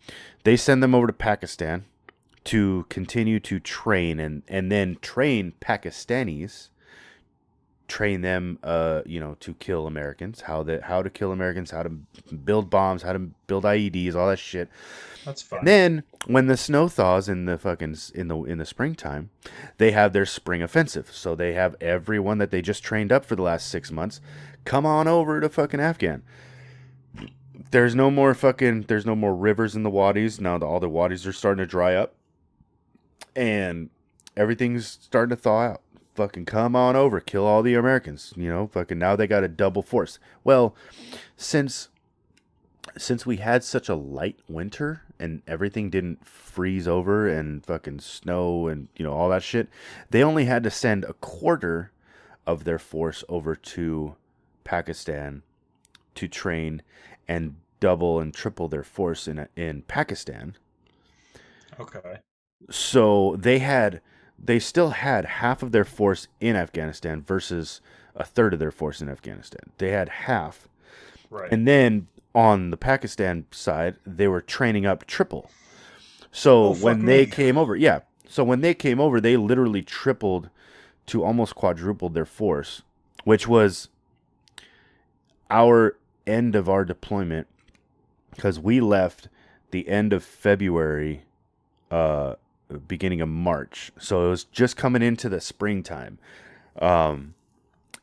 they send them over to Pakistan to continue to train and and then train Pakistanis train them uh you know to kill americans how that how to kill americans how to build bombs how to build ieds all that shit. That's fine. and then when the snow thaws in the fucking in the in the springtime they have their spring offensive. So they have everyone that they just trained up for the last six months come on over to fucking afghan. There's no more fucking there's no more rivers in the wadis now the, all the wadis are starting to dry up. And everything's starting to thaw out fucking come on over kill all the americans you know fucking now they got a double force well since since we had such a light winter and everything didn't freeze over and fucking snow and you know all that shit they only had to send a quarter of their force over to pakistan to train and double and triple their force in in pakistan okay. so they had they still had half of their force in Afghanistan versus a third of their force in Afghanistan. They had half. Right. And then on the Pakistan side, they were training up triple. So Oh, when they me. came over, yeah. So when they came over, they literally tripled to almost quadrupled their force, which was our end of our deployment because we left the end of February uh beginning of March. So it was just coming into the springtime. Um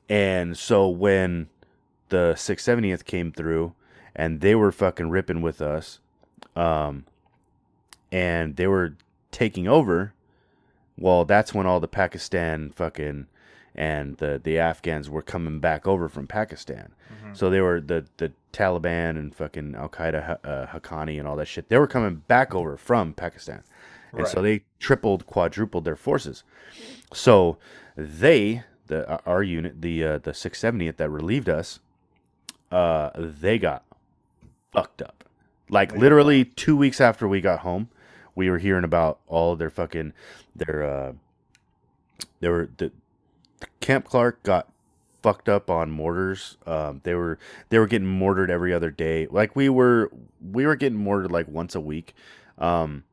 and so when the 670th came through and they were fucking ripping with us um and they were taking over well that's when all the Pakistan fucking and the the Afghans were coming back over from Pakistan. Mhm. So they were the the Taliban and fucking Al Qaeda, uh, Haqqani, and all that shit. They were coming back over from Pakistan, and so they tripled, quadrupled their forces. So they, the uh, our unit, the uh, the 670th that relieved us, uh, they got fucked up. Like literally two weeks after we got home, we were hearing about all their fucking their uh they were the Camp Clark got fucked up on mortars. Um they were they were getting mortared every other day. Like we were we were getting mortared like once a week. Um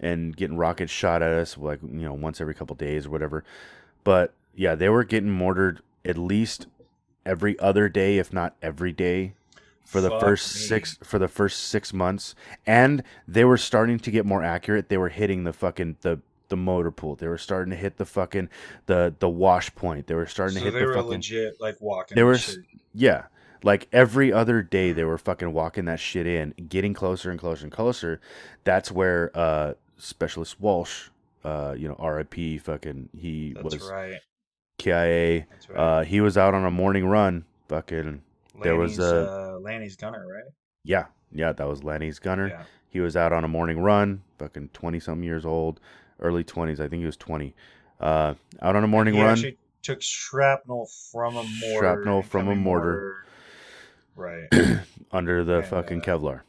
and getting rockets shot at us like you know once every couple days or whatever. But yeah, they were getting mortared at least every other day, if not every day, for the Fuck first me. six for the first six months. And they were starting to get more accurate. They were hitting the fucking the the motor pool. They were starting to hit the fucking the the wash point. They were starting So to hit they the were fucking legit like walking. They were shit. yeah. Like every other day they were fucking walking that shit in, getting closer and closer and closer. That's where uh specialist Walsh, uh, you know, RIP fucking he That's was right. KIA. That's right. Uh he was out on a morning run, fucking there was a- uh, Lanny's gunner, right? yeah, yeah, that was Lanny's gunner. Yeah. He was out on a morning run, fucking twenty some years old, early twenties, I think he was twenty. Uh out on a morning he run. actually took shrapnel from a mortar. Shrapnel from a incoming mortar. Right. (clears throat) under the And, fucking uh, Kevlar.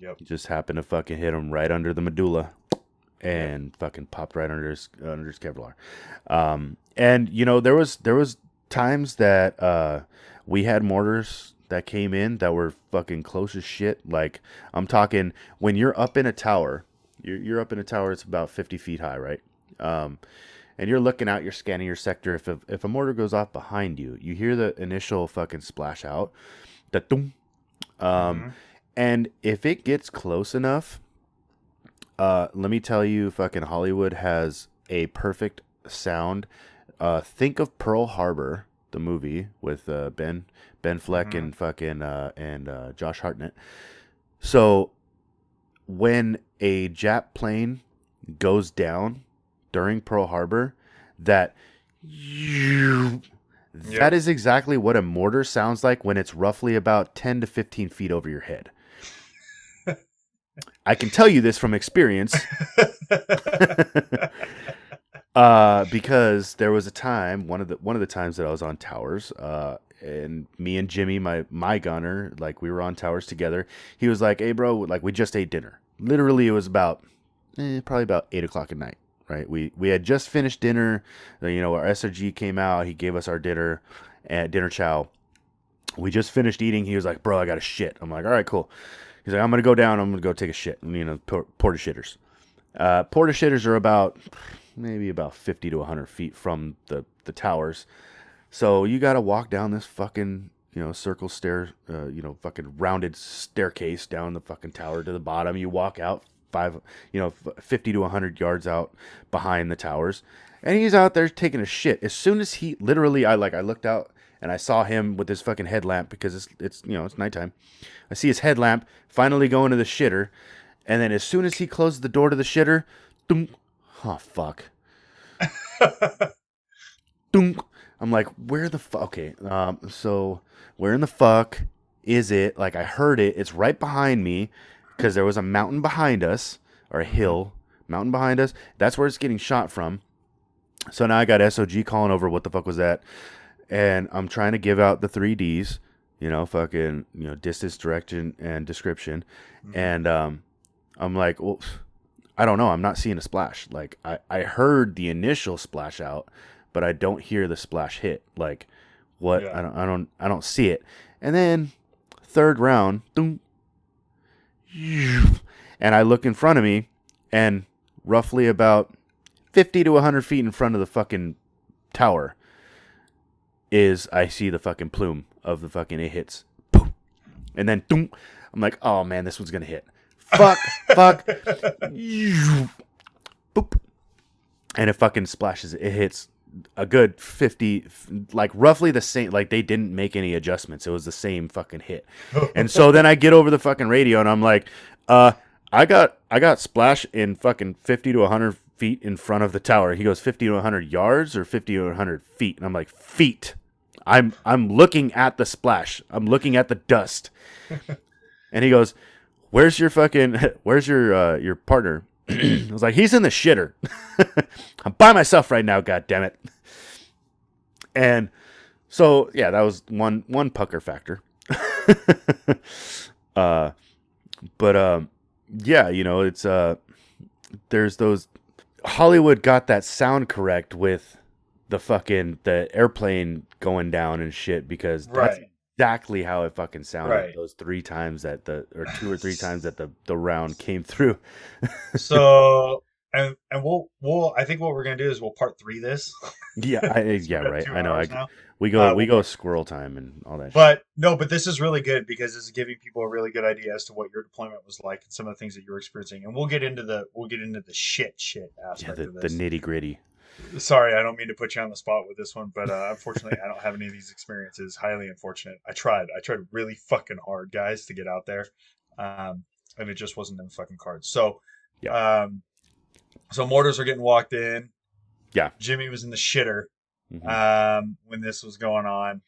Yep. He just happened to fucking hit him right under the medulla and fucking popped right under his under his Kevlar. Um, and you know there was there was times that uh, we had mortars that came in that were fucking close as shit. Like I'm talking when you're up in a tower, you're you're up in a tower. It's about 50 feet high, right? Um, and you're looking out, you're scanning your sector. If a, if a mortar goes off behind you, you hear the initial fucking splash out, the thum. Um, Mhm. and if it gets close enough, uh, let me tell you, fucking Hollywood has a perfect sound. Uh, think of Pearl Harbor, the movie with uh, Ben Ben Affleck Mhm. and fucking uh, and uh, Josh Hartnett. So when a Jap plane goes down during Pearl Harbor, that that is exactly what a mortar sounds like when it's roughly about 10 to 15 feet over your head. (laughs) I can tell you this from experience. (laughs) Uh, because there was a time one of the one of the times that I was on towers uh, and me and Jimmy my my gunner like we were on towers together. He was like hey bro like we just ate dinner. Literally it was about eh, probably about eight o'clock at night right? We we had just finished dinner. You know our SRG came out. He gave us our dinner at dinner chow. We just finished eating. He was like bro I got a shit. I'm like all right cool. He's like I'm gonna go down. I'm gonna go take a shit. And, you know por- porta shitters. Uh, porta shitters are about maybe about 50 to 100 feet from the, the towers. So you got to walk down this fucking, you know, circle stair, uh, you know, fucking rounded staircase down the fucking tower to the bottom. You walk out five, you know, 50 to 100 yards out behind the towers. And he's out there taking a shit. As soon as he literally, I like, I looked out and I saw him with his fucking headlamp because it's, it's, you know, it's nighttime. I see his headlamp finally going to the shitter. And then as soon as he closed the door to the shitter, dunk, oh fuck, (laughs) dunk. I'm like, where the fuck? Okay, um, so where in the fuck is it? Like I heard it. It's right behind me because there was a mountain behind us or a hill, mountain behind us. That's where it's getting shot from. So now I got SOG calling over. What the fuck was that? And I'm trying to give out the three Ds. You know, fucking, you know, distance, direction, and description. And um, I'm like, well, I don't know. I'm not seeing a splash. Like I, I heard the initial splash out, but I don't hear the splash hit. Like what? Yeah. I don't. I don't. I don't see it. And then third round, doom, and I look in front of me, and roughly about fifty to hundred feet in front of the fucking tower is I see the fucking plume of the fucking it hits, Boom. and then doom. I'm like, oh man, this one's gonna hit. Fuck, (laughs) fuck, boop, and it fucking splashes. It hits a good 50 like roughly the same like they didn't make any adjustments. It was the same fucking hit. (laughs) And so then i get over the fucking radio and i'm like uh i got i got splash in fucking 50 to 100 feet in front of the tower. He goes 50 to 100 yards or 50 to 100 feet? And i'm like feet. I'm i'm looking at the splash. I'm looking at the dust. (laughs) And he goes where's your fucking (laughs) where's your uh your partner (clears throat) I was like, he's in the shitter. (laughs) I'm by myself right now, god damn it. And so yeah, that was one one pucker factor. (laughs) uh but um, yeah, you know, it's uh, there's those Hollywood got that sound correct with the fucking the airplane going down and shit because Right. Exactly how it fucking sounded Right. those three times that the or two or three (sighs) times that the the round came through. (laughs) So and and we'll we'll I think what we're gonna do is we'll part three this. Yeah, I, (laughs) yeah, right. I know. I, now. we go Uh, we go squirrel time and all that. shit. But no, but this is really good because this is giving people a really good idea as to what your deployment was like and some of the things that you're experiencing. And we'll get into the we'll get into the shit shit yeah, aspect the, of the nitty gritty. Sorry, I don't mean to put you on the spot with this one, but uh, unfortunately, I don't have any of these experiences. Highly unfortunate. I tried. I tried really fucking hard, guys, to get out there, um, and it just wasn't in the fucking cards. So, um, so mortars are getting walked in. Yeah. Jimmy was in the shitter Mhm. um, when this was going on.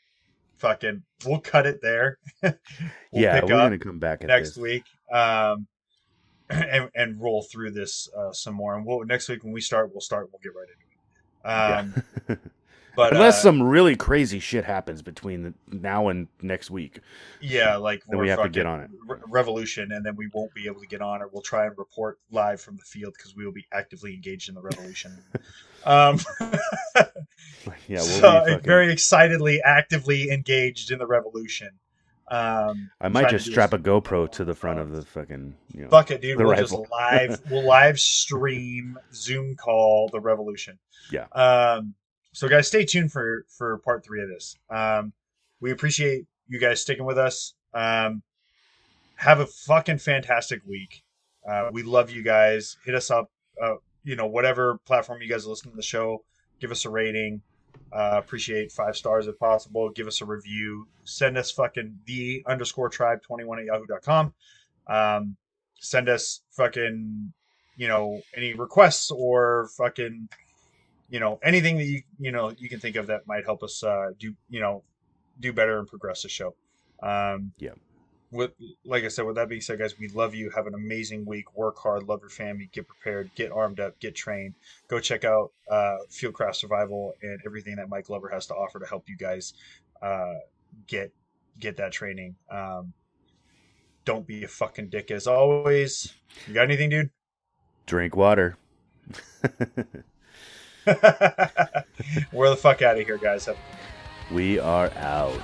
Fucking, we'll cut it there. (laughs) We'll yeah, we're gonna come back at next this. week. Um, (clears throat) and, and roll through this uh, some more. And we'll, next week when we start, we'll start. We'll get right into it. Um, Yeah. (laughs) But Unless uh, some really crazy shit happens between the, now and next week. yeah, like Then we're have to get on it. re- revolution, and then we won't be able to get on, or we'll try and report live from the field because we will be actively engaged in the revolution. (laughs) um, (laughs) Yeah, we'll so be fucking, very excitedly, actively engaged in the revolution. Um, I might just strap a GoPro to the front of the fucking. You know, Fuck it, dude. we'll just live. (laughs) We'll live stream, Zoom call the revolution. Yeah. Um. So, guys, stay tuned for for part three of this. Um, we appreciate you guys sticking with us. Um, have a fucking fantastic week. Uh, we love you guys. Hit us up. Uh, you know, whatever platform you guys listen to the show, give us a rating. Uh, appreciate five stars if possible. Give us a review. Send us fucking the underscore tribe 21 at yahoo.com. Um, send us fucking, you know, any requests or fucking, you know, anything that you, you know, you can think of that might help us, uh, do, you know, do better and progress the show. Um, Yeah. With, like I said, with that being said, guys, we love you. Have an amazing week. Work hard. Love your family. Get prepared. Get armed up. Get trained. Go check out uh, Fieldcraft Survival and everything that Mike Glover has to offer to help you guys uh, get get that training. Um, don't be a fucking dick as always. You got anything, dude? drink water. (laughs) We're the fuck out of here, guys. We are out.